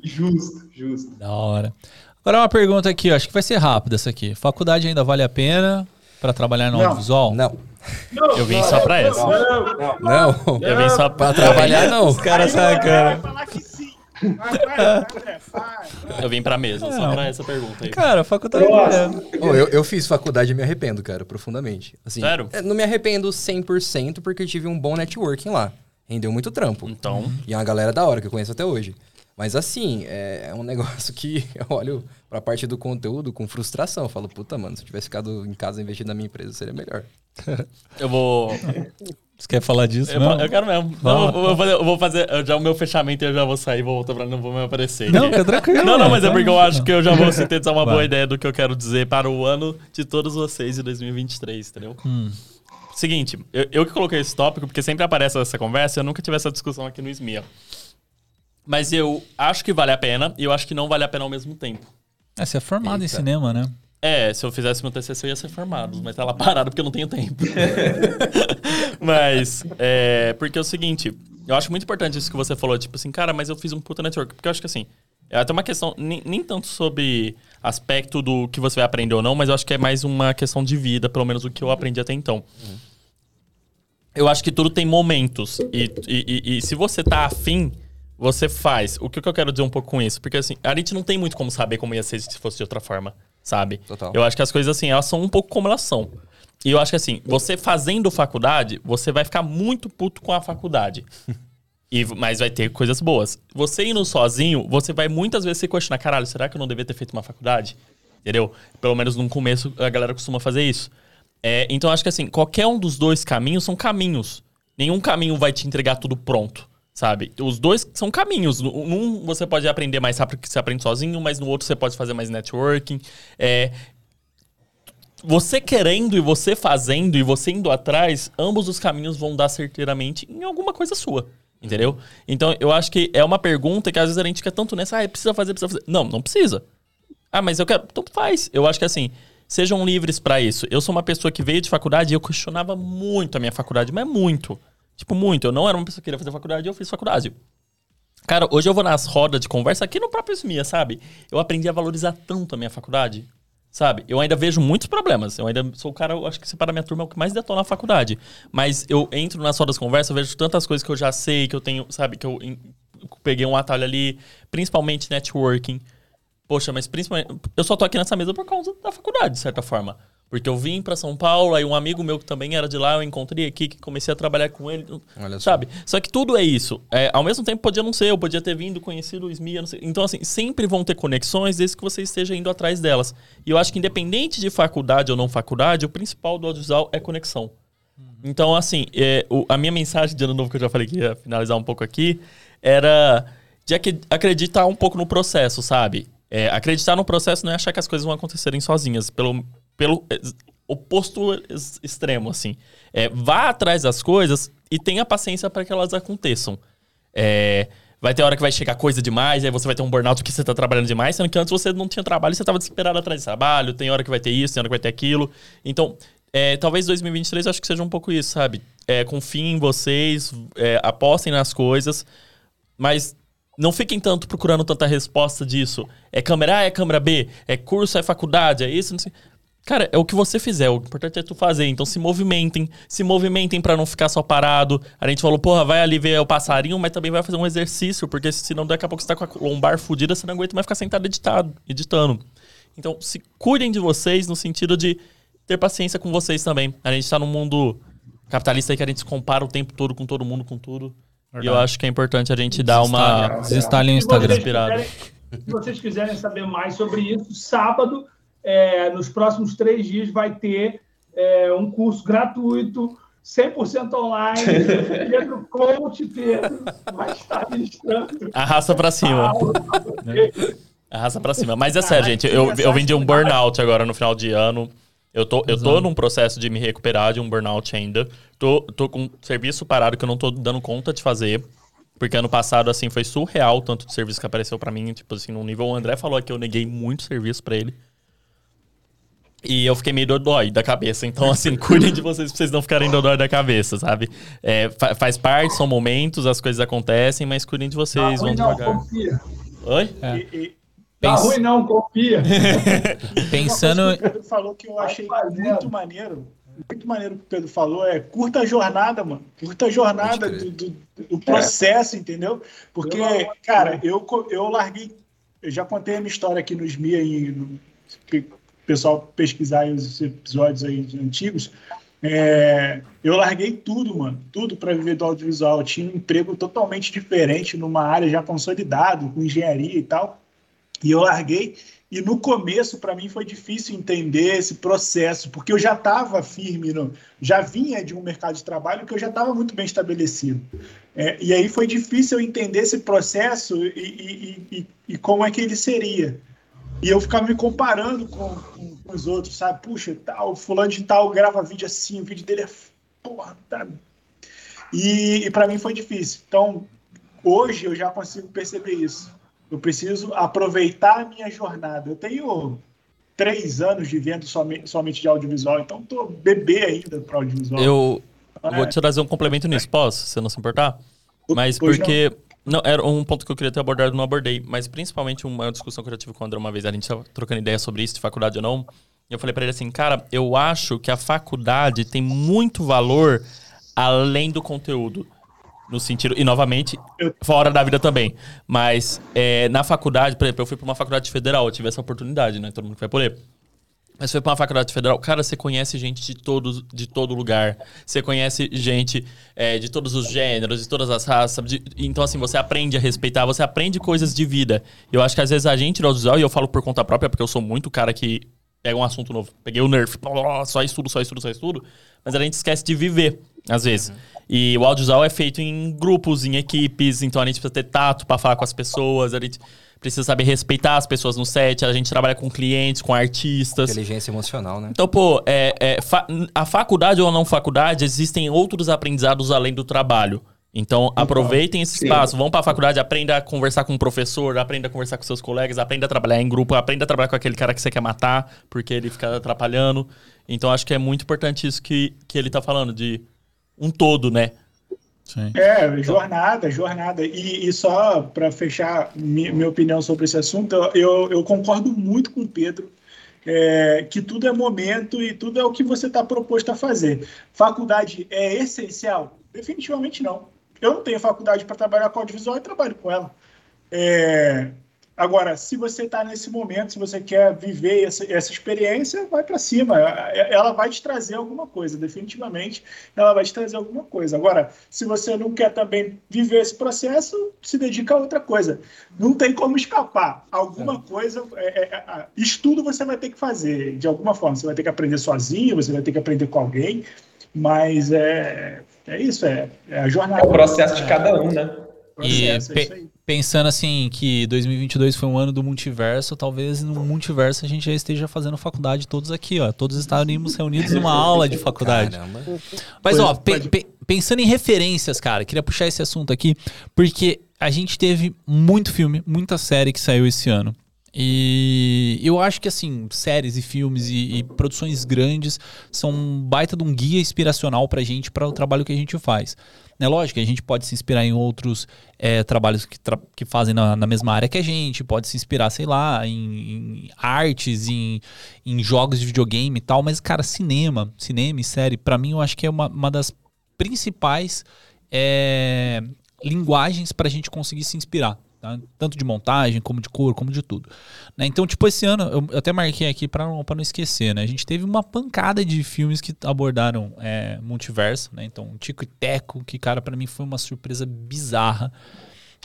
Justo, justo. Da hora. Agora uma pergunta aqui, ó, acho que vai ser rápida essa aqui. Faculdade ainda vale a pena pra trabalhar no Não. audiovisual? Não. Eu vim só pra essa. Não. Eu vim só Pra trabalhar, não. Os caras cara. Eu vim pra mesa, só pra essa pergunta aí. Cara, faculdade é... Ô, eu, eu fiz faculdade e me arrependo, cara, profundamente. Assim, Sério? é, Não me arrependo 100% porque eu tive um bom networking lá. Rendeu muito trampo. Então, E é uma galera da hora que eu conheço até hoje. Mas assim, é é um negócio que eu olho pra parte do conteúdo com frustração. Eu falo, puta, mano, se eu tivesse ficado em casa investindo na minha empresa, seria melhor. eu vou. Você quer falar disso Eu, mesmo? eu quero mesmo. Não, eu, vou fazer, eu vou fazer já o meu fechamento e eu já vou sair, vou voltar pra não vou me aparecer. Não, fica tranquilo. Não, não, mas é porque eu acho que eu já vou sintetizar uma Vai. boa ideia do que eu quero dizer para o ano de todos vocês de 2023, entendeu? seguinte, eu, eu que coloquei esse tópico, porque sempre aparece essa conversa, eu nunca tive essa discussão aqui no SMIA. Mas eu acho que vale a pena e eu acho que não vale a pena ao mesmo tempo. É, você é formado em Eita. cinema, né? É, se eu fizesse meu TCC eu ia ser formado, mas tá lá parado porque eu não tenho tempo. mas, é, porque é o seguinte, eu acho muito importante isso que você falou, tipo assim, cara, mas eu fiz um puta network, porque eu acho que assim, é até uma questão, nem, nem tanto sobre aspecto do que você vai aprender ou não, mas eu acho que é mais uma questão de vida, pelo menos o que eu aprendi até então. Eu acho que tudo tem momentos, e, e, e- e se você tá afim, você faz. O que eu quero dizer um pouco com isso? Porque assim, a gente não tem muito como saber como ia ser se fosse de outra forma, sabe? Total. Eu acho que as coisas assim, elas são um pouco como elas são. E eu acho que assim, você fazendo faculdade, você vai ficar muito puto com a faculdade. E, mas vai ter coisas boas. Você indo sozinho, você vai muitas vezes se questionar, caralho, será que eu não devia ter feito uma faculdade? Entendeu? Pelo menos no começo a galera costuma fazer isso. É, então acho que assim, qualquer um dos dois caminhos são caminhos. Nenhum caminho vai te entregar tudo pronto, sabe? Os dois são caminhos. Num você pode aprender mais rápido que você aprende sozinho, mas no outro você pode fazer mais networking. É, você querendo e você fazendo e você indo atrás, ambos os caminhos vão dar certeiramente em alguma coisa sua. Entendeu? Então, eu acho que é uma pergunta que às vezes a gente quer tanto nessa, ah, precisa fazer, precisa fazer. Não, não precisa. Ah, mas eu quero. Então faz. Eu acho que assim, sejam livres pra isso. Eu sou uma pessoa que veio de faculdade e eu questionava muito a minha faculdade, mas muito. Tipo, muito. Eu não era uma pessoa que queria fazer faculdade, eu fiz faculdade. Cara, hoje eu vou nas rodas de conversa aqui no próprio SMIA, sabe? Eu aprendi a valorizar tanto a minha faculdade, sabe? Eu ainda vejo muitos problemas. Eu ainda sou o cara, eu acho que separa minha turma é o que mais detona na faculdade. Mas eu entro nas rodas de conversa, eu vejo tantas coisas que eu já sei, que eu tenho, sabe? Que eu peguei um atalho ali, principalmente networking. Poxa, mas principalmente. Eu só tô aqui nessa mesa por causa da faculdade, de certa forma. Porque eu vim pra São Paulo, aí um amigo meu que também era de lá, eu encontrei aqui, que comecei a trabalhar com ele. Olha só. Sabe? Só que tudo é isso. É, ao mesmo tempo, podia não ser, eu podia ter vindo, conhecido o SMIA, não sei. Então, assim, sempre vão ter conexões desde que você esteja indo atrás delas. E eu acho que, independente de faculdade ou não faculdade, o principal do audiovisual é conexão. Então, assim, é, o- a minha mensagem de ano novo que eu já falei que ia finalizar um pouco aqui era de ac- acreditar um pouco no processo, sabe? É, acreditar no processo não é achar que as coisas vão acontecerem sozinhas, pelo, pelo oposto ex- extremo, assim. É, vá atrás das coisas e tenha paciência para que elas aconteçam. É, vai ter hora que vai chegar coisa demais, aí você vai ter um burnout porque você tá trabalhando demais, sendo que antes você não tinha trabalho e você tava desesperado atrás de trabalho, tem hora que vai ter isso, tem hora que vai ter aquilo. Então, é, talvez 2023 eu acho que seja um pouco isso, sabe? É, confiem em vocês, é, apostem nas coisas, mas não fiquem tanto procurando tanta resposta disso. É câmera A, é câmera B, é curso, é faculdade, é isso, não sei. Cara, é o que você fizer, o importante é tu fazer. Então se movimentem, se movimentem pra não ficar só parado. A gente falou, porra, vai ali ver o passarinho, mas também vai fazer um exercício, porque senão daqui a pouco você tá com a lombar fudida, você não aguenta mais ficar sentado editado, editando. Então se cuidem de vocês no sentido de ter paciência com vocês também. A gente tá num mundo capitalista aí que a gente se compara o tempo todo com todo mundo, com tudo. E eu acho que é importante a gente dar uma. Desinstalem o Se vocês, Instagram. Quiserem, se vocês quiserem saber mais sobre isso, sábado, é, nos próximos três dias, vai ter é, um curso gratuito, 100% online. Pedro Coach Pedro vai estar ministrando. Arrasta pra cima. Arrasta pra cima. Mas é sério, gente. Eu, eu vim de um burnout agora no final de ano. Eu tô, eu tô num processo de me recuperar de um burnout ainda. Tô, tô com serviço parado que eu não tô dando conta de fazer. Porque ano passado, assim, foi surreal o tanto de serviço que apareceu pra mim. Tipo assim, no nível... O André falou que eu neguei muito serviço pra ele. E eu fiquei meio dodói da cabeça. Então, assim, cuidem de vocês pra vocês não ficarem dodói da cabeça, sabe? É, fa- faz parte, são momentos, as coisas acontecem, mas cuidem de Tá vocês, vão ruim não, devagar. confia. Oi? É. E, e Tá Pens- ruim não, confia. Pensando. que o Pedro falou que eu achei Vai fazendo. muito maneiro. Muito maneiro que o Pedro falou é curta a jornada, mano. Curta a jornada do, do, do processo, entendeu? Porque, de cara, eu, eu larguei. Eu já contei a minha história aqui nos MIA e no, que pessoal pesquisar os episódios aí antigos. É, eu larguei tudo, mano, tudo para viver do audiovisual. Eu tinha um emprego totalmente diferente numa área já consolidado, com engenharia e tal. E eu larguei. E no começo, para mim, foi difícil entender esse processo, porque eu já estava firme, no, já vinha de um mercado de trabalho que eu já estava muito bem estabelecido. É, e aí foi difícil eu entender esse processo e, e- e- e como é que ele seria. E eu ficava me comparando com, com- com os outros, sabe? Puxa, tal, fulano de tal grava vídeo assim, o vídeo dele é porra, tá. E, e para mim foi difícil. Então, hoje eu já consigo perceber isso. Eu preciso aproveitar a minha jornada. Eu tenho três anos vivendo somente, somente de audiovisual, então tô bebê ainda para audiovisual. Eu Então, vou é, te trazer um complemento nisso, posso? Se não se importar? Mas Pois porque. Não, era um ponto que eu queria ter abordado, não abordei. Mas principalmente uma discussão que eu já tive com o André uma vez, a gente tava trocando ideia sobre isso, de faculdade ou não. E eu falei pra ele assim, cara, eu acho que a faculdade tem muito valor além do conteúdo. No sentido. E novamente, fora da vida também. Mas é, na faculdade, por exemplo, eu fui pra uma faculdade federal, eu tive essa oportunidade, né? Todo mundo que vai poder. Mas foi pra uma faculdade federal, cara, você conhece gente de, todos, de todo lugar. Você conhece gente é, de todos os gêneros, de todas as raças. De- então, assim, você aprende a respeitar, você aprende coisas de vida. Eu acho que às vezes a gente no audiovisual, e eu falo por conta própria, porque eu sou muito cara que pega um assunto novo. Peguei o Nerf, só estudo, só estudo, só estudo. Mas a gente esquece de viver, às vezes. E o audiovisual é feito em grupos, em equipes, então a gente precisa ter tato pra falar com as pessoas, a gente precisa saber respeitar as pessoas no set, a gente trabalha com clientes, com artistas. Inteligência emocional, né? Então, pô, é, é, fa- a faculdade ou a não faculdade, existem outros aprendizados além do trabalho. Então, aproveitem esse espaço. Vão pra faculdade, aprenda a conversar com o professor, aprenda a conversar com seus colegas, aprenda a trabalhar em grupo, aprenda a trabalhar com aquele cara que você quer matar, porque ele fica atrapalhando. Então, acho que é muito importante isso que, que ele tá falando, de um todo, né? Sim. É, jornada, jornada. E, e só para fechar mi- minha opinião sobre esse assunto, eu, eu concordo muito com o Pedro, é, que tudo é momento e tudo é o que você está proposto a fazer. Faculdade é essencial? Definitivamente não. Eu não tenho faculdade para trabalhar com audiovisual e trabalho com ela. É, Agora, se você está nesse momento, se você quer viver essa, essa experiência, vai para cima. Ela vai te trazer alguma coisa, definitivamente. Ela vai te trazer alguma coisa. Agora, se você não quer também viver esse processo, se dedica a outra coisa. Não tem como escapar. Alguma coisa, é, é, é, estudo você vai ter que fazer de alguma forma. Você vai ter que aprender sozinho, você vai ter que aprender com alguém. Mas é, é isso, é, é a jornada. É o processo de cada um, né? E Processo, é pe- isso aí. Pensando assim que 2022 foi um ano do multiverso, talvez no multiverso a gente já esteja fazendo faculdade todos aqui, ó. Todos estaríamos reunidos numa aula de faculdade. Caramba. Mas, ó, pe- pe- pensando em referências, cara, queria puxar esse assunto aqui, porque a gente teve muito filme, muita série que saiu esse ano. E eu acho que, assim, séries e filmes e, e produções grandes são um baita de um guia inspiracional pra gente, para o trabalho que a gente faz. É lógico a gente pode se inspirar em outros é, trabalhos que, tra- que fazem na, na mesma área que a gente, pode se inspirar, sei lá, em, em artes, em, em jogos de videogame e tal, mas, cara, cinema, cinema e série, pra mim eu acho que é uma, uma das principais é, linguagens pra gente conseguir se inspirar. Tá? Tanto de montagem, como de cor, como de tudo. né? Então, tipo, esse ano, eu, até marquei aqui pra não, pra não esquecer, né? A gente teve uma pancada de filmes que abordaram é, multiverso, né? Então, Tico e Teco, que, cara, pra mim foi uma surpresa bizarra.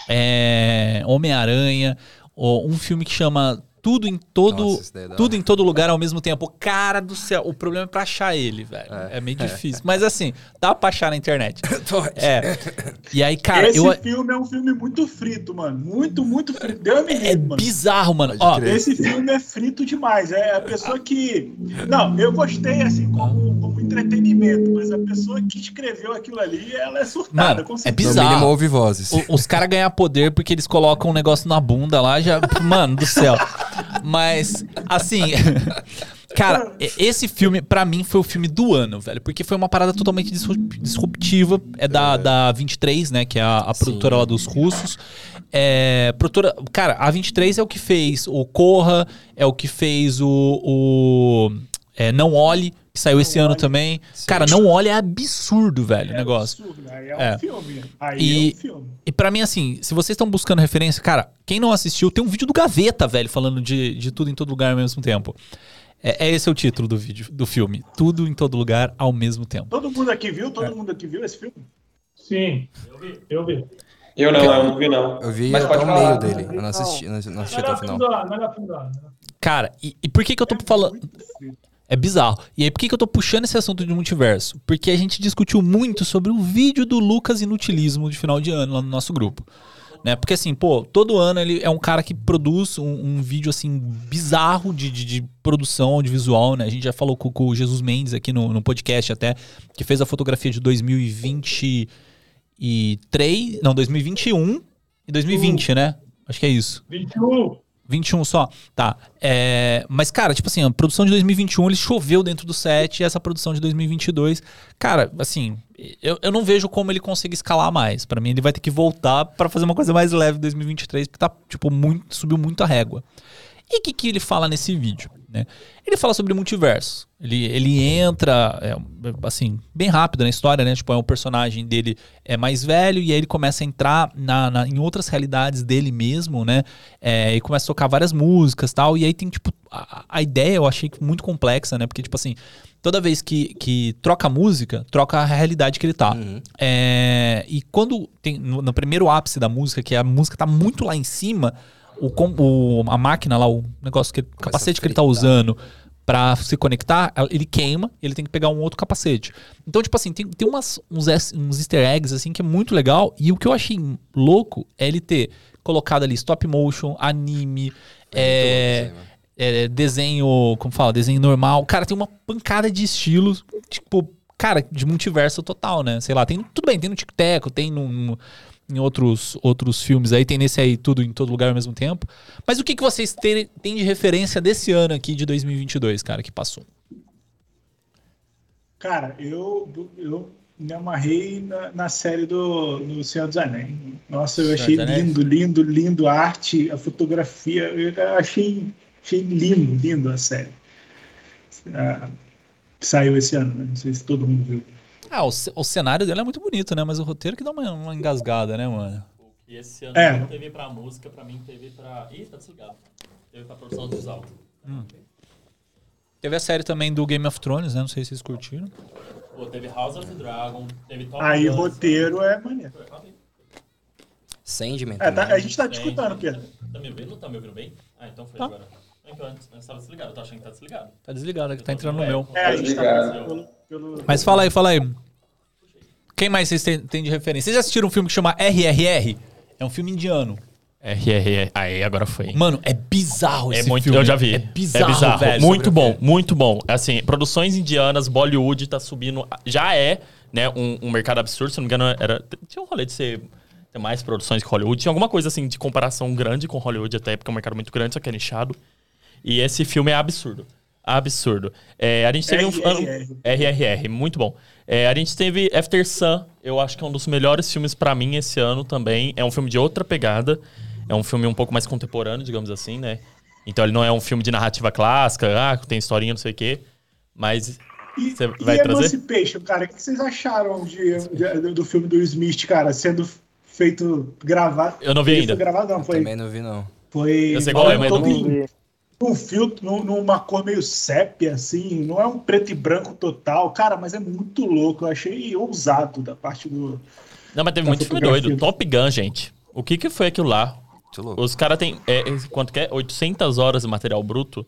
É, Homem-Aranha, um filme que chama Tudo em Todo... Nossa, é tudo em todo lugar ao mesmo tempo. Cara do céu, o problema é pra achar ele, velho. É, É. meio difícil. Mas assim, dá pra achar na internet. Pode. É. E aí, cara, Esse eu. filme é um filme muito frito, mano. Muito, muito frito. Deus me É mano. bizarro, mano. Ó. Esse filme é frito demais. É a pessoa que. Não, eu gostei assim como, como entretenimento, mas a pessoa que escreveu aquilo ali, ela é surtada, Mano, com é certeza. No bizarro. mínimo ouve vozes. o- os caras ganham poder porque eles colocam um negócio na bunda lá, já. Mano do céu. Mas, assim. Cara, esse filme, pra mim, foi o filme do ano, velho. Porque foi uma parada totalmente disrup- disruptiva. É da, da 23, né? Que é a, a produtora lá dos russos. É. Produtora. Cara, a 23 é o que fez o Corra, é o que fez o. o é, Não Olhe, que saiu esse ano Olhe. também. Cara, Não Olhe é absurdo, velho, o negócio. absurdo, Aí é um É. filme. Aí E- é um filme. E pra mim, assim, se vocês estão buscando referência, cara, quem não assistiu, tem um vídeo do Gaveta, velho, falando de, de tudo em todo lugar ao mesmo tempo. É, é esse é o título do vídeo, do filme. Tudo em todo lugar ao mesmo tempo. Todo mundo aqui viu? É. Todo mundo aqui viu esse filme? Sim, eu vi. Eu não, eu não vi, não. Eu vi Mas até pode o meio dele. Eu não assisti, não, não assisti até o final. ano, ano. Cara, e, e por que que eu tô falando... É bizarro. E aí, por que, que eu tô puxando esse assunto de multiverso? Porque a gente discutiu muito sobre o vídeo do Lucas Inutilismo de final de ano lá no nosso grupo. Né? Porque assim, pô, todo ano ele é um cara que produz um, um vídeo assim bizarro de, de, de produção audiovisual, né? A gente já falou com, com o Jesus Mendes aqui no, no podcast até, que fez a fotografia de 2023, não, 2021 e 2020, né? Acho que é isso. 21. 21 só? Tá. É, mas, cara, tipo assim, a produção de 2021 ele choveu dentro do set e essa produção de 2022, cara, assim, eu, eu não vejo como ele consegue escalar mais. Pra mim, ele vai ter que voltar pra fazer uma coisa mais leve em 2023, porque tá, tipo, muito, subiu muito a régua. E o que, que ele fala nesse vídeo? Né? Ele fala sobre multiverso. Ele, ele entra, é, assim, bem rápido na história, né? Tipo, é um personagem dele é mais velho e aí ele começa a entrar na, na em outras realidades dele mesmo, né? É, e começa a tocar várias músicas tal. E aí tem, tipo, a, a ideia eu achei muito complexa, né? Porque, tipo assim, toda vez que, que troca a música, troca a realidade que ele tá. Uhum. É, e quando tem no, no primeiro ápice da música, que a música tá muito lá em cima, o, o- a máquina lá, o negócio que o capacete que ele tá usando pra se conectar, ele queima, ele tem que pegar um outro capacete. Então, tipo assim, tem, tem umas, uns, uns easter eggs assim que é muito legal. E o que eu achei louco é ele ter colocado ali stop motion, anime, é, é, desenho, como fala, desenho normal. Cara, tem uma pancada de estilos, tipo, cara, de multiverso total, né? Sei lá, tem tudo bem, tem no Tic Teco, tem no, no- em outros, outros filmes aí, tem nesse aí tudo em todo lugar ao mesmo tempo. Mas o que, que vocês têm, têm de referência desse ano aqui de 2022, cara, que passou? Cara, eu, eu me amarrei na, na série do, do Senhor dos Anéis. Nossa, eu achei lindo, lindo, lindo a arte, a fotografia. Eu achei, achei lindo, lindo a série. Ah, saiu esse ano, né? Não sei se todo mundo viu. Ah, o, o cenário dele é muito bonito, né? Mas o roteiro que dá uma, uma engasgada, né, mano? E esse ano É. não teve pra música, pra mim teve pra. Ih, tá desligado. Teve pra produção audiovisual. Teve a série também do Game of Thrones, né? Não sei se vocês curtiram. Pô, teve House of the Dragon, teve Top Aí, Gun. roteiro é maneiro. Sandman É, tá- a gente tá te escutando, Pedro. Tá me ouvindo? Tá me ouvindo bem? Ah, então foi Tá. agora. É que eu antes, antes tava desligado, eu tô achando que tá desligado. Tá desligado, que tá entrando no meu. É, a gente tá Obrigado. pelo, pelo- Mas fala aí, fala aí. Quem mais vocês têm, de referência? Vocês já assistiram um filme que chama RRR? É um filme indiano. RRR. Aí, agora foi. Mano, é bizarro É esse muito, filme. eu já vi. É bizarro, é bizarro. velho. Muito bom, muito bom. Assim, produções indianas, Bollywood tá subindo. Já é, né, um, um mercado absurdo. Se não me engano, era. Tinha um rolê de ser. Ter mais produções que Hollywood. Tinha alguma coisa assim de comparação grande com Hollywood, até porque é um mercado muito grande, só que é nichado. E esse filme é absurdo. Absurdo. É, a gente teve um. RRR. RRR, muito bom. É, a gente teve After Sun, eu acho que é um dos melhores filmes pra mim esse ano também. É um filme de outra pegada. É um filme um pouco mais contemporâneo, digamos assim, né? Então ele não é um filme de narrativa clássica, ah, tem historinha, não sei o quê. Mas E, Você e vai trazer? Emancipation, cara, o que vocês acharam de, de- do filme do Smith, cara, sendo feito gravado? Eu não vi ainda. Foi gravado, não, foi. Também não vi, não. Foi. Eu sei qual é, mas não em- num filtro, num- numa cor meio sépia, assim, não é um preto e branco total, cara, mas é muito louco. Eu achei ousado da parte do. Não, mas teve muito filme doido. Top Gun, gente. O que que foi aquilo lá? Muito louco. Os caras têm, é, é, quanto que é? 800 horas de material bruto.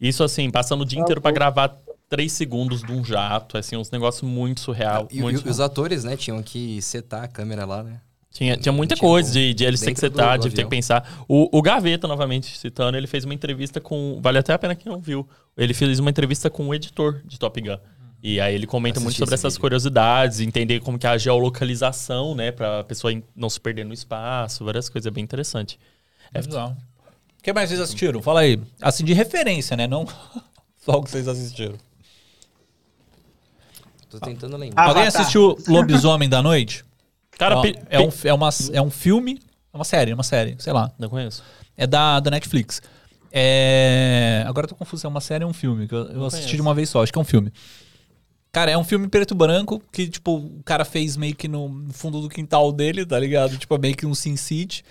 Isso, assim, passando o dia inteiro pra gravar 3 segundos de um jato, assim, uns negócios muito surreal. E, muito e os atores, né, tinham que setar a câmera lá, né? Tinha, tinha muita Tinha coisa um- de, de eles ter que setar, de ter que pensar. O, o Gaveta, novamente citando, ele fez uma entrevista com. Vale até a pena quem não viu. Ele fez uma entrevista com o editor de Top Gun. E aí ele comenta muito sobre essas vídeo. curiosidades, entender como que é a geolocalização, né? Pra pessoa não se perder no espaço, várias coisas, é bem interessante. É bizarro. O que mais vocês assistiram? Fala aí. Assim, de referência, né? Não só o que vocês assistiram. Tô tentando lembrar. Ah, Alguém Avatar. assistiu Lobisomem da Noite? Cara, pi- é, um, é, uma, é um filme, é uma série, é uma série, sei lá. Não conheço. É da, da Netflix. É... Agora eu tô confuso, é uma série ou um filme? Que eu, eu assisti conheço. de uma vez só, acho que é um filme. Cara, é um filme preto e branco que, tipo, o cara fez meio que no fundo do quintal dele, tá ligado? Tipo, é meio que um Sin City.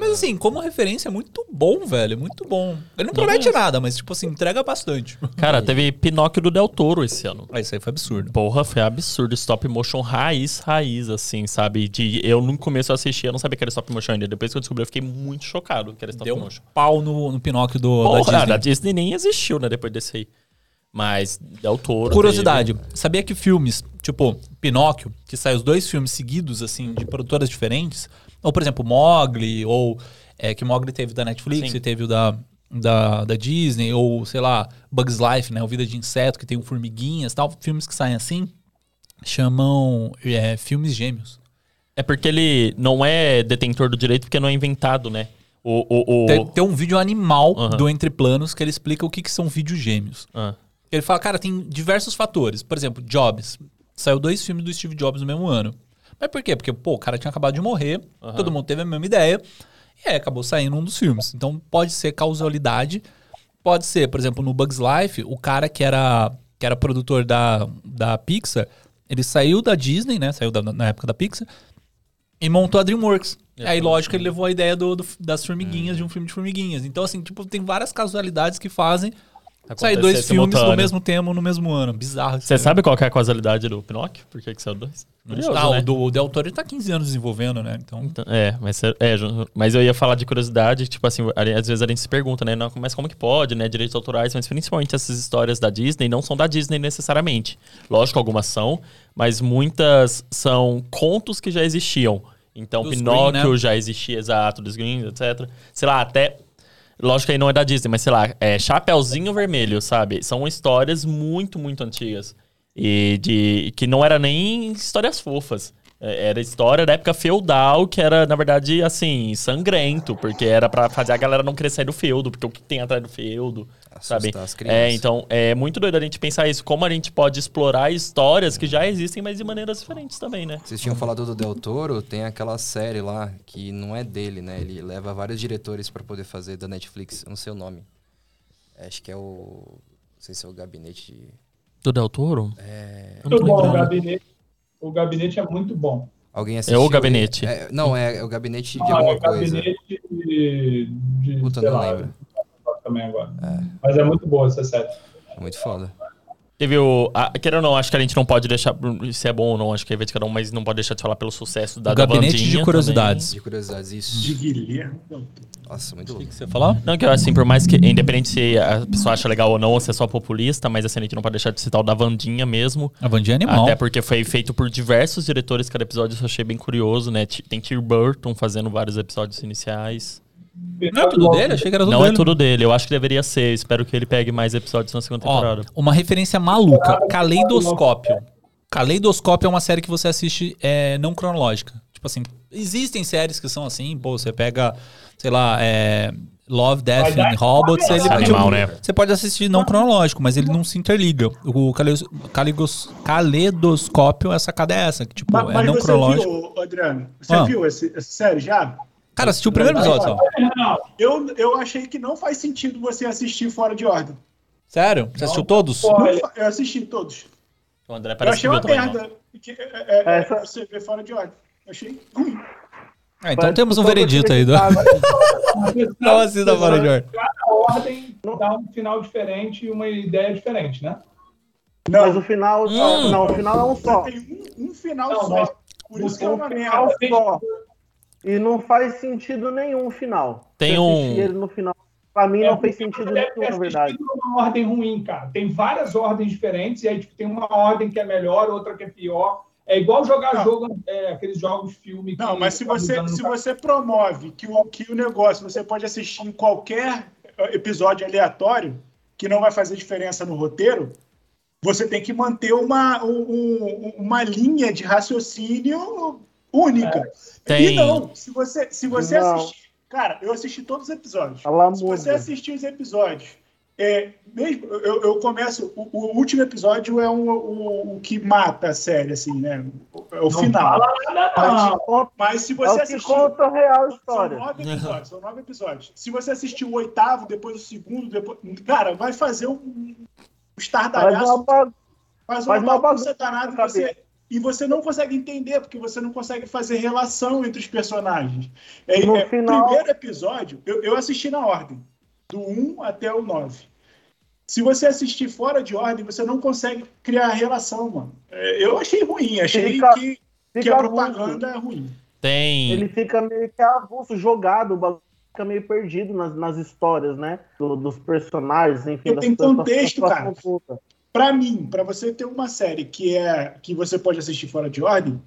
Mas assim, como referência, é muito bom, velho. é Muito bom. Ele não promete nada, mas, tipo assim, entrega bastante. Cara, teve Pinóquio do Del Toro esse ano. Ah, isso aí foi absurdo. Porra, foi absurdo. Stop motion raiz, raiz, assim, sabe? De, eu no começo eu assisti, eu não sabia que era stop motion ainda. Depois que eu descobri, eu fiquei muito chocado que era stop Deu um motion. pau no, no Pinóquio do, Porra, da Disney. da Disney nem existiu, né? Depois desse aí. Mas Del Toro. Curiosidade, sabia que filmes, tipo, Pinóquio, que sai os dois filmes seguidos, assim, de produtoras diferentes, Ou, por exemplo, Mogli, ou é, que Mogli teve da Netflix Sim. e teve o da, da, da Disney, ou, sei lá, Bugs Life, né? O Vida de Inseto, que tem o Formiguinhas tal. Filmes que saem assim, chamam é, filmes gêmeos. É porque ele não é detentor do direito porque não é inventado, né? O, o, o... Tem, tem um vídeo animal Aham. do Entre Planos que ele explica o que, que são vídeos gêmeos. Ah, Ele fala, cara, tem diversos fatores. Por exemplo, Jobs. Saiu dois filmes do Steve Jobs no mesmo ano. Mas por quê? Porque, pô, o cara tinha acabado de morrer, Aham. todo mundo teve a mesma ideia, e aí acabou saindo um dos filmes. Então pode ser causalidade, pode ser, por exemplo, no Bugs Life, o cara que era, que era produtor da, da Pixar, ele saiu da Disney, né? Saiu da- na época da Pixar, e montou a DreamWorks. É, aí, lógico, ele levou a ideia do, do- das formiguinhas, de um filme de formiguinhas. Então, assim, tipo, tem várias casualidades que fazem sair acontecer dois filmes no mesmo tema, no mesmo ano. Bizarro. Você aí. sabe qual é a causalidade do Pinóquio? Por que, que saiu dois? Curioso, ah, né? o do o Del Toro ele tá 15 anos desenvolvendo, né? Então, Então, é, mas, é, é, mas eu ia falar de curiosidade, tipo assim, às vezes a gente se pergunta, né? Não, mas como que pode, né? Direitos autorais, mas principalmente essas histórias da Disney não são da Disney necessariamente. Lógico, algumas são, mas muitas são contos que já existiam. Então, Dos Pinóquio Green, né? já existia, exato, dos Greens, etc. Sei lá, até. Lógico que aí não é da Disney, mas sei lá, é Chapeuzinho Vermelho, sabe? São histórias muito, muito antigas. E de que não era nem histórias fofas. É, Era história da época feudal, que era, na verdade, assim, sangrento, porque era pra fazer a galera não querer sair do feudo, porque o que tem atrás do feudo, sabe? Assustar as crianças. É, então, é muito doido a gente pensar isso, como a gente pode explorar histórias que já existem, mas de maneiras diferentes também, né? Vocês tinham falado do Del Toro, tem aquela série lá que não é dele, né? Ele leva vários diretores pra poder fazer da Netflix, não sei o nome. Acho que é o. Não sei se é o gabinete. de- Do Del Toro? É, Eu não tô Muito bom, o lembrando. gabinete, o gabinete é muito bom. alguém É assistiu? o gabinete. É, não, é, é o gabinete de Ah, alguma é o coisa. gabinete de, de Puta, não lá, lembro. também agora. Mas é muito boa essa série. É muito foda. Teve o. A, queira ou não, acho que a gente não pode deixar. Se é bom ou não, acho que é de cada um, mas não pode deixar de falar pelo sucesso da o gabinete da de curiosidades. De curiosidades, De isso. Guilherme. Del Toro. Nossa, muito louco. Você falou? Não, que eu, assim, por mais que, independente se a pessoa acha legal ou não, ou se é só populista, mas assim, a gente não pode deixar de citar o da Vandinha mesmo. A Vandinha é animal. Até porque foi feito por diversos diretores, cada episódio eu achei bem curioso, né? Tem Tim Burton fazendo vários episódios iniciais. Não é tudo dele? Achei que era tudo não dele. é tudo dele, eu acho que deveria ser. Espero que ele pegue mais episódios na segunda Ó, temporada. uma referência maluca. Caleidoscópio. Caleidoscópio é uma série que você assiste é, não cronológica. Tipo assim, existem séries que são assim, pô, você pega, sei lá, é, Love, Death and Robots, ele, animal, tipo, né? você pode assistir não cronológico, mas ele não se interliga. O caleidos- caligos- caleidoscópio, essa cada é essa, que tipo, Mas, é mas não você cronológico. viu, Adriano? Você Ah. viu essa série já? Cara, assistiu o primeiro episódio só. Eu, eu achei que não faz sentido você assistir fora de ordem. Sério? Você assistiu todos? Não eu assisti todos. O André Eu parece que achei viu uma também. ó. merda. que, é, é, é, Essa- Você vê fora de ordem. Eu achei ruim. Ah, então temos um veredito aí. Do... Não assista fora de ordem. Cada ordem dá um final diferente e uma ideia diferente, né? Não, Mas o final. Hum. Não, o final é um só. tem um, um final Não, só. mas- Por isso que é Um uma final merda. só. E não faz sentido nenhum o final. Tem um- ele no final. Pra mim É, não fez sentido nenhum, na verdade. numa ordem ruim, cara. Tem várias ordens diferentes, e aí tipo, tem uma ordem que é melhor, outra que é pior. É igual jogar Não. jogo, é, aqueles jogos filme. que Não, mas se tá você, se você promove que o, que o negócio você pode assistir em qualquer eh, episódio aleatório, que não vai fazer diferença no roteiro, você tem que manter uma, um- um- uma linha de raciocínio única. Tem- E não, se você, se você Não. assistir. Cara, eu assisti todos os episódios. Ela Se você assistir os episódios, é, mesmo, eu, eu começo. O, o último episódio é um, o, o que mata a série, assim, né? É o Não final. fala É o não. conta- Mas se é você o que assistir. conta a real São história. nove episódios, são nove episódios. Se você assistir o oitavo, depois o segundo, depois. Cara, vai fazer um, um Faz estardalhaço, uma faz faz uma uma bagunça bagunça danada na você, e você não consegue entender, porque você não consegue fazer relação entre os personagens. É, No é, final- Primeiro episódio, eu, eu assisti na ordem, do 1 até o 9. Se você assistir fora de ordem, você não consegue criar relação, mano. É, eu achei ruim, achei Fica- que, que Fica a avulso. propaganda é ruim. Tem. Ele fica meio que avulso, jogado, o bagulho fica meio perdido nas, nas histórias, né? Do- dos personagens, enfim. Das tem contexto, cara. consultas. Pra mim, pra você ter uma série que é que você pode assistir fora de ordem,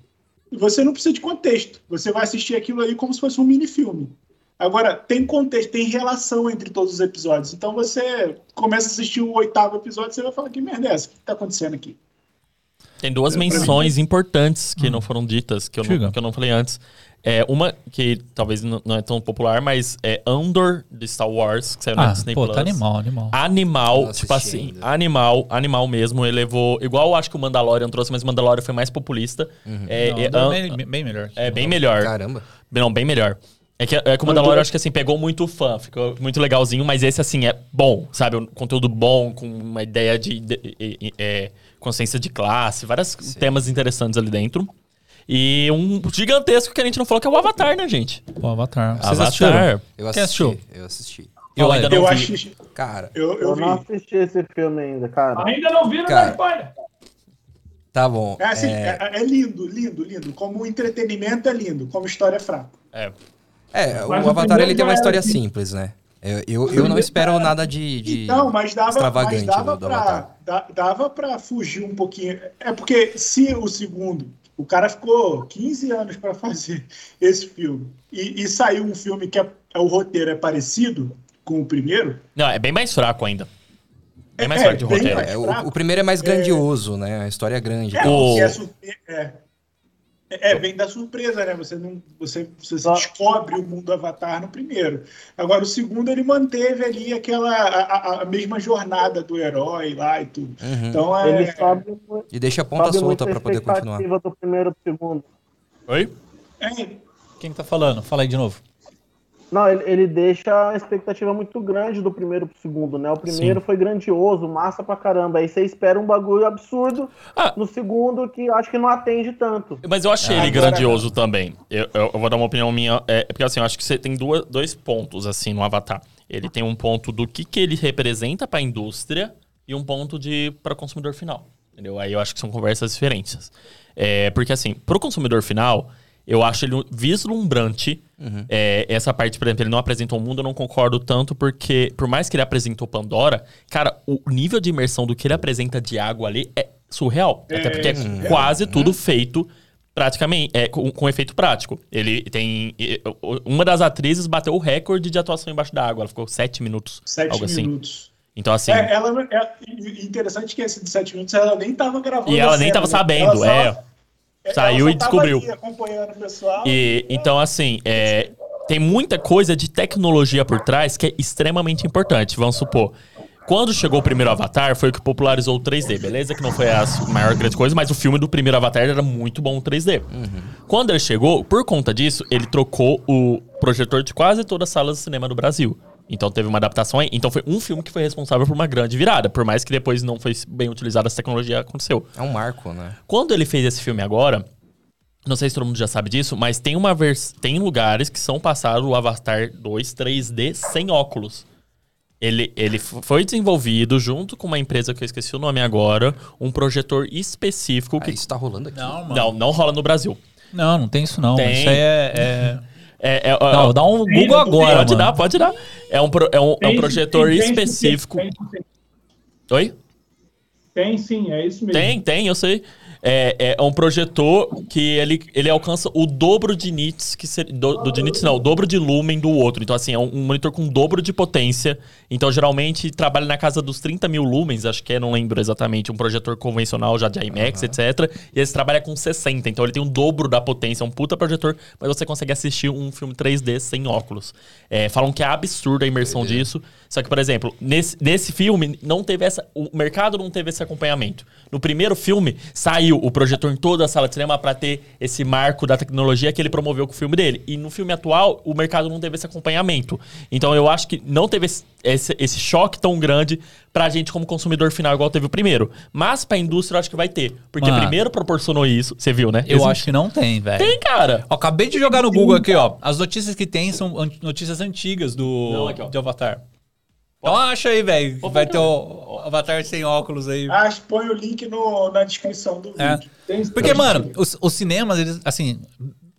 você não precisa de contexto. Você vai assistir aquilo ali como se fosse um mini filme. Agora, tem contexto, tem relação entre todos os episódios. Então você começa a assistir o oitavo episódio e você vai falar, que merda é essa? O que tá acontecendo aqui? Tem duas menções importantes que não foram ditas, que eu, não, que eu não falei antes. É, uma que talvez não não é tão popular, mas é Andor de Star Wars, que saiu na Ah, Disney pô, Plus. tá animal, animal. Animal, Não tipo assim, ainda. animal, animal mesmo. Ele levou. Igual eu acho que o Mandalorian trouxe, mas o Mandalorian foi mais populista. É, Não, é, An- é bem, bem melhor. é bem melhor. Caramba. Não, bem melhor. É que, é que o Mandalorian, acho que assim, pegou muito fã, ficou muito legalzinho, mas esse, assim, é bom, sabe? Um conteúdo bom, com uma ideia de, de- de- de- é, consciência de classe, vários temas interessantes ali dentro. E um gigantesco que a gente não falou, que é o Avatar, né, gente? Pô, Avatar. Vocês Avatar. assistiram? Eu Quem assisti. assistiu? Eu assisti. Eu ainda não eu vi. acho. Cara, Eu, eu Eu vi. não assisti esse filme ainda, cara. Ainda não viram Cara. na spoiler. tá bom. É assim, É, é, é lindo, lindo, lindo. Como entretenimento é lindo, como história é fraca. É. é, o Mas o Avatar ele tem uma era história assim. simples, né? Eu, eu, eu não espero nada de, de Então, mas dava, mas extravagante dava do, do Avatar. pra, da- dava pra fugir um pouquinho. É porque se o segundo, o cara ficou 15 anos pra fazer esse filme e, e saiu um filme que é, é- o roteiro é parecido com o primeiro, Não, é bem mais fraco ainda. Bem mais É, fraco de roteiro. mais- É, o, fraco. o primeiro é mais grandioso, né? A história é grande. é, O- que é, é, vem da surpresa, né? Você não, você, você Só- descobre o mundo Avatar no primeiro. Agora o segundo ele manteve ali aquela a, a- mesma jornada do herói lá e tudo. Uhum. Então é, Ele sobe, mu- E deixa a ponta solta muito a pra poder continuar. do primeiro pro segundo. Oi? é, Quem tá falando? Fala aí de novo. Não, ele, ele deixa a expectativa muito grande do primeiro pro segundo, né? O primeiro foi grandioso, massa pra caramba. Aí você espera um bagulho absurdo Ah. no segundo que acho que não atende tanto. Mas eu achei ele Agora- grandioso também. Eu, eu- eu vou dar uma opinião minha. É, porque assim, eu acho que você tem duas, dois pontos, assim, no Avatar. Ele tem um ponto do que, que ele representa pra indústria e um ponto de para consumidor final. Entendeu? Aí eu acho que são conversas diferentes. É, porque assim, pro consumidor final, eu acho ele um vislumbrante. É, essa parte, por exemplo, ele não apresentou o mundo, eu não concordo tanto, porque por mais que ele apresentou Pandora, cara, o nível de imersão do que ele apresenta de água ali é surreal. Até porque é quase tudo feito praticamente, é, com, com efeito prático. Ele tem. Uma das atrizes bateu o recorde de atuação embaixo da água. Ela ficou sete minutos. sete algo assim. minutos. Então, assim. É, ela, é, interessante que esse de sete minutos ela nem tava gravando. e a ela nem cena, tava né? sabendo, Ela só- é. Ela Saiu e descobriu. ali acompanhando o pessoal. E, então, assim, é, tem muita coisa de tecnologia por trás que é extremamente importante. Vamos supor. Quando chegou o primeiro Avatar, foi o que popularizou o 3D, beleza? Que não foi a maior grande coisa, mas o filme do primeiro Avatar era muito bom o 3D. Quando ele chegou, por conta disso, ele trocou o projetor de quase todas as salas de cinema do Brasil. Então teve uma adaptação aí. Então foi um filme que foi responsável por uma grande virada. Por mais que depois não foi bem utilizada essa tecnologia, aconteceu. É um marco, né? Quando ele fez esse filme agora, não sei se todo mundo já sabe disso, mas tem uma vers... tem lugares que são passados o Avatar 2 3D sem óculos. Ele, ele foi desenvolvido junto com uma empresa que eu esqueci o nome agora, um projetor específico Ah, que isso tá rolando aqui. Não, mano. não, não rola no Brasil. Não, não tem isso não. Tem. Isso aí é... é- É, é- Não, dá um Google agora, pode mano. dar, pode dar. É um, pro- é um, é um Tem- projetor tem- tem- específico. Tem, tem, Oi? tem sim, é isso mesmo. Tem, tem, eu sei. É, é um projetor que ele, ele alcança o dobro de nits que ser, do, do de nits não, o dobro de lumen do outro. Então, assim, é um, um monitor com dobro de potência. Então, geralmente, trabalha na casa dos 30 mil lumens, acho que é, não lembro exatamente, um projetor convencional já de IMAX, etc. E esse trabalha com 60, então ele tem um dobro da potência, é um puta projetor, mas você consegue assistir um filme 3D sem óculos. É, falam que é absurda a imersão disso. Só que, por exemplo, nesse, nesse filme, não teve essa. O mercado não teve esse acompanhamento. No primeiro filme, saiu o projetor em toda a sala de cinema para ter esse marco da tecnologia que ele promoveu com o filme dele. E no filme atual, o mercado não teve esse acompanhamento. Então eu acho que não teve esse, esse, esse choque tão grande pra gente como consumidor final, igual teve o primeiro. Mas pra indústria eu acho que vai ter. Porque Mano. primeiro proporcionou isso. Você viu, né? Eu Esse- acho que não tem, velho. Tem, cara. Ó, acabei de jogar no Google aqui, ó. As notícias que tem são notícias antigas do Não, aqui, ó. de Avatar. Então acha aí, velho. Vai ter o Avatar sem óculos aí. Ah, põe o link no, na descrição do É. vídeo. Tem- Porque, mano, os, os cinemas, eles, assim,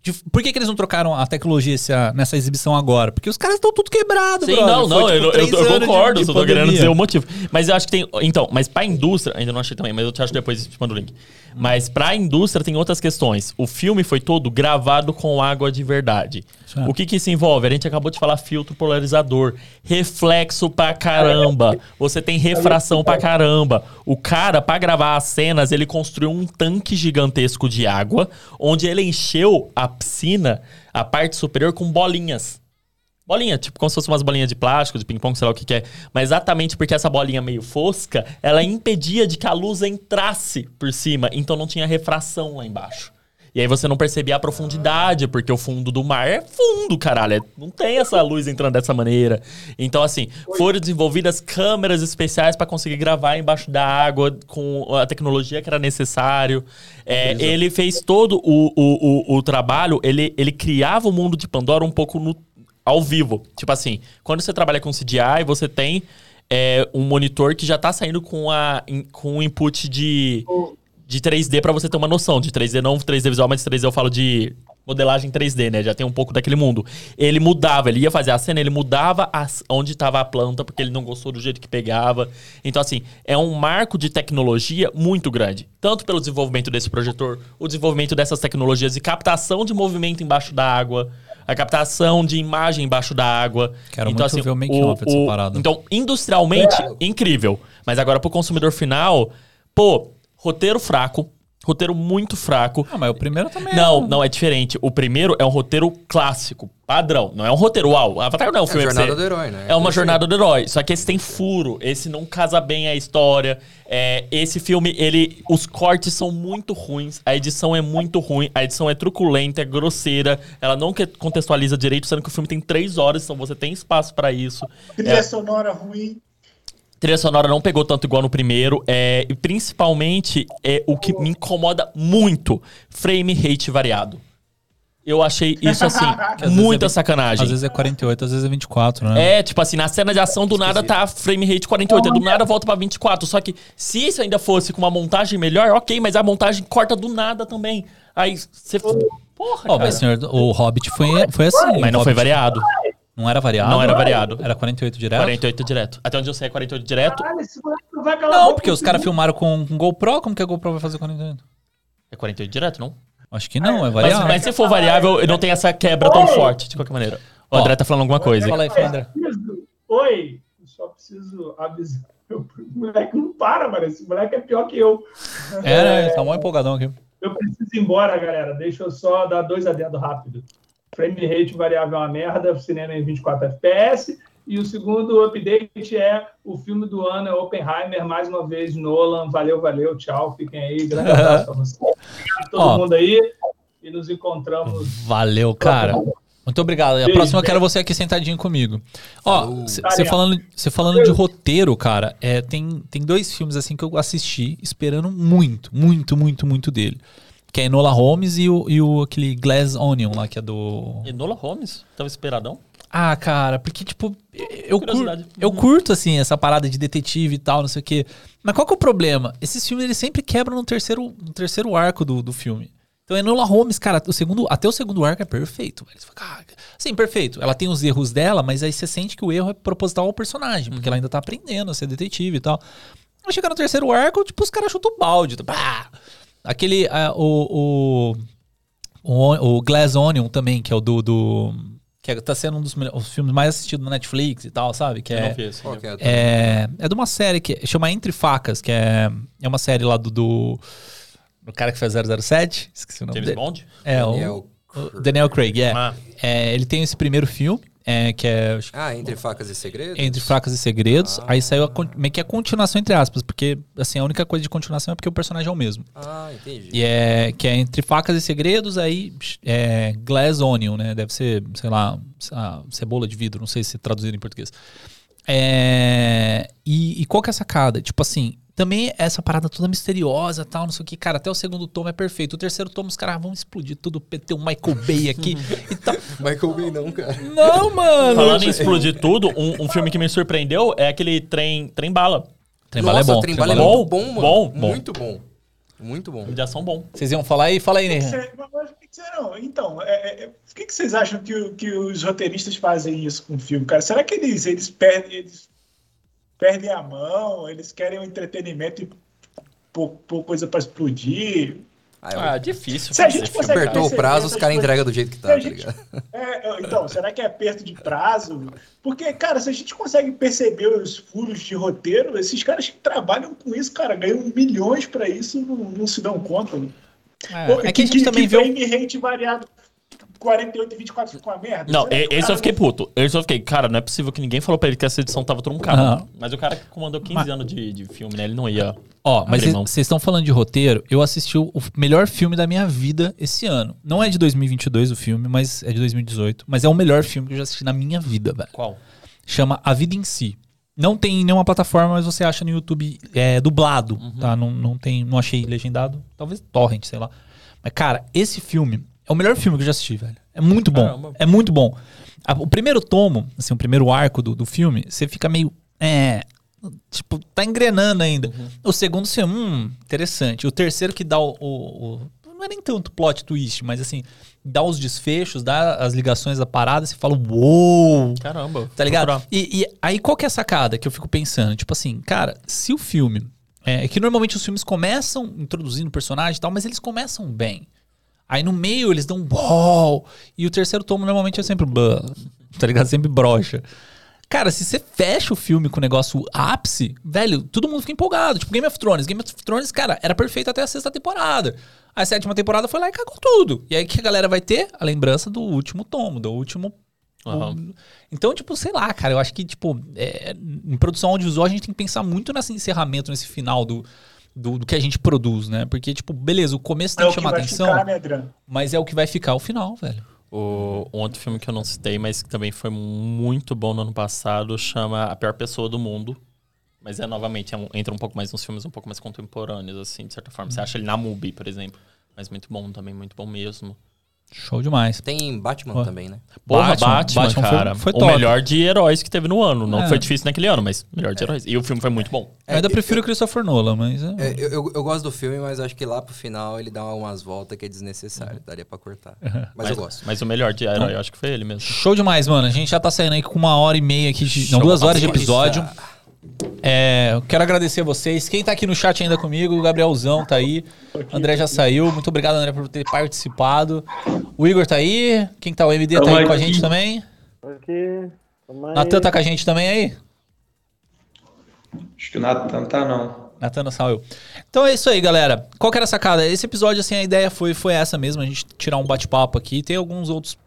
de- por que, que eles não trocaram a tecnologia essa- nessa exibição agora? Porque os caras estão tudo quebrado, Sim, brother. não, Foi, não, tipo, eu, eu, eu anos de- concordo, de só tô querendo dizer o motivo. Mas eu acho que tem. Então, mas pra indústria, ainda não achei também, mas eu te acho depois te mando o link. Mas pra indústria tem outras questões. O filme foi todo gravado com água de verdade. Certo. O que que isso envolve? A gente acabou de falar filtro polarizador, reflexo pra caramba. Você tem refração pra caramba. O cara, pra gravar as cenas, ele construiu um tanque gigantesco de água, onde ele encheu a piscina, a parte superior, com bolinhas. Bolinha, tipo como se fosse umas bolinhas de plástico, de ping-pong, sei lá o que, que é. Mas exatamente porque essa bolinha meio fosca, ela impedia de que a luz entrasse por cima. Então não tinha refração lá embaixo. E aí você não percebia a profundidade, porque o fundo do mar é fundo, caralho. É- Não tem essa luz entrando dessa maneira. Então, assim, foram desenvolvidas câmeras especiais para conseguir gravar embaixo da água com a tecnologia que era necessário. É, ele fez todo o, o, o, o trabalho, ele, ele criava o mundo de Pandora um pouco no, ao vivo. Tipo assim, quando você trabalha com CGI, você tem é, um monitor que já tá saindo com, a, com o input de, de 3D pra você ter uma noção. De 3D não 3D visual, mas 3D eu falo de modelagem 3D, né? Já tem um pouco daquele mundo. Ele mudava, ele ia fazer a cena, ele mudava as- onde estava a planta, porque ele não gostou do jeito que pegava. Então, assim, é um marco de tecnologia muito grande. Tanto pelo desenvolvimento desse projetor, o desenvolvimento dessas tecnologias de captação de movimento embaixo da água, a captação de imagem embaixo da água. Quero então, muito ver o make-off dessa parada. Então, industrialmente, incrível. Mas agora, pro consumidor final, pô, roteiro fraco. Roteiro muito fraco. Ah, mas o primeiro também Não, não, é diferente. O primeiro é um roteiro clássico, padrão. Não é um roteiro uau. Avatar não é um É a filme jornada do herói, né? É uma Esse- jornada do herói. Só que esse tem furo. Esse não casa bem a história. É, esse filme, ele. Os cortes são muito ruins. A edição é muito ruim. A edição é truculenta, é grosseira. Ela não contextualiza direito, sendo que o filme tem três horas, então você tem espaço pra isso. Trilha É. sonora ruim. Trilha sonora não pegou tanto igual no primeiro. É, e principalmente, é, o que me incomoda muito: frame rate variado. Eu achei isso, assim, muita é- sacanagem. Às vezes é 48, às vezes é 24, né? É, tipo assim, na cena de ação do nada tá frame rate 48, aí do nada volta pra 24. Só que se isso ainda fosse com uma montagem melhor, ok, mas a montagem corta do nada também. Aí você. Porra, Ó, cara. mas senhor, o Hobbit foi, foi assim. Mas não foi Hobbit variado. Não era variado? Não era variado. Era 48 direto? 48 direto. Até onde eu sei é 48 direto. Caralho, esse moleque não vai calar Não, porque os caras filmaram com, com GoPro. Como que a GoPro vai fazer 48? É 48 direto, não? Acho que não, é Mas, variado. mas se for variável, não tem essa quebra tão forte, de qualquer maneira. O Ó. André tá falando alguma coisa. Fala aí, fala, André. Preciso- Oi, eu só preciso avisar. O moleque não para, mano. Esse moleque é pior que eu. É, né? Tá mó empolgadão aqui. Eu preciso ir embora, galera. Deixa eu só dar dois adendos rápido. Frame rate variável é uma merda, cinema em 24 FPS. E o segundo update é o filme do ano, é Oppenheimer, mais uma vez, Nolan. Valeu, valeu, tchau. Fiquem aí. Grande abraço pra vocês. Obrigado a todo Ó. mundo aí. E nos encontramos. Valeu, cara. Muito obrigado. E a próxima eu quero você aqui sentadinho comigo. Ó, você falando, cê falando de roteiro, cara, é, tem, tem dois filmes assim que eu assisti esperando muito, muito, muito, muito dele. Que é Enola Holmes e o, e o aquele Glass Onion lá, que é do. Enola Holmes? Tava esperadão? Ah, cara, porque, tipo, eu curto, Curiosidade. eu Uhum. curto, assim, essa parada de detetive e tal, não sei o quê. Mas qual que é o problema? Esses filmes, eles sempre quebram no terceiro, no terceiro arco do, do filme. Então, Enola Holmes, cara, o segundo, até o segundo arco é perfeito. "Cara", Sim, perfeito. Ela tem os erros dela, mas aí você sente que o erro é proposital ao personagem, porque ela ainda tá aprendendo a ser detetive e tal. Aí chega no terceiro arco, tipo, os caras chutam o balde. tipo, pá. Aquele, ah, o, o, o, o Glass Onion também, que é o do... do que é- tá sendo um dos os filmes mais assistidos na Netflix e tal, sabe? Que Eu é, não vi que é? é, é de uma série que chama Entre Facas, que é, é uma série lá do, do, do cara que fez 007. Esqueci o nome James dele. Bond? É, o, Daniel o Daniel Craig, é. Ah, É, Ele tem esse primeiro filme, é, que é que Ah, Entre Facas e Segredos? Entre Facas e Segredos. Ah. Aí saiu a meio que a continuação, entre aspas, porque assim, a única coisa de continuação é porque o personagem é o mesmo. Ah, entendi. E é que é Entre Facas e Segredos, aí é Glass Onion, né? Deve ser, sei lá, cebola de vidro, não sei se traduzido em português. É, e, e qual que é a sacada? Tipo assim, também essa parada toda misteriosa tal, não sei o que. Cara, até o segundo tomo é perfeito. O terceiro tomo, os caras vão explodir tudo, ter um Michael Bay aqui e tal. Michael Bay não, cara. Não, mano! Falando em explodir tudo, um, um filme que me surpreendeu é aquele Trem, trem Bala. Trembala é Nossa, bom. Trembala é Trembala bom. muito bom, mano. Bom, bom. Muito bom. Muito bom. Filme de ação bom. Vocês iam falar aí? Fala aí, né? Você- mas o que Não, então, é, é, por que, que vocês acham que, que os roteiristas fazem isso com o filme, cara? Será que eles, eles, perdem, eles perdem a mão? Eles querem um entretenimento e pôr, pôr coisa pra explodir? Ah, eu- Ah, difícil Se a gente consegue- apertou o prazo, os caras entregam do jeito que Se tá, tá gente- ligado? É, então, será que é perto de prazo? Porque, cara, se a gente consegue perceber os furos de roteiro, esses caras que trabalham com isso, cara, ganham milhões pra isso, não, não se dão conta. né? Pô, É, é que a gente também vê. o- frame rate variado 48 e 24 ficou uma merda. Não, e- esse cara eu fiquei puto. Esse eu fiquei, cara, não é possível que ninguém falou pra ele que essa edição tava truncada. Não. Mas o cara que comandou 15 Mas- anos de, de filme, né? Ele não ia. Ó, mas vocês estão falando de roteiro. Eu assisti o o melhor filme da minha vida esse ano. Não é de 2022 o filme, mas é de 2018. Mas é o melhor filme que eu já assisti na minha vida, velho. Qual? Chama A Vida em Si. Não tem em nenhuma plataforma, mas você acha no YouTube é, dublado, Uhum. tá? Não, não tem, não achei legendado. Talvez torrent, sei lá. Mas, cara, esse filme é o melhor filme que eu já assisti, velho. É muito bom. Caramba. É muito bom. O primeiro tomo, assim, o primeiro arco do, do filme, você fica meio. É. Tipo, tá engrenando ainda. O segundo, você. Hum, interessante. O terceiro que dá o. o- o- não é nem tanto plot twist, mas assim, dá os desfechos, dá as ligações da parada, você fala, uou! Caramba. Tá ligado? E, e aí qual que é a sacada que eu fico pensando? Tipo assim, cara, se o filme. É, é que normalmente os filmes começam introduzindo personagem e tal, mas eles começam bem. Aí no meio eles dão uau! E o terceiro tomo normalmente é sempre. blá, Tá ligado? Sempre brocha. Cara, se você fecha o filme com o negócio ápice, velho, todo mundo fica empolgado. Tipo, Game of Thrones. Game of Thrones, cara, era perfeito até a sexta temporada. A sétima temporada foi lá e cagou tudo. E aí o que a galera vai ter? A lembrança do último tomo, do último Aham. então, tipo, sei lá, cara, eu acho que, tipo, é, em produção audiovisual a gente tem que pensar muito nesse encerramento, nesse final do, do, do que a gente produz, né? Porque, tipo, beleza, o começo tem É que o que chamar vai atenção, ficar, né, Dran? mas é o que vai ficar o final, velho. O, um outro filme que eu não citei, mas que também foi muito bom no ano passado, chama A Pior Pessoa do Mundo. Mas é, novamente, é um- entra um pouco mais nos filmes um pouco mais contemporâneos, assim, de certa forma. Você acha ele na MUBI, por exemplo. Mas muito bom também, muito bom mesmo. Show demais. Tem Batman também, né? Porra, Batman, Batman, Batman foi- cara. foi o top. melhor de heróis que teve no ano. Não É. foi difícil naquele ano, mas melhor de heróis. E o filme foi muito bom. eu ainda eu- prefiro o Christopher Nolan, mas... é- É, eu, eu, eu gosto do filme, mas acho que lá pro final ele dá umas voltas que é desnecessário. Daria pra cortar. Mas, eu gosto. Mas o melhor de herói, eu acho que foi ele mesmo. Show demais, mano. A gente já tá saindo aí com uma hora e meia aqui, de, não, duas horas de episódio. É, eu quero agradecer a vocês. Quem tá aqui no chat ainda comigo, o Gabrielzão tá aí. André já saiu. Muito obrigado, André, por ter participado. O Igor tá aí. Quem tá? O MD tá aí com a aqui. gente também. Mas... Natan tá com a gente também aí? Acho que o Natan tá, não. Natan não saiu. Então é isso aí, galera. Qual que era a sacada? Esse episódio, assim, a ideia foi, foi essa mesmo, a gente tirar um bate-papo aqui. Tem alguns outros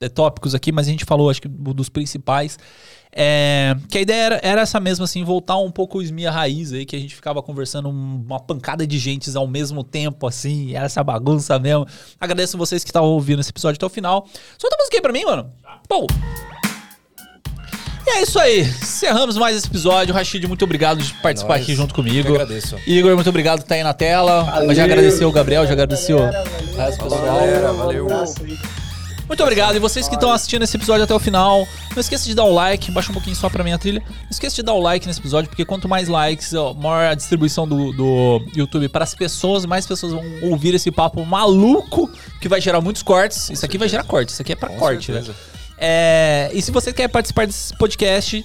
é, tópicos aqui, mas a gente falou, acho que dos principais. É, que a ideia era, era essa mesma, assim, voltar um pouco o Esmia Raiz aí, que a gente ficava conversando um- uma pancada de gentes ao mesmo tempo, assim, era essa bagunça mesmo. Agradeço vocês que estavam ouvindo esse episódio até o final. Solta a música aí pra mim, mano. Pô. E é isso aí. Encerramos mais esse episódio. Rashid, muito obrigado de participar Nós. aqui junto Eu comigo. agradeço. Igor, muito obrigado por estar aí na tela. Já agradeceu o Gabriel, já agradeceu valeu. Falou, pessoal. galera. Um Valeu. Muito obrigado. E vocês que estão assistindo esse episódio até o final, não esqueça de dar o like, baixa um pouquinho só pra minha trilha. Não esqueça de dar o like nesse episódio, porque quanto mais likes, ó, maior a distribuição do, do YouTube para as pessoas, mais pessoas vão ouvir esse papo maluco que vai gerar muitos cortes. Isso aqui vai gerar corte, isso aqui é pra Com corte, certeza. né? É, e se você quer participar desse podcast,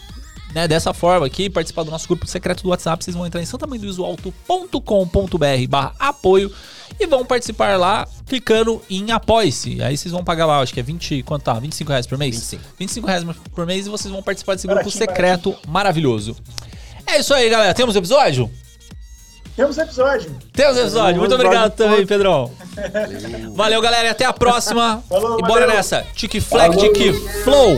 né, dessa forma aqui, participar do nosso grupo secreto do WhatsApp, vocês vão entrar em santamanhodoisoalto.com.br barra apoio e vão participar lá clicando em apoie-se. Aí vocês vão pagar lá, acho que é 20, quanto tá? 25 reais por mês? 25. 25 reais por mês e vocês vão participar desse grupo Baratinho, secreto maravilhoso. É isso aí, galera. Temos episódio? Temos episódio. Temos episódio. Muito obrigado também, Pedrão. Valeu, galera. E até a próxima. Falou, e bora valeu. nessa. Tique Fleck, Tique Flow.